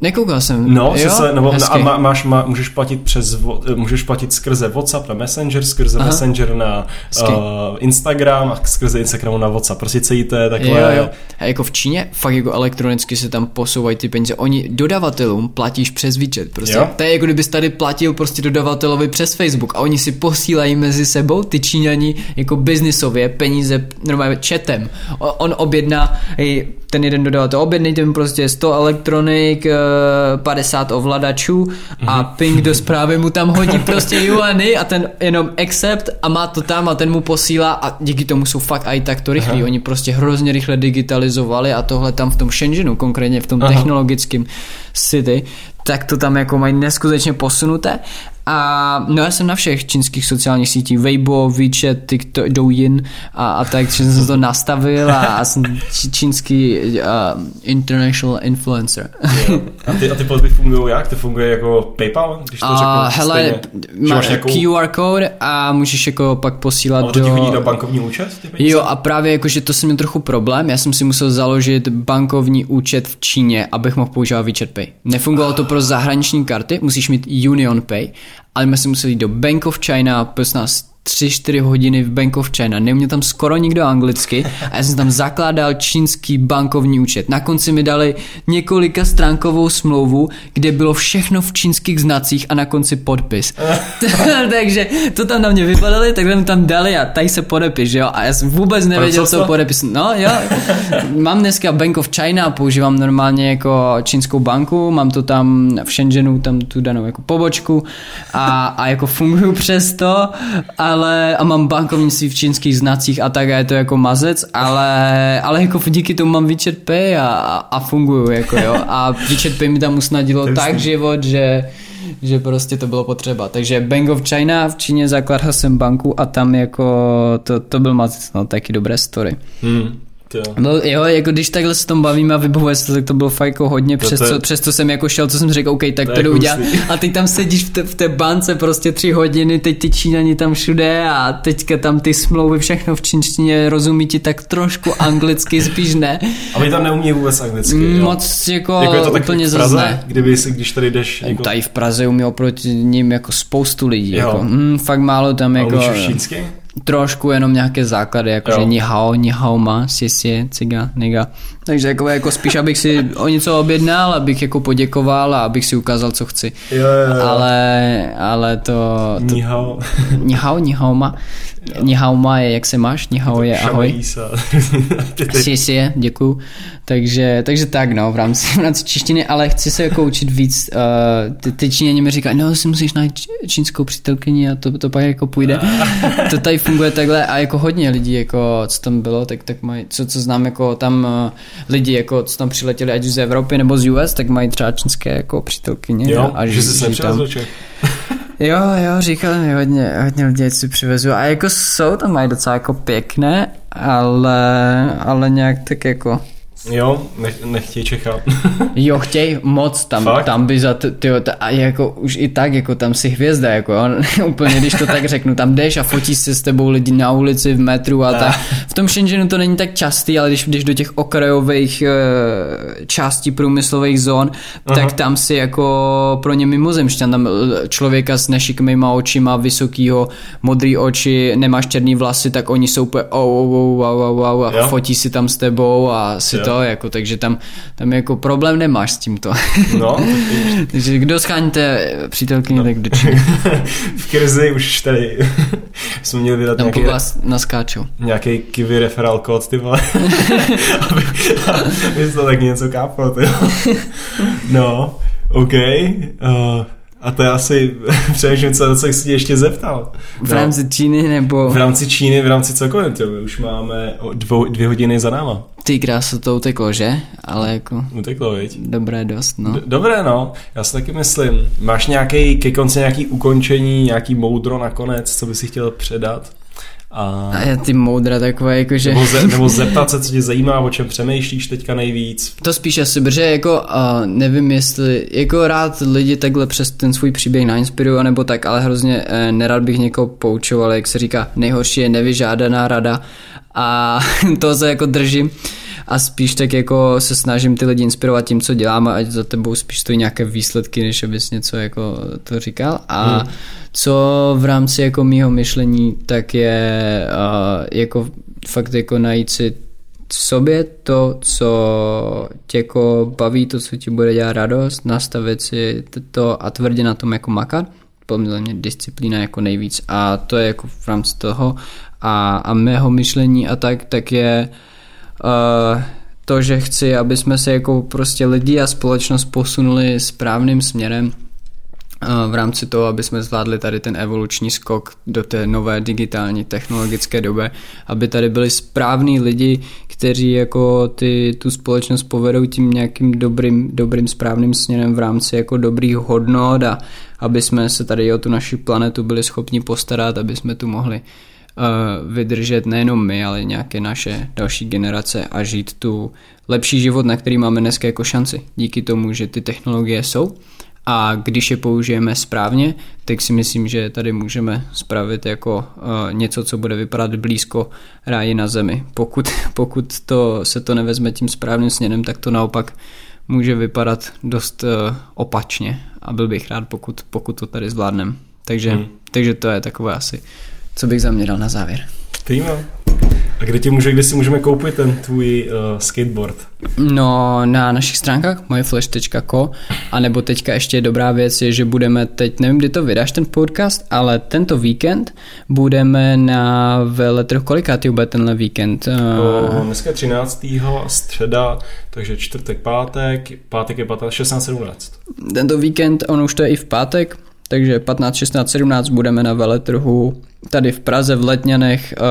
Nekoukal jsem. No, jo? Se, nebo, no, a má, máš, má, můžeš platit přes, můžeš platit skrze WhatsApp na Messenger, skrze Aha. Messenger na uh, Instagram a skrze Instagramu na WhatsApp. Prostě celý to je takhle. Jo, jo. A jako v Číně fakt jako elektronicky se tam posouvají ty peníze. Oni dodavatelům platíš přes WeChat. Prostě. Jo? To je jako kdybys tady platil prostě dodavatelovi přes Facebook a oni si posílají mezi sebou ty Číňani jako biznisově peníze normálně chatem. On objedná, ten jeden dodavatel, objednejte mi prostě 100 elektronik, 50 ovladačů a mhm. ping do zprávy mu tam hodí prostě (laughs) juany a ten jenom accept a má to tam a ten mu posílá a díky tomu jsou fakt i tak to rychlí. Aha. Oni prostě hrozně rychle digitalizovali a tohle tam v tom Shenzhenu, konkrétně v tom Aha. technologickém city, tak to tam jako mají neskutečně posunuté a no já jsem na všech čínských sociálních sítích, Weibo, WeChat, TikTok, Douyin a, a tak, že jsem to nastavil a, a jsem čínský uh, international influencer. a ty, a ty platby fungují jak? Ty funguje jako PayPal? Když to uh, řeknu hele, má nějakou... QR code a můžeš jako pak posílat Ale to do... chodí do bankovní účet? Jo a právě jako, že to jsem měl trochu problém, já jsem si musel založit bankovní účet v Číně, abych mohl používat WeChat Pay. Nefungovalo to pro zahraniční karty, musíš mít Union Pay ale my jsme museli jít do Bank of China, prostě nás 3-4 hodiny v Bank of China, neuměl tam skoro nikdo anglicky a já jsem tam zakládal čínský bankovní účet. Na konci mi dali několika stránkovou smlouvu, kde bylo všechno v čínských znacích a na konci podpis. (laughs) Takže to tam na mě vypadali, tak mi tam dali a tady se podepis, jo? A já jsem vůbec nevěděl, co podepis. No jo, mám dneska Bank of China, používám normálně jako čínskou banku, mám to tam v Shenzhenu, tam tu danou jako pobočku a, a jako funguju přes to, ale ale a mám bankovnictví v čínských znacích a tak a je to jako mazec, ale, ale jako díky tomu mám WeChat Pay a, a funguju jako jo a WeChat Pay mi tam usnadilo (laughs) tak život, že že prostě to bylo potřeba. Takže Bank of China v Číně zakladal jsem banku a tam jako to, to byl mazec, no taky dobré story. Hmm. Tyjo. No jo, jako když takhle se tom bavíme a vybavuje se to, tak to bylo fakt jako hodně, To- přes, to je- co, přes to jsem jako šel, co jsem řekl, OK, tak To to, jdu udělat. hustý. A teď tam sedíš v té, v té bance prostě tři hodiny, teď ty Číňani tam všude a teďka tam ty smlouvy, všechno v čínštině, rozumí ti tak trošku anglicky, spíš ne. A my tam neumí vůbec anglicky. jo. Mm, Moc jako, jako je to tak úplně v Praze, kdyby si, když tady jdeš jako, Tady v Praze umí oproti ním jako spoustu lidí. Jo. Jako, mm, fakt málo tam a jako... umíš čínsky? Trošku jenom nějaké základy, jako Jo. že ni hao, ni hao ma, si si, ciga, niga. Takže jako, jako spíš, abych si o něco objednal, abych jako poděkoval a abych si ukázal, co chci. Jo, jo, jo. Ale, ale to, to Ni hao. ni hao, ni hao ma, ni hao ma je, jak se máš, ni hao je, ahoj. (laughs) Si, si, děkuju. Takže, takže tak, no, v rámci, v rámci češtiny, ale chci se jako učit víc. Uh, ty, ty Číňani mi říkají, no, si musíš najít čínskou přítelkyni a to, to pak jako půjde. (laughs) to tady funguje takhle a jako hodně lidí, jako co tam bylo, tak, tak mají, co, co znám, jako tam uh, lidi, jako co tam přiletěli, ať už z Evropy nebo z US, tak mají třeba čínské jako přítelkyně. Jo, a že jsi nepřivezl Čech. Jo, jo, říkali mi hodně, hodně lidí, si přivezu. A jako jsou tam mají docela jako pěkné, ale, ale nějak tak jako... Jo, nech, nechtěj Čecha. (laughs) Jo, chtěj moc tam, Fakt? tam by za t- tyjo, ta, a jako už i tak, jako tam si hvězda, jako jo, (laughs) úplně, když to tak řeknu, tam jdeš a fotíš se s tebou lidi na ulici, v metru a tak. V tom Shenzhenu to není tak častý, ale když jdeš do těch okrajových e, částí průmyslových zón, Aha. tak tam si jako pro ně mimozemšťan, tam eh, člověka s nešikmýma očima, vysokýho, modrý oči, nemáš černý vlasy, tak oni jsou úplně oh, oh, oh, wow, wow, wow, a Jo. fotí si tam s tebou a si Jo. To, jako, takže tam, tam jako problém nemáš s tímto. No, (laughs) takže kdo scháníte přítelkyně, no. tak do Číny. (laughs) v krizi už tady (laughs) jsme měli vydat Tam nějaký, vás naskáčou. nějaký kiwi referál kód, ty vole. aby, aby to tak něco káplo, ty vole. No, OK. Uh, a to je asi (laughs) přemýšlím, co, co jsi tě ještě zeptal. V No. rámci Číny nebo V rámci Číny, v rámci cokoliv, my už máme dvou, dvě hodiny za náma. ty krása to uteklo, že? Ale jako Uteklo, viď? dobré dost, no. D- Dobré, no, já si taky myslím. Máš nějaký ke konci nějaký ukončení, nějaký moudro nakonec, co bys si chtěl předat? A, A ty moudra takové, jakože... nebo, ze, nebo zeptat se, co tě zajímá, o čem přemýšlíš teďka nejvíc. To spíš asi, protože jako uh, nevím jestli, jako rád lidi takhle přes ten svůj příběh nainspiruju nebo tak, ale hrozně uh, nerad bych někoho poučoval, jak se říká, nejhorší je nevyžádaná rada a (laughs) to se jako držím a spíš tak jako se snažím ty lidi inspirovat tím, co dělám a ať za tebou spíš stojí nějaké výsledky, než abys něco jako to říkal a hmm. co v rámci jako mýho myšlení, tak je uh, jako fakt jako najít si v sobě to, co tě jako baví, to, co ti bude dělat radost, nastavit si to a tvrdě na tom jako makat. Podle mě disciplína jako nejvíc a to je jako v rámci toho a, a mého myšlení a tak, tak je uh, to, že chci, aby jsme se jako prostě lidi a společnost posunuli správným směrem v rámci toho, aby jsme zvládli tady ten evoluční skok do té nové digitální technologické doby, aby tady byli správní lidi, kteří jako ty, tu společnost povedou tím nějakým dobrým, dobrým správným směrem v rámci jako dobrých hodnot a aby jsme se tady o tu naši planetu byli schopni postarat, aby jsme tu mohli uh, vydržet nejenom my, ale nějaké naše další generace a žít tu lepší život, na který máme dneska jako šanci. Díky tomu, že ty technologie jsou a když je použijeme správně, tak si myslím, že tady můžeme spravit jako uh, něco, co bude vypadat blízko ráji na zemi. Pokud, (laughs) pokud to se to nevezme tím správným směrem, tak to naopak může vypadat dost uh, opačně a byl bych rád, pokud, pokud to tady zvládnem. Takže, hmm. takže to je takové asi, co bych zaměřil na závěr. Prima. A kde ti může, kde si můžeme koupit ten tvůj uh, skateboard? No, na našich stránkách mojeflash.co a nebo teďka ještě dobrá věc je, že budeme teď, nevím, kdy to vydáš ten podcast, ale tento víkend budeme na veletrhu, kolikátý bude tenhle víkend? O, dneska je 13. středa, takže čtvrtek, pátek, pátek je 15, 16, 17. Tento víkend, on už to je i v pátek, takže 15, 16, 17 budeme na veletrhu tady v Praze v Letňanech uh,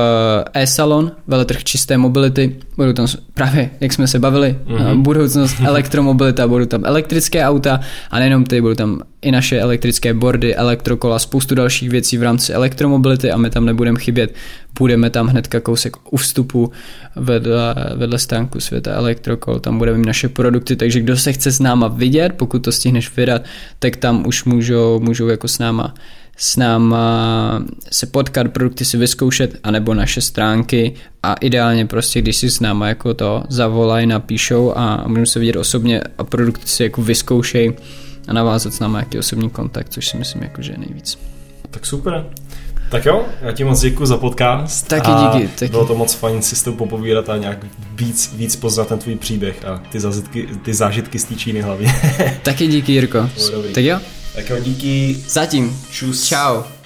e-salon, veletrh čisté mobility, budou tam právě, jak jsme se bavili, mm-hmm. budoucnost (laughs) elektromobilita, budou tam elektrické auta a nejenom ty, budou tam i naše elektrické bordy, elektrokola, spoustu dalších věcí v rámci elektromobility a my tam nebudeme chybět. Budeme tam hnedka kousek u vstupu vedle, vedle stánku světa elektrokol, tam budeme mít naše produkty, takže kdo se chce s náma vidět, pokud to stihneš vydat, tak tam už můžou, můžou jako s náma s náma se potkat, produkty si vyzkoušet, anebo naše stránky a ideálně prostě, když si s náma jako to zavolají, napíšou a můžeme se vidět osobně a produkty si jako vyzkoušej a navázat s náma jaký osobní kontakt, což si myslím jako, že je nejvíc. Tak super. Tak jo, já ti moc děkuji za podcast. Taky a díky. Taky. Bylo to moc fajn si s tou popovídat a nějak víc, víc poznat ten tvůj příběh a ty zážitky, ty zážitky z té Číny hlavně. Taky díky, Jirko. Tak jo? Tak jo, díky. Zatím. Čus. Ciao.